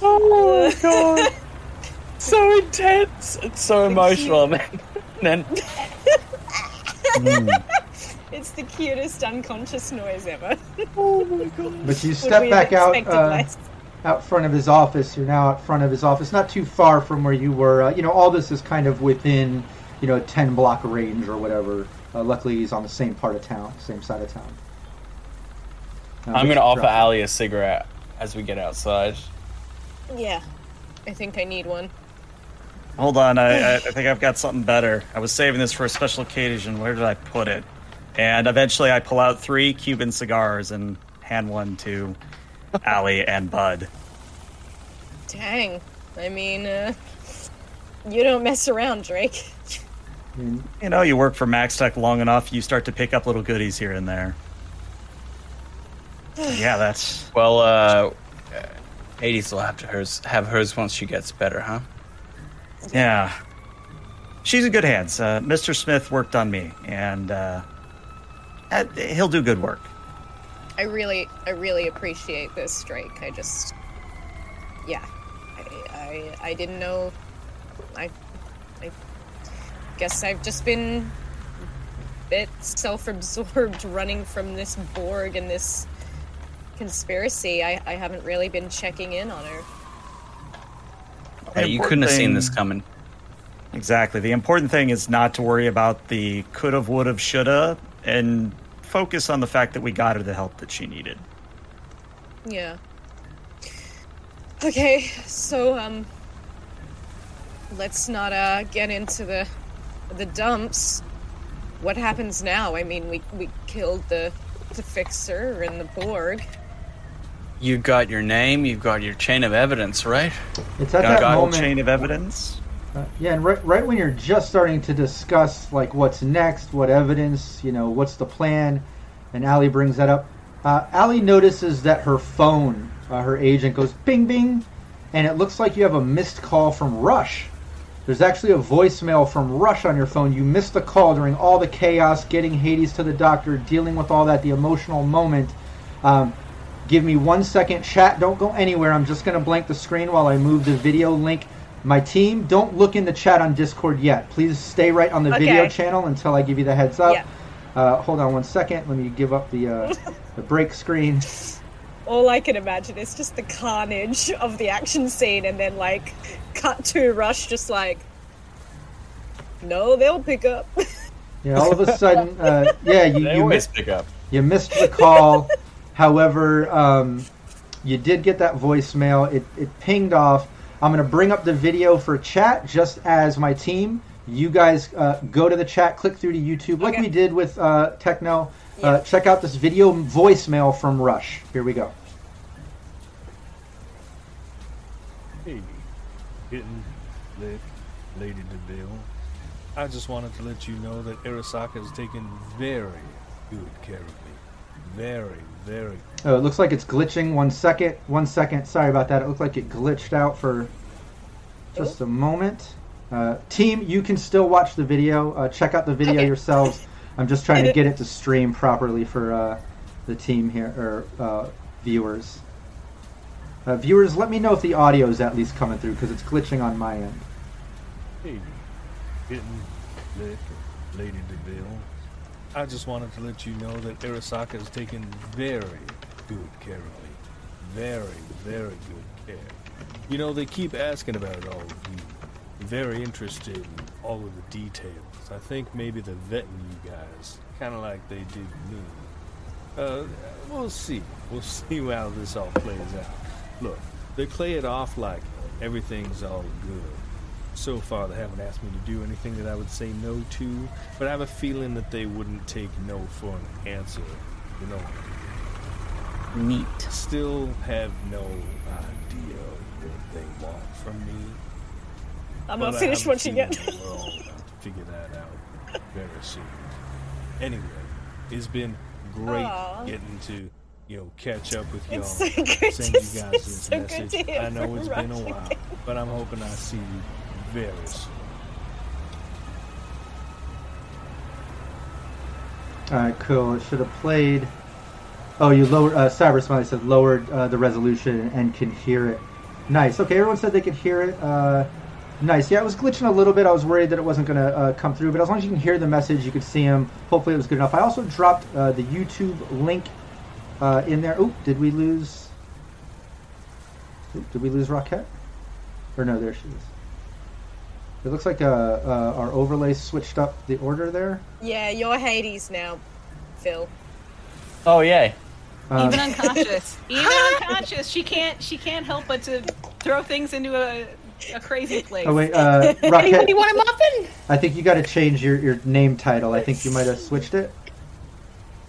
Oh my god. *laughs* so intense. It's so emotional. And *laughs* then, and *laughs* It's the cutest unconscious noise ever. But you step back out uh, out front of his office. You're now out front of his office, not too far from where you were. Uh, you know, all this is kind of within you know a ten block range or whatever. Uh, luckily, he's on the same part of town, same side of town. I'm gonna offer Allie a cigarette as we get outside. Yeah, I think I need one. Hold on, I, I I think I've got something better. I was saving this for a special occasion. Where did I put it? And eventually, I pull out three Cuban cigars and hand one to Allie and Bud. Dang. I mean, uh, you don't mess around, Drake. You know, you work for MaxTac long enough, you start to pick up little goodies here and there. Yeah, that's Well, uh, Hades will have to hers have hers once she gets better, huh? yeah. She's in good hands. Uh, Mr. Smith worked on me, and uh, uh, he'll do good work. I really, I really appreciate this, Drake. I just, yeah, I, I, I didn't know. I, I guess I've just been a bit self-absorbed, *laughs* running from this Borg and this conspiracy. I, I haven't really been checking in on her. Hey, you couldn't have seen this coming. Exactly. The important thing is not to worry about the coulda, woulda, shoulda, and focus on the fact that we got her the help that she needed. Yeah. Okay, so um let's not uh get into the the dumps. What happens now? I mean, we we killed the the fixer and the Borg. You got your name, you've got your chain of evidence, right? It's at that a whole moment. chain of evidence. Uh, yeah, and right, right when you're just starting to discuss like what's next, what evidence, you know, what's the plan, and Allie brings that up. Uh, Allie notices that her phone, uh, her agent goes bing bing, and it looks like you have a missed call from Rush. There's actually a voicemail from Rush on your phone. You missed the call during all the chaos, getting Hades to the doctor, dealing with all that, the emotional moment. Um, give me one second. Chat, don't go anywhere. I'm just going to blank the screen while I move the video link. My team, don't look in the chat on Discord yet. Please stay right on the video channel until I give you the heads up. Yeah. Uh, hold on one second. Let me give up the uh, *laughs* the break screen. All I can imagine is just the carnage of the action scene and then like cut to Rush just like No, they'll pick up. Yeah, all of a sudden, *laughs* uh, yeah, you, you missed pick up. you missed the call. *laughs* However, um, you did get that voicemail. It, it pinged off. I'm going to bring up the video for chat just as my team. You guys uh, go to the chat, click through to YouTube like Okay. we did with uh, Techno. Yeah. Uh, check out this video voicemail from Rush. Here we go. Hey, getting lit, Lady DeVille. I just wanted to let you know that Arasaka has taken very good care of me. Very, very. Oh, it looks like it's glitching. One second. One second. Sorry about that. It looked like it glitched out for just a moment. Uh, team, you can still watch the video. Uh, check out the video Okay. yourselves. I'm just trying to *laughs* get it to stream properly for uh, the team here, or uh, viewers. Uh, viewers, let me know if the audio is at least coming through because it's glitching on my end. Hey, getting lit, Lady DeVille. I just wanted to let you know that Arasaka has taken very good care of me. Very, very good care. You know, they keep asking about all of you. Very interested in all of the details. I think maybe they're vetting you guys, kind of like they did me. Uh, we'll see. We'll *laughs* see how this all plays out. Look, they play it off like everything's all good. So far, they haven't asked me to do anything that I would say no to, but I have a feeling that they wouldn't take no for an answer. You know, Neat. still have no idea what they want from me. I'm but not I finished have a watching feeling it. that We're all about to figure that out very soon. Anyway, it's been great Aw. getting to, you know, catch up with y'all. It's so good Send to you see- guys this so good message. I know it's been a while, but I'm hoping I see you very soon. All right, cool. It should have played. Oh, you lowered. Uh, Cyber Smiley said lowered uh, the resolution and can hear it. Nice. Okay, everyone said they could hear it. Uh, Nice. Yeah, it was glitching a little bit. I was worried that it wasn't going to uh, come through, but as long as you can hear the message, you could see him. Hopefully, it was good enough. I also dropped uh, the YouTube link uh, in there. Oop, did we lose? Did we lose Rockette? Or no, there she is. It looks like uh, uh, our overlay switched up the order there. Yeah, you're Hades now, Phil. Oh yay! Um, Even unconscious. *laughs* Even unconscious. She can't. She can't help but to throw things into a, a crazy place. Oh wait, uh, *laughs* Rockette. Anybody want a muffin? I think you got to change your, your name title. I think you might have switched it,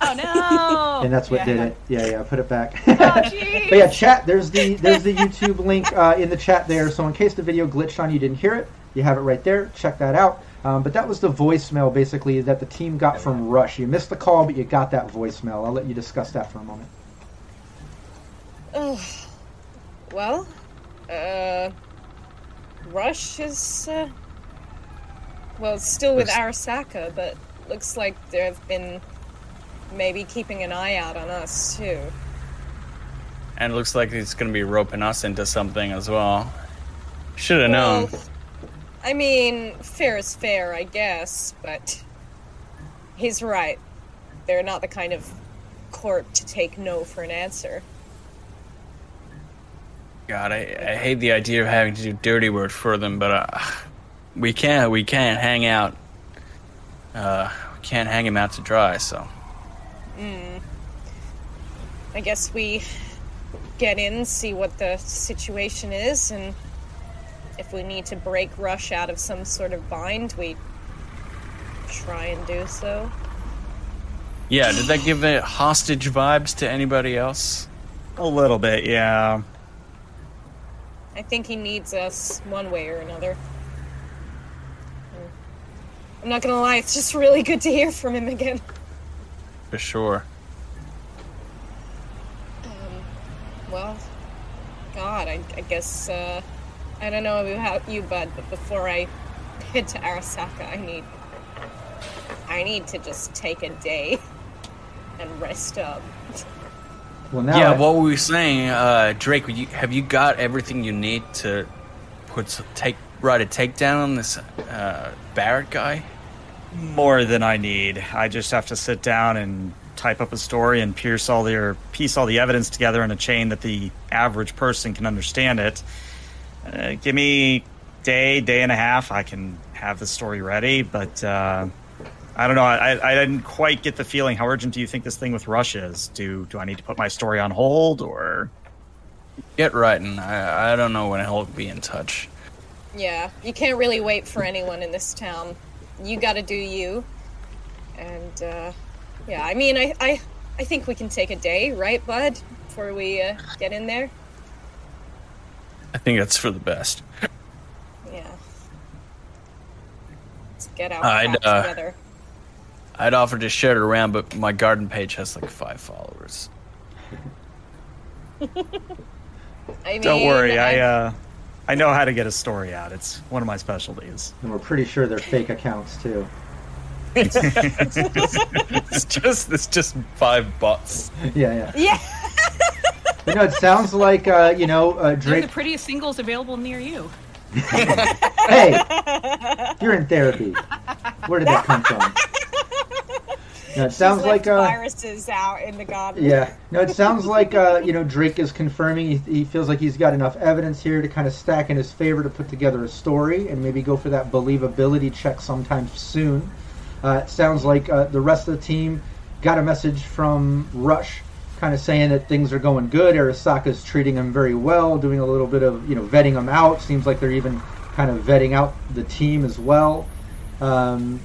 Oh no! *laughs* and that's what Yeah. did it. Yeah, yeah. Put it back. Oh. But yeah, chat. There's the there's the YouTube link uh, in the chat there. So in case the video glitched on you, didn't hear it, you have it right there. Check that out. Um, but that was the voicemail basically that the team got from Rush. You missed the call, but you got that voicemail. I'll let you discuss that for a moment. Ugh. Well, uh, Rush is, uh, well, still with Arasaka, but looks like they've been maybe keeping an eye out on us too. And it looks like he's going to be roping us into something as well. Should have known. I mean, fair is fair, I guess, but he's right. They're not the kind of court to take no for an answer. God, I, I hate the idea of having to do dirty work for them, but uh, we can't. We can't hang out. Uh, we can't hang him out to dry. So Mm. I guess we get in, see what the situation is, and if we need to break Rush out of some sort of bind, we try and do so. yeah, did that give it hostage vibes to anybody else? A little bit, yeah. I think he needs us one way or another. I'm not gonna lie, it's just really good to hear from him again. For sure. Um, well, God, I, I guess, uh, I don't know about you, bud, but before I head to Arasaka, I need, I need to just take a day and rest up. Well, now yeah, I- what were we saying, uh, Drake? you, have you got everything you need to put s- take write a takedown on this uh, Barrett guy? More than I need. I just have to sit down and type up a story and pierce all the or piece all the evidence together in a chain that the average person can understand it. Uh, give me day, day and a half. I can have the story ready, but uh, I don't know. I, I didn't quite get the feeling. How urgent do you think this thing with Rush is? Do do I need to put my story on hold or? Get writing. I, I don't know when he'll be in touch. Yeah, you can't really wait for anyone in this town. You gotta do you. And, uh, yeah, I mean, I, I, I think we can take a day, right, bud? Before we, uh, get in there? I think that's for the best. Yeah. Let's get our I'd, uh, together. I'd offer to share it around, but my garden page has like five followers. *laughs* I mean, Don't worry, I I- uh, I know how to get a story out. It's one of my specialties. and we're pretty sure they're fake accounts too. *laughs* it's just it's just five bots. *laughs* Yeah, yeah. Yeah. You know, it sounds like uh, you know uh, Those are the Drake. prettiest singles available near you. *laughs* Hey, you're in therapy. Where did that come from? No, it sounds She's like uh, viruses out in the garden. Yeah. No, it sounds like uh, you know Drake is confirming he, he feels like he's got enough evidence here to kind of stack in his favor to put together a story and maybe go for that believability check sometime soon. Uh, it sounds like uh, the rest of the team got a message from Rush, kind of saying that things are going good. Arasaka's treating him very well, doing a little bit of you know vetting him out. Seems like they're even kind of vetting out the team as well. Um,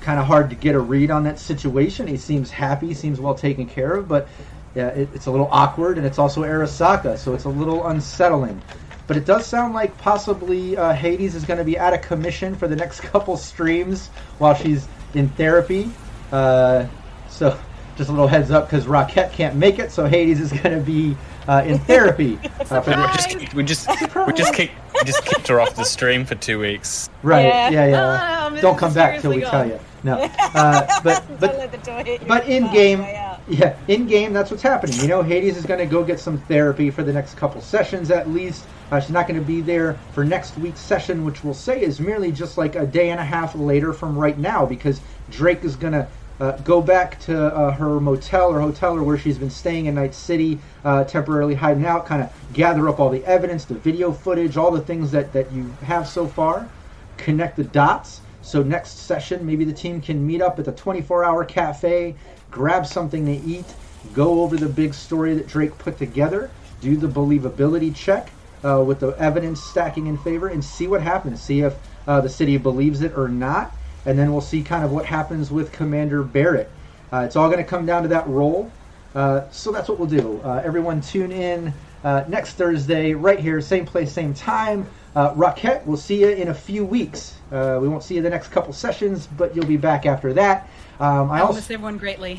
kind of hard to get a read on that situation. He seems happy, seems well taken care of, but yeah, it, it's a little awkward, and it's also Arasaka, so it's a little unsettling. But it does sound like possibly uh, Hades is going to be out of commission for the next *laughs* couple streams while she's in therapy. Uh, so just a little heads up because Rockette can't make it, so Hades is going to be uh, in therapy. *laughs* Uh, for the, We just we just kicked we just kicked her off the stream for two weeks. right? Yeah. Yeah, yeah. Um, Don't come back till we mysteriously tell you. No, *laughs* uh, but but let the door hit you. But in Oh, game, yeah, in game, that's what's happening. You know, Hades is going to go get some therapy for the next couple sessions at least. Uh, she's not going to be there for next week's session, which we'll say is merely just like a day and a half later from right now, because Drake is going to uh, go back to uh, her motel or hotel or where she's been staying in Night City, uh, temporarily hiding out, kind of gather up all the evidence, the video footage, all the things that, that you have so far, connect the dots. So next session, maybe the team can meet up at the 24-hour cafe, grab something to eat, go over the big story that Drake put together, do the believability check uh, with the evidence stacking in favor, and see what happens. See if uh, the city believes it or not, and then we'll see kind of what happens with Commander Barrett. Uh, it's all going to come down to that roll. Uh, so that's what we'll do. Uh, everyone tune in uh, next Thursday, right here, same place, same time. Uh, Rockette, we'll see you in a few weeks. Uh, we won't see you the next couple sessions, but you'll be back after that. Um, I I also, miss everyone greatly.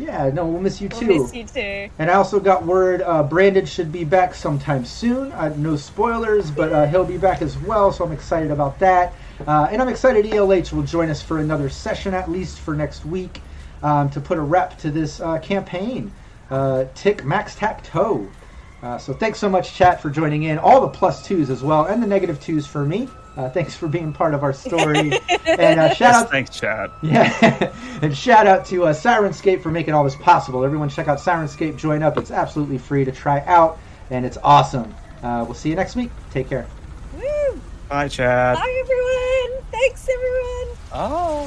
Yeah, no, we'll miss you too. We'll miss you too. And I also got word uh, Brandon should be back sometime soon. Uh, no spoilers, but uh, he'll be back as well, so I'm excited about that. Uh, and I'm excited ELH will join us for another session, at least for next week, um, to put a wrap to this uh, campaign. Uh, Tick MaxTac Toe. Uh, so thanks so much, chat, for joining in. All the plus twos as well, and the negative twos for me. Uh, thanks for being part of our *laughs* story. and uh, shout Yes, out thanks, Chad. yeah, *laughs* and shout out to uh, Syrinscape for making all this possible. Everyone, check out Syrinscape. Join up; it's absolutely free to try out, and it's awesome. Uh, we'll see you next week. Take care. Woo! Bye, Chad. Bye, everyone. Thanks, everyone. Oh.